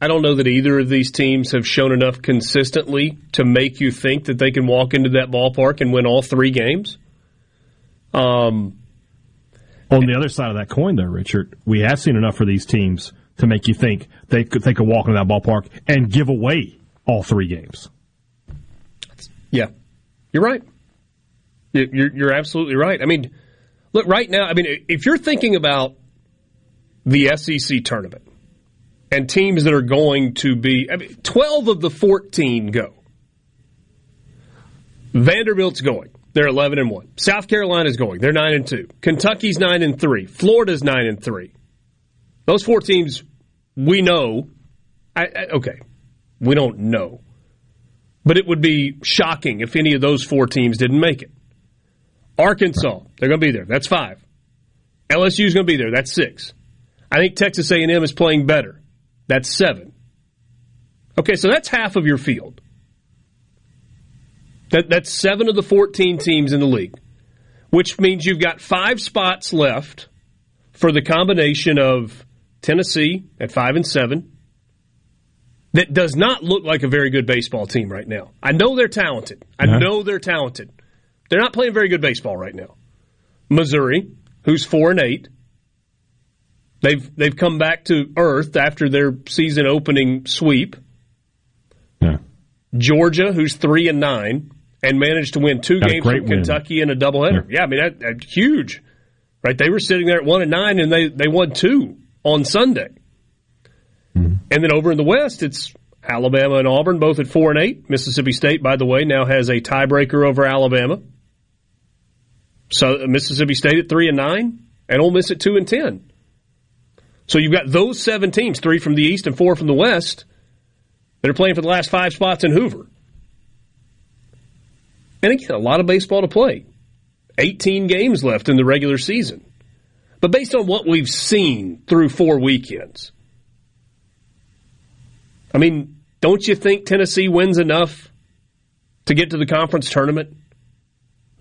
I don't know that either of these teams have shown enough consistently to make you think that they can walk into that ballpark and win all three games. Um, On the other side of that coin, though, Richard, we have seen enough for these teams to make you think they could they could walk into that ballpark and give away all three games. Yeah, you're right. You- You're, you're absolutely right. I mean, look, right now, I mean, if you're thinking about the SEC tournament and teams that are going to be, I mean, 12 of the 14 go. Vanderbilt's going. They're 11 and 1. South Carolina's going. They're 9 and 2. Kentucky's 9 and 3. Florida's 9 and 3. Those four teams we know. I, I, okay. We don't know. But it would be shocking if any of those four teams didn't make it. Arkansas, they're going to be there. That's five. LSU is going to be there. That's six. I think Texas A&M is playing better. That's seven. Okay, so that's half of your field. That, that's seven of the 14 teams in the league, which means you've got five spots left for the combination of Tennessee at five and seven, that does not look like a very good baseball team right now. I know they're talented. I Uh-huh. know they're talented. They're not playing very good baseball right now. Missouri, who's four and eight, they've they've come back to earth after their season opening sweep. Yeah. Georgia, who's three and nine, and managed to win two Got games from win. Kentucky in a doubleheader. Yeah, I mean that, that's huge, right? They were sitting there at one and nine, and they they won two on Sunday. Mm-hmm. And then over in the West, it's Alabama and Auburn, both at four and eight. Mississippi State, by the way, now has a tiebreaker over Alabama. So uh, Mississippi State at three and nine, and Ole Miss at two and ten. So you've got those seven teams, three from the East and four from the West, that are playing for the last five spots in Hoover. And again, a lot of baseball to play. 18 games left in the regular season. But based on what we've seen through four weekends, I mean, don't you think Tennessee wins enough to get to the conference tournament?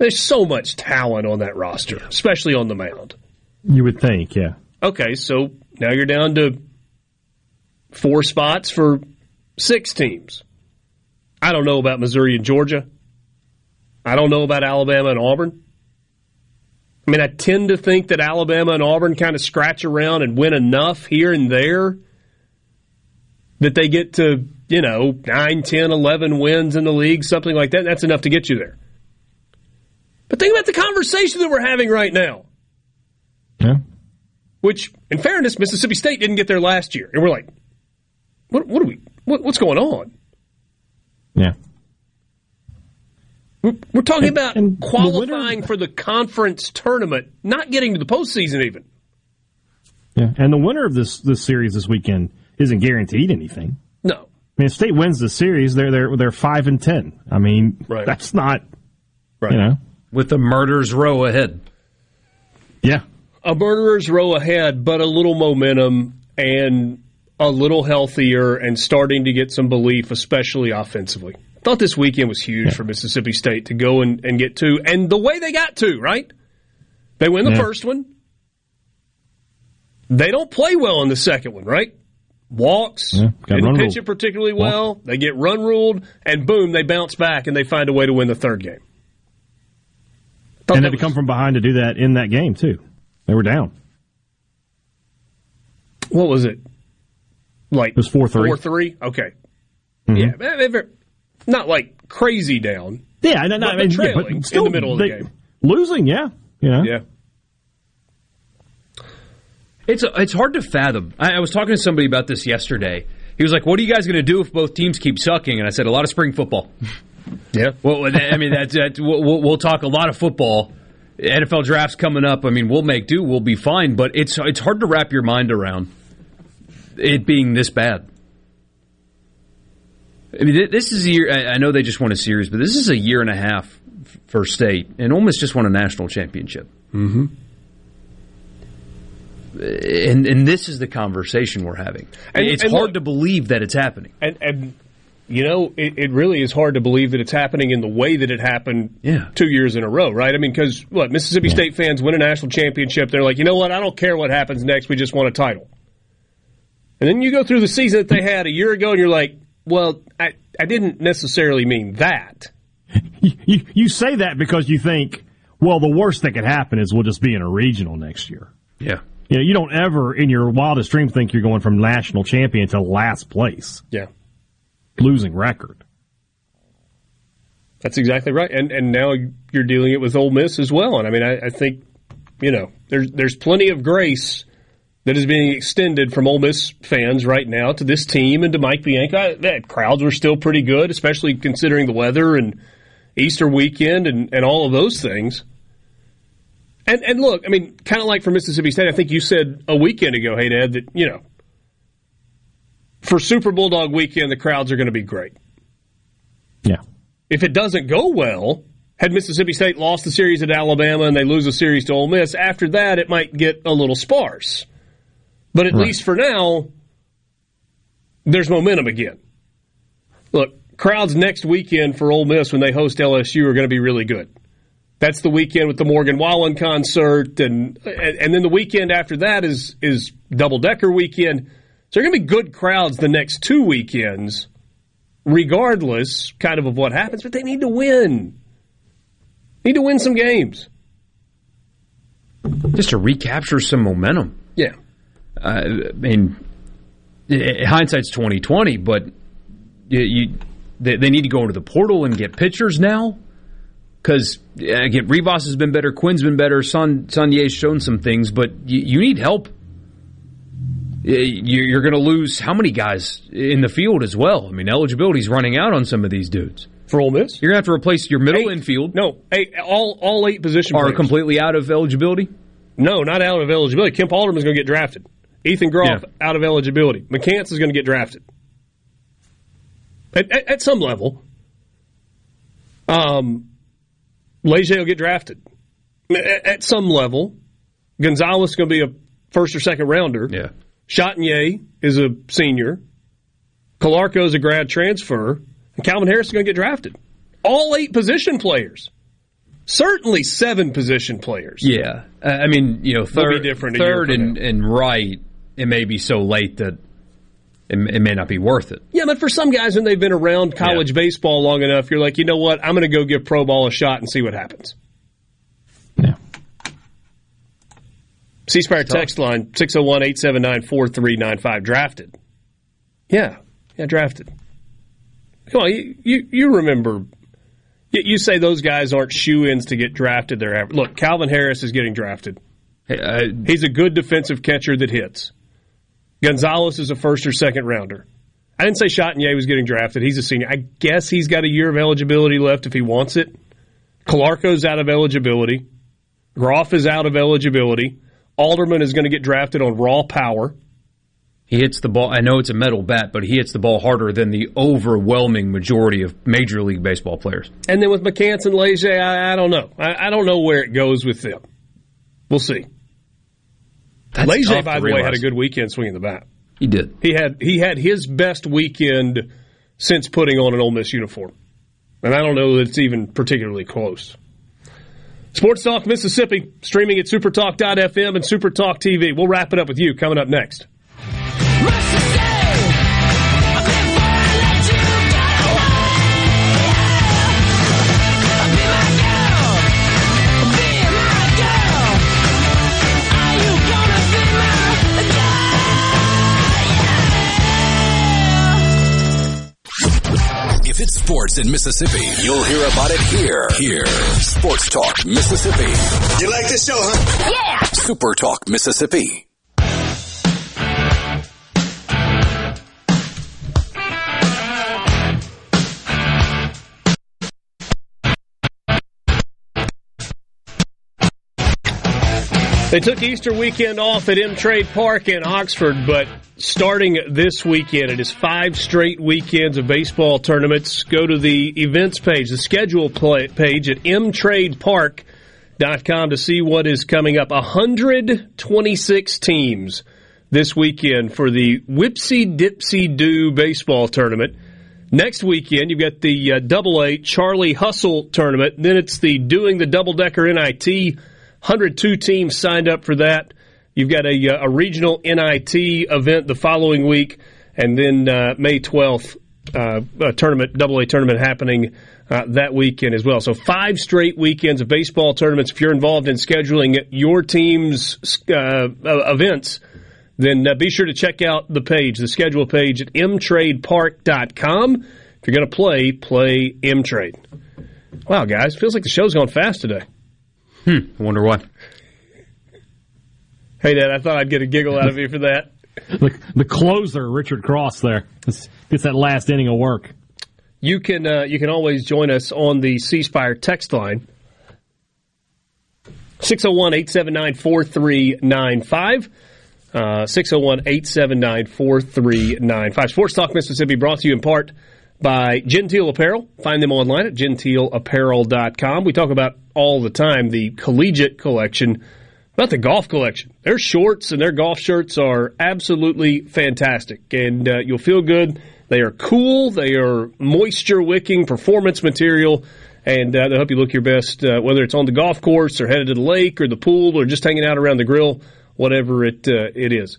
There's so much talent on that roster, especially on the mound. You would think, yeah. Okay, so now you're down to four spots for six teams. I don't know about Missouri and Georgia. I don't know about Alabama and Auburn. I mean, I tend to think that Alabama and Auburn kind of scratch around and win enough here and there that they get to, you know, 9, 10, 11 wins in the league, something like that. That's enough to get you there. But think about the conversation that we're having right now. Yeah. Which, in fairness, Mississippi State didn't get there last year. And we're like, what, what are we, what, what's going on? Yeah. We're, we're talking And- about and the qualifying for the conference tournament, not getting to the postseason even. Yeah. And the winner of this this series this weekend isn't guaranteed anything. No. I mean, if State wins the series, they're they're they're five and ten. I mean, Right. that's not Right. you know. With a murders row ahead. Yeah. a murderer's row ahead, but a little momentum and a little healthier and starting to get some belief, especially offensively. Thought this weekend was huge for Mississippi State to go and, and get two, and the way they got two, right? They win the Yeah. first one. They don't play well in the second one, right? Walks, Yeah, got didn't pitch ruled. it particularly well. They get run ruled, and boom, they bounce back and they find a way to win the third game. Thought and that they was- come from behind to do that in that game too. They were down. what was it? Like It was 4-3. Four three. Okay. Mhm. Yeah, not like crazy down. Yeah, no, no, But- I mean, but yeah, trailing still, in the middle of the they- game. losing. Yeah, you know? Yeah. It's it's hard to fathom. I, I was talking to somebody about this yesterday. He was like, "What are you guys going to do if both teams keep sucking?" And I said, "A lot of spring football." Yeah. Well, I mean, that's, that's we'll, we'll- talk a lot of football. NFL drafts coming up. I mean, we'll make do. We'll be fine. But it's it's hard to wrap your mind around it being this bad. I mean, this is a year. I I know they just won a series, but this is a year and a half for state, and almost just won a national championship. Mm-hmm. And and this is the conversation we're having. And- it's and hard look- to believe that it's happening. And and you know, it, it really is hard to believe that it's happening in the way that it happened Yeah. two years in a row, right? I mean, because what Mississippi State fans win a national championship, they're like, you know what? I don't care what happens next. We just want a title. And then you go through the season that they had a year ago, and you're like, well, I I didn't necessarily mean that. You you say that because you think, well, the worst that could happen is we'll just be in a regional next year. Yeah. You know, you don't ever in your wildest dream think you're going from national champion to last place, Yeah. Losing record. That's exactly right. And and now you're dealing it with Ole Miss as well. And I mean, I, I think you know there's there's plenty of grace that is being extended from Ole Miss fans right now to this team and to Mike Bianco. That crowds were still pretty good, especially considering the weather and Easter weekend and, and all of those things. And and look, I mean, kind of like for Mississippi State, I think you said a weekend ago, hey Dad, that you know for Super Bulldog weekend the crowds are going to be great Yeah. if it doesn't go well, had Mississippi State lost the series at Alabama and they lose a series to Ole Miss, after that it might get a little sparse. But at Right. least for now, there's momentum again. Look, crowds next weekend for Ole Miss when they host LSU are going to be really good. That's the weekend with the Morgan Wallen concert, and and, and then the weekend after that is is double decker weekend. So there are going to be good crowds the next two weekends regardless kind of of what happens, but they need to win. Need to win some games. Just to recapture some momentum. Yeah. Uh, I mean, eh, hindsight's twenty twenty, but you, you they, they need to go into the portal and get pitchers now. Because again, Rivas has been better, Quinn's been better, Son Saunier's shown some things, but you, you need help. You- You're going to lose how many guys in the field as well? I mean, eligibility's running out on some of these dudes. For Ole Miss, you're going to have to replace your middle infield. No, eight, all all eight position are players. completely out of eligibility. No, not out of eligibility. Kemp Alderman's going to get drafted. Ethan Groff Yeah. out of eligibility. McCants is going to get drafted. at, at, at some level. Um, Leger will get drafted at, at some level. Gonzalez is going to be a first or second rounder. Yeah. Chatagnier is a senior. Calarco is a grad transfer. And Calvin Harris is going to get drafted. All eight position players. Certainly seven position players. Yeah, I mean, you know, third, third and, and right, it may be so late that it, it may not be worth it. Yeah, but for some guys, when they've been around college baseball long enough, you're like, you know what? I'm going to go give pro ball a shot and see what happens. C Spire text line 601 879 4395. Drafted. Yeah. Yeah, drafted. Come on, you, you, you remember. You, you say those guys aren't shoe ins to get drafted. They're aver- Look, Calvin Harris is getting drafted. He's a good defensive catcher that hits. Gonzalez is a first or second rounder. I didn't say Chatagnier was getting drafted. He's a senior. I guess he's got a year of eligibility left if he wants it. Calarco's out of eligibility. Groff is out of eligibility. Alderman is going to get drafted on raw power. He hits the ball. I know it's a metal bat, but he hits the ball harder than the overwhelming majority of Major League Baseball players. And then with McCants and Leger, I, I don't know. I, I don't know where it goes with them. We'll see. That's Leger, by the way, had a good weekend swinging the bat. He did. He had he had his best weekend since putting on an Ole Miss uniform, and I don't know that it's even particularly close. Sports Talk Mississippi, streaming at supertalk.fm and Supertalk TV. We'll wrap it up with you coming up next. If it's sports in Mississippi, you'll hear about it here. Here. Sports Talk Mississippi. You like this show, huh? Yeah! Super Talk Mississippi. They took Easter weekend off at M Trade Park in Oxford, but starting this weekend, it is five straight weekends of baseball tournaments. Go to the events page, the schedule page at mtradepark.com to see what is coming up. 126 teams this weekend for the Whipsy Dipsy Doo baseball tournament. Next weekend, you've got the uh, Double A Charlie Hustle tournament. Then it's the Doing the Double Decker NIT. 102 teams signed up for that. You've got a, uh, a regional NIT event the following week, and then uh, May 12th, uh, a tournament, Double A tournament happening uh, that weekend as well. So five straight weekends of baseball tournaments. If you're involved in scheduling your team's uh, uh, events, then uh, be sure to check out the page, the schedule page at mtradepark.com. If you're going to play, play mtrade. Wow, guys, feels like the show's gone fast today. Hmm. I wonder why. Hey, Dad, I thought I'd get a giggle out of you for that. The, the closer, Richard Cross, there Gets- gets that last inning of work. You can uh, you can always join us on the C Spire text line 601-879-4395 uh, 601-879-4395 Sports Talk Mississippi brought to you in part by Genteel Apparel. Find them online at genteelapparel.com. We talk about all the time the collegiate collection, not the golf collection. Their shorts and their golf shirts are absolutely fantastic, and uh, you'll feel good. They are cool. They are moisture wicking performance material, and uh, they'll help you look your best, uh, whether it's on the golf course or headed to the lake or the pool or just hanging out around the grill, whatever it uh, it is.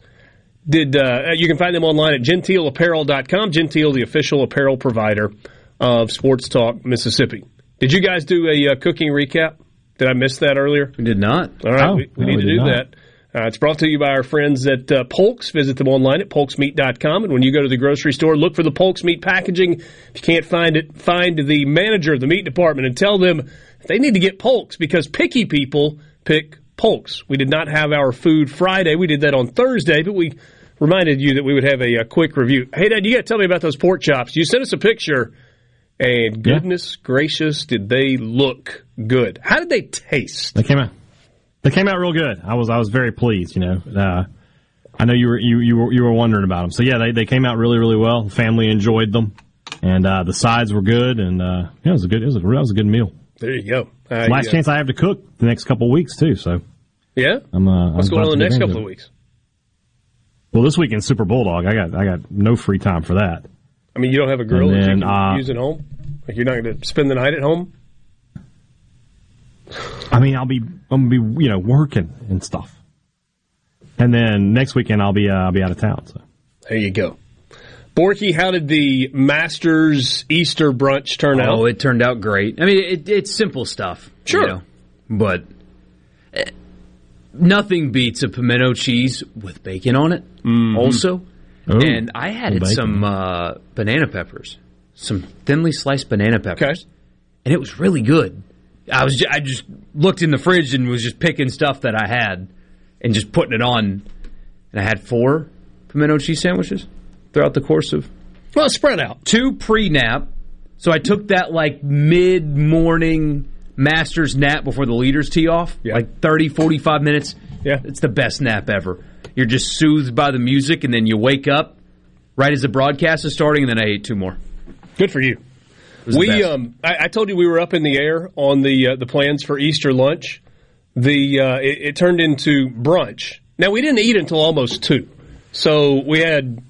Did uh, you can find them online at genteelapparel.com. Genteel, the official apparel provider of Sports Talk Mississippi. Did you guys do a uh, cooking recap? Did I miss that earlier? We did not. All right, Oh, we, we no, need we to do not. that. Uh, it's brought to you by our friends at uh, Polks. Visit them online at polksmeat.com. And when you go to the grocery store, look for the Polks meat packaging. If you can't find it, find the manager of the meat department and tell them they need to get Polks because picky people pick Polks. We did not have our food Friday. We did that on Thursday, but we reminded you that we would have a, a quick review. Hey, Dad, you got to tell me about those pork chops. You sent us a picture, and goodness gracious, did they look good? How did they taste? They came out. They came out real good. I was I was very pleased. You know, uh, I know you were you you were you were wondering about them. So yeah, they, they came out really really well. The family enjoyed them. and uh, the sides were good, and uh, yeah, it was a good. It was a, that was a good meal. There you go. Uh, Last yeah. chance I have to cook the next couple of weeks too. So Yeah. I'm. Uh, What's I'm going on the next couple of weeks? Well, this weekend Super Bulldog. I got I got no free time for that. I mean, you don't have a grill And that you can uh, use at home. Like you're not going to spend the night at home. I mean, I'll be I'm gonna be you know working and stuff, and then next weekend I'll be uh, I'll be out of town. So There you go. Borky, how did the Masters Easter brunch turn out? Oh, it turned out great. I mean, it, it's simple stuff. Sure. you know, but eh, nothing beats a pimento cheese with bacon on it. Also, Ooh, and I had some uh, banana peppers, some thinly sliced banana peppers, and it was really good. I was ju- I just looked in the fridge and was just picking stuff that I had and just putting it on, and I had four pimento cheese sandwiches throughout the course of well spread out two pre nap. So I took that like mid morning master's nap before the leaders tee off, like 30, 45 minutes. Yeah, it's the best nap ever. You're just soothed by the music, and then you wake up right as the broadcast is starting, and then I ate two more. Good for you. We, um, I, I told you we were up in the air on the uh, the plans for Easter lunch. The uh, it, it turned into brunch. Now we didn't eat until almost two, so we had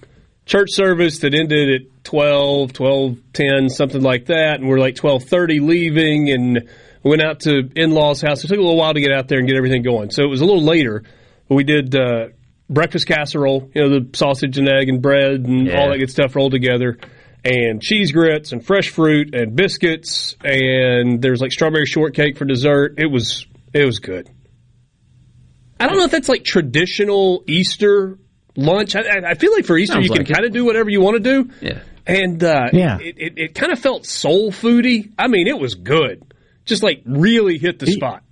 church service that ended at 12, 12, 10, something like that, and we're like twelve thirty leaving, and went out to in laws' house. It took a little while to get out there and get everything going, so it was a little later. But we did uh, breakfast casserole, you know, the sausage and egg and bread and all that good stuff rolled together, and cheese grits and fresh fruit and biscuits, and there was like strawberry shortcake for dessert. It was it was good. I don't know if that's like traditional Easter lunch. I, I- I feel like for Easter Sounds you can like it. kind of do whatever you want to do. Yeah. And uh, Yeah. it, it, it kind of felt soul foody. I mean, it was good. Just like really hit the spot.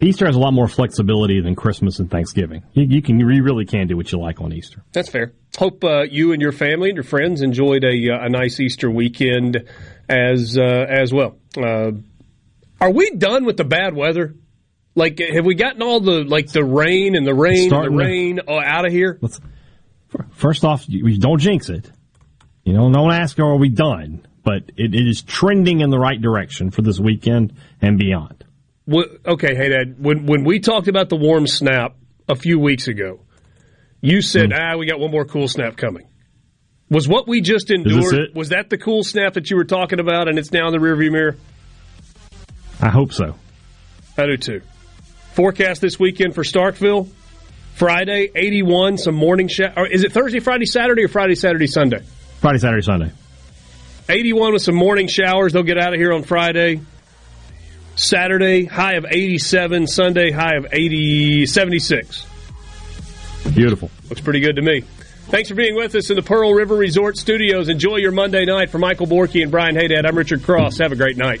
Easter has a lot more flexibility than Christmas and Thanksgiving. You, you can you really can do what you like on Easter. That's fair. Hope uh, you and your family and your friends enjoyed a, uh, a nice Easter weekend as uh, as well. Uh, are we done with the bad weather? Like, have we gotten all the like the rain and the rain and the rain uh, out of here? First off, you, you don't jinx it. You know, don't ask, are we done? But it, it is trending in the right direction for this weekend and beyond. Okay, hey Dad. When when we talked about the warm snap a few weeks ago, you said, Hmm. "Ah, we got one more cool snap coming." Was what we just endured? Was that the cool snap that you were talking about, and it's now in the rearview mirror? I hope so. I do too. Forecast this weekend for Starkville. Friday, 81, some morning shower. Or is it Thursday, Friday, Saturday, or Friday, Saturday, Sunday? Friday, Saturday, Sunday. 81 with some morning showers. They'll get out of here on Friday. Saturday, high of 87. Sunday, high of 80, 76. Beautiful. Looks pretty good to me. Thanks for being with us in the Pearl River Resort Studios. Enjoy your Monday night. For Michael Borky and Brian Hadad, I'm Richard Cross. Have a great night.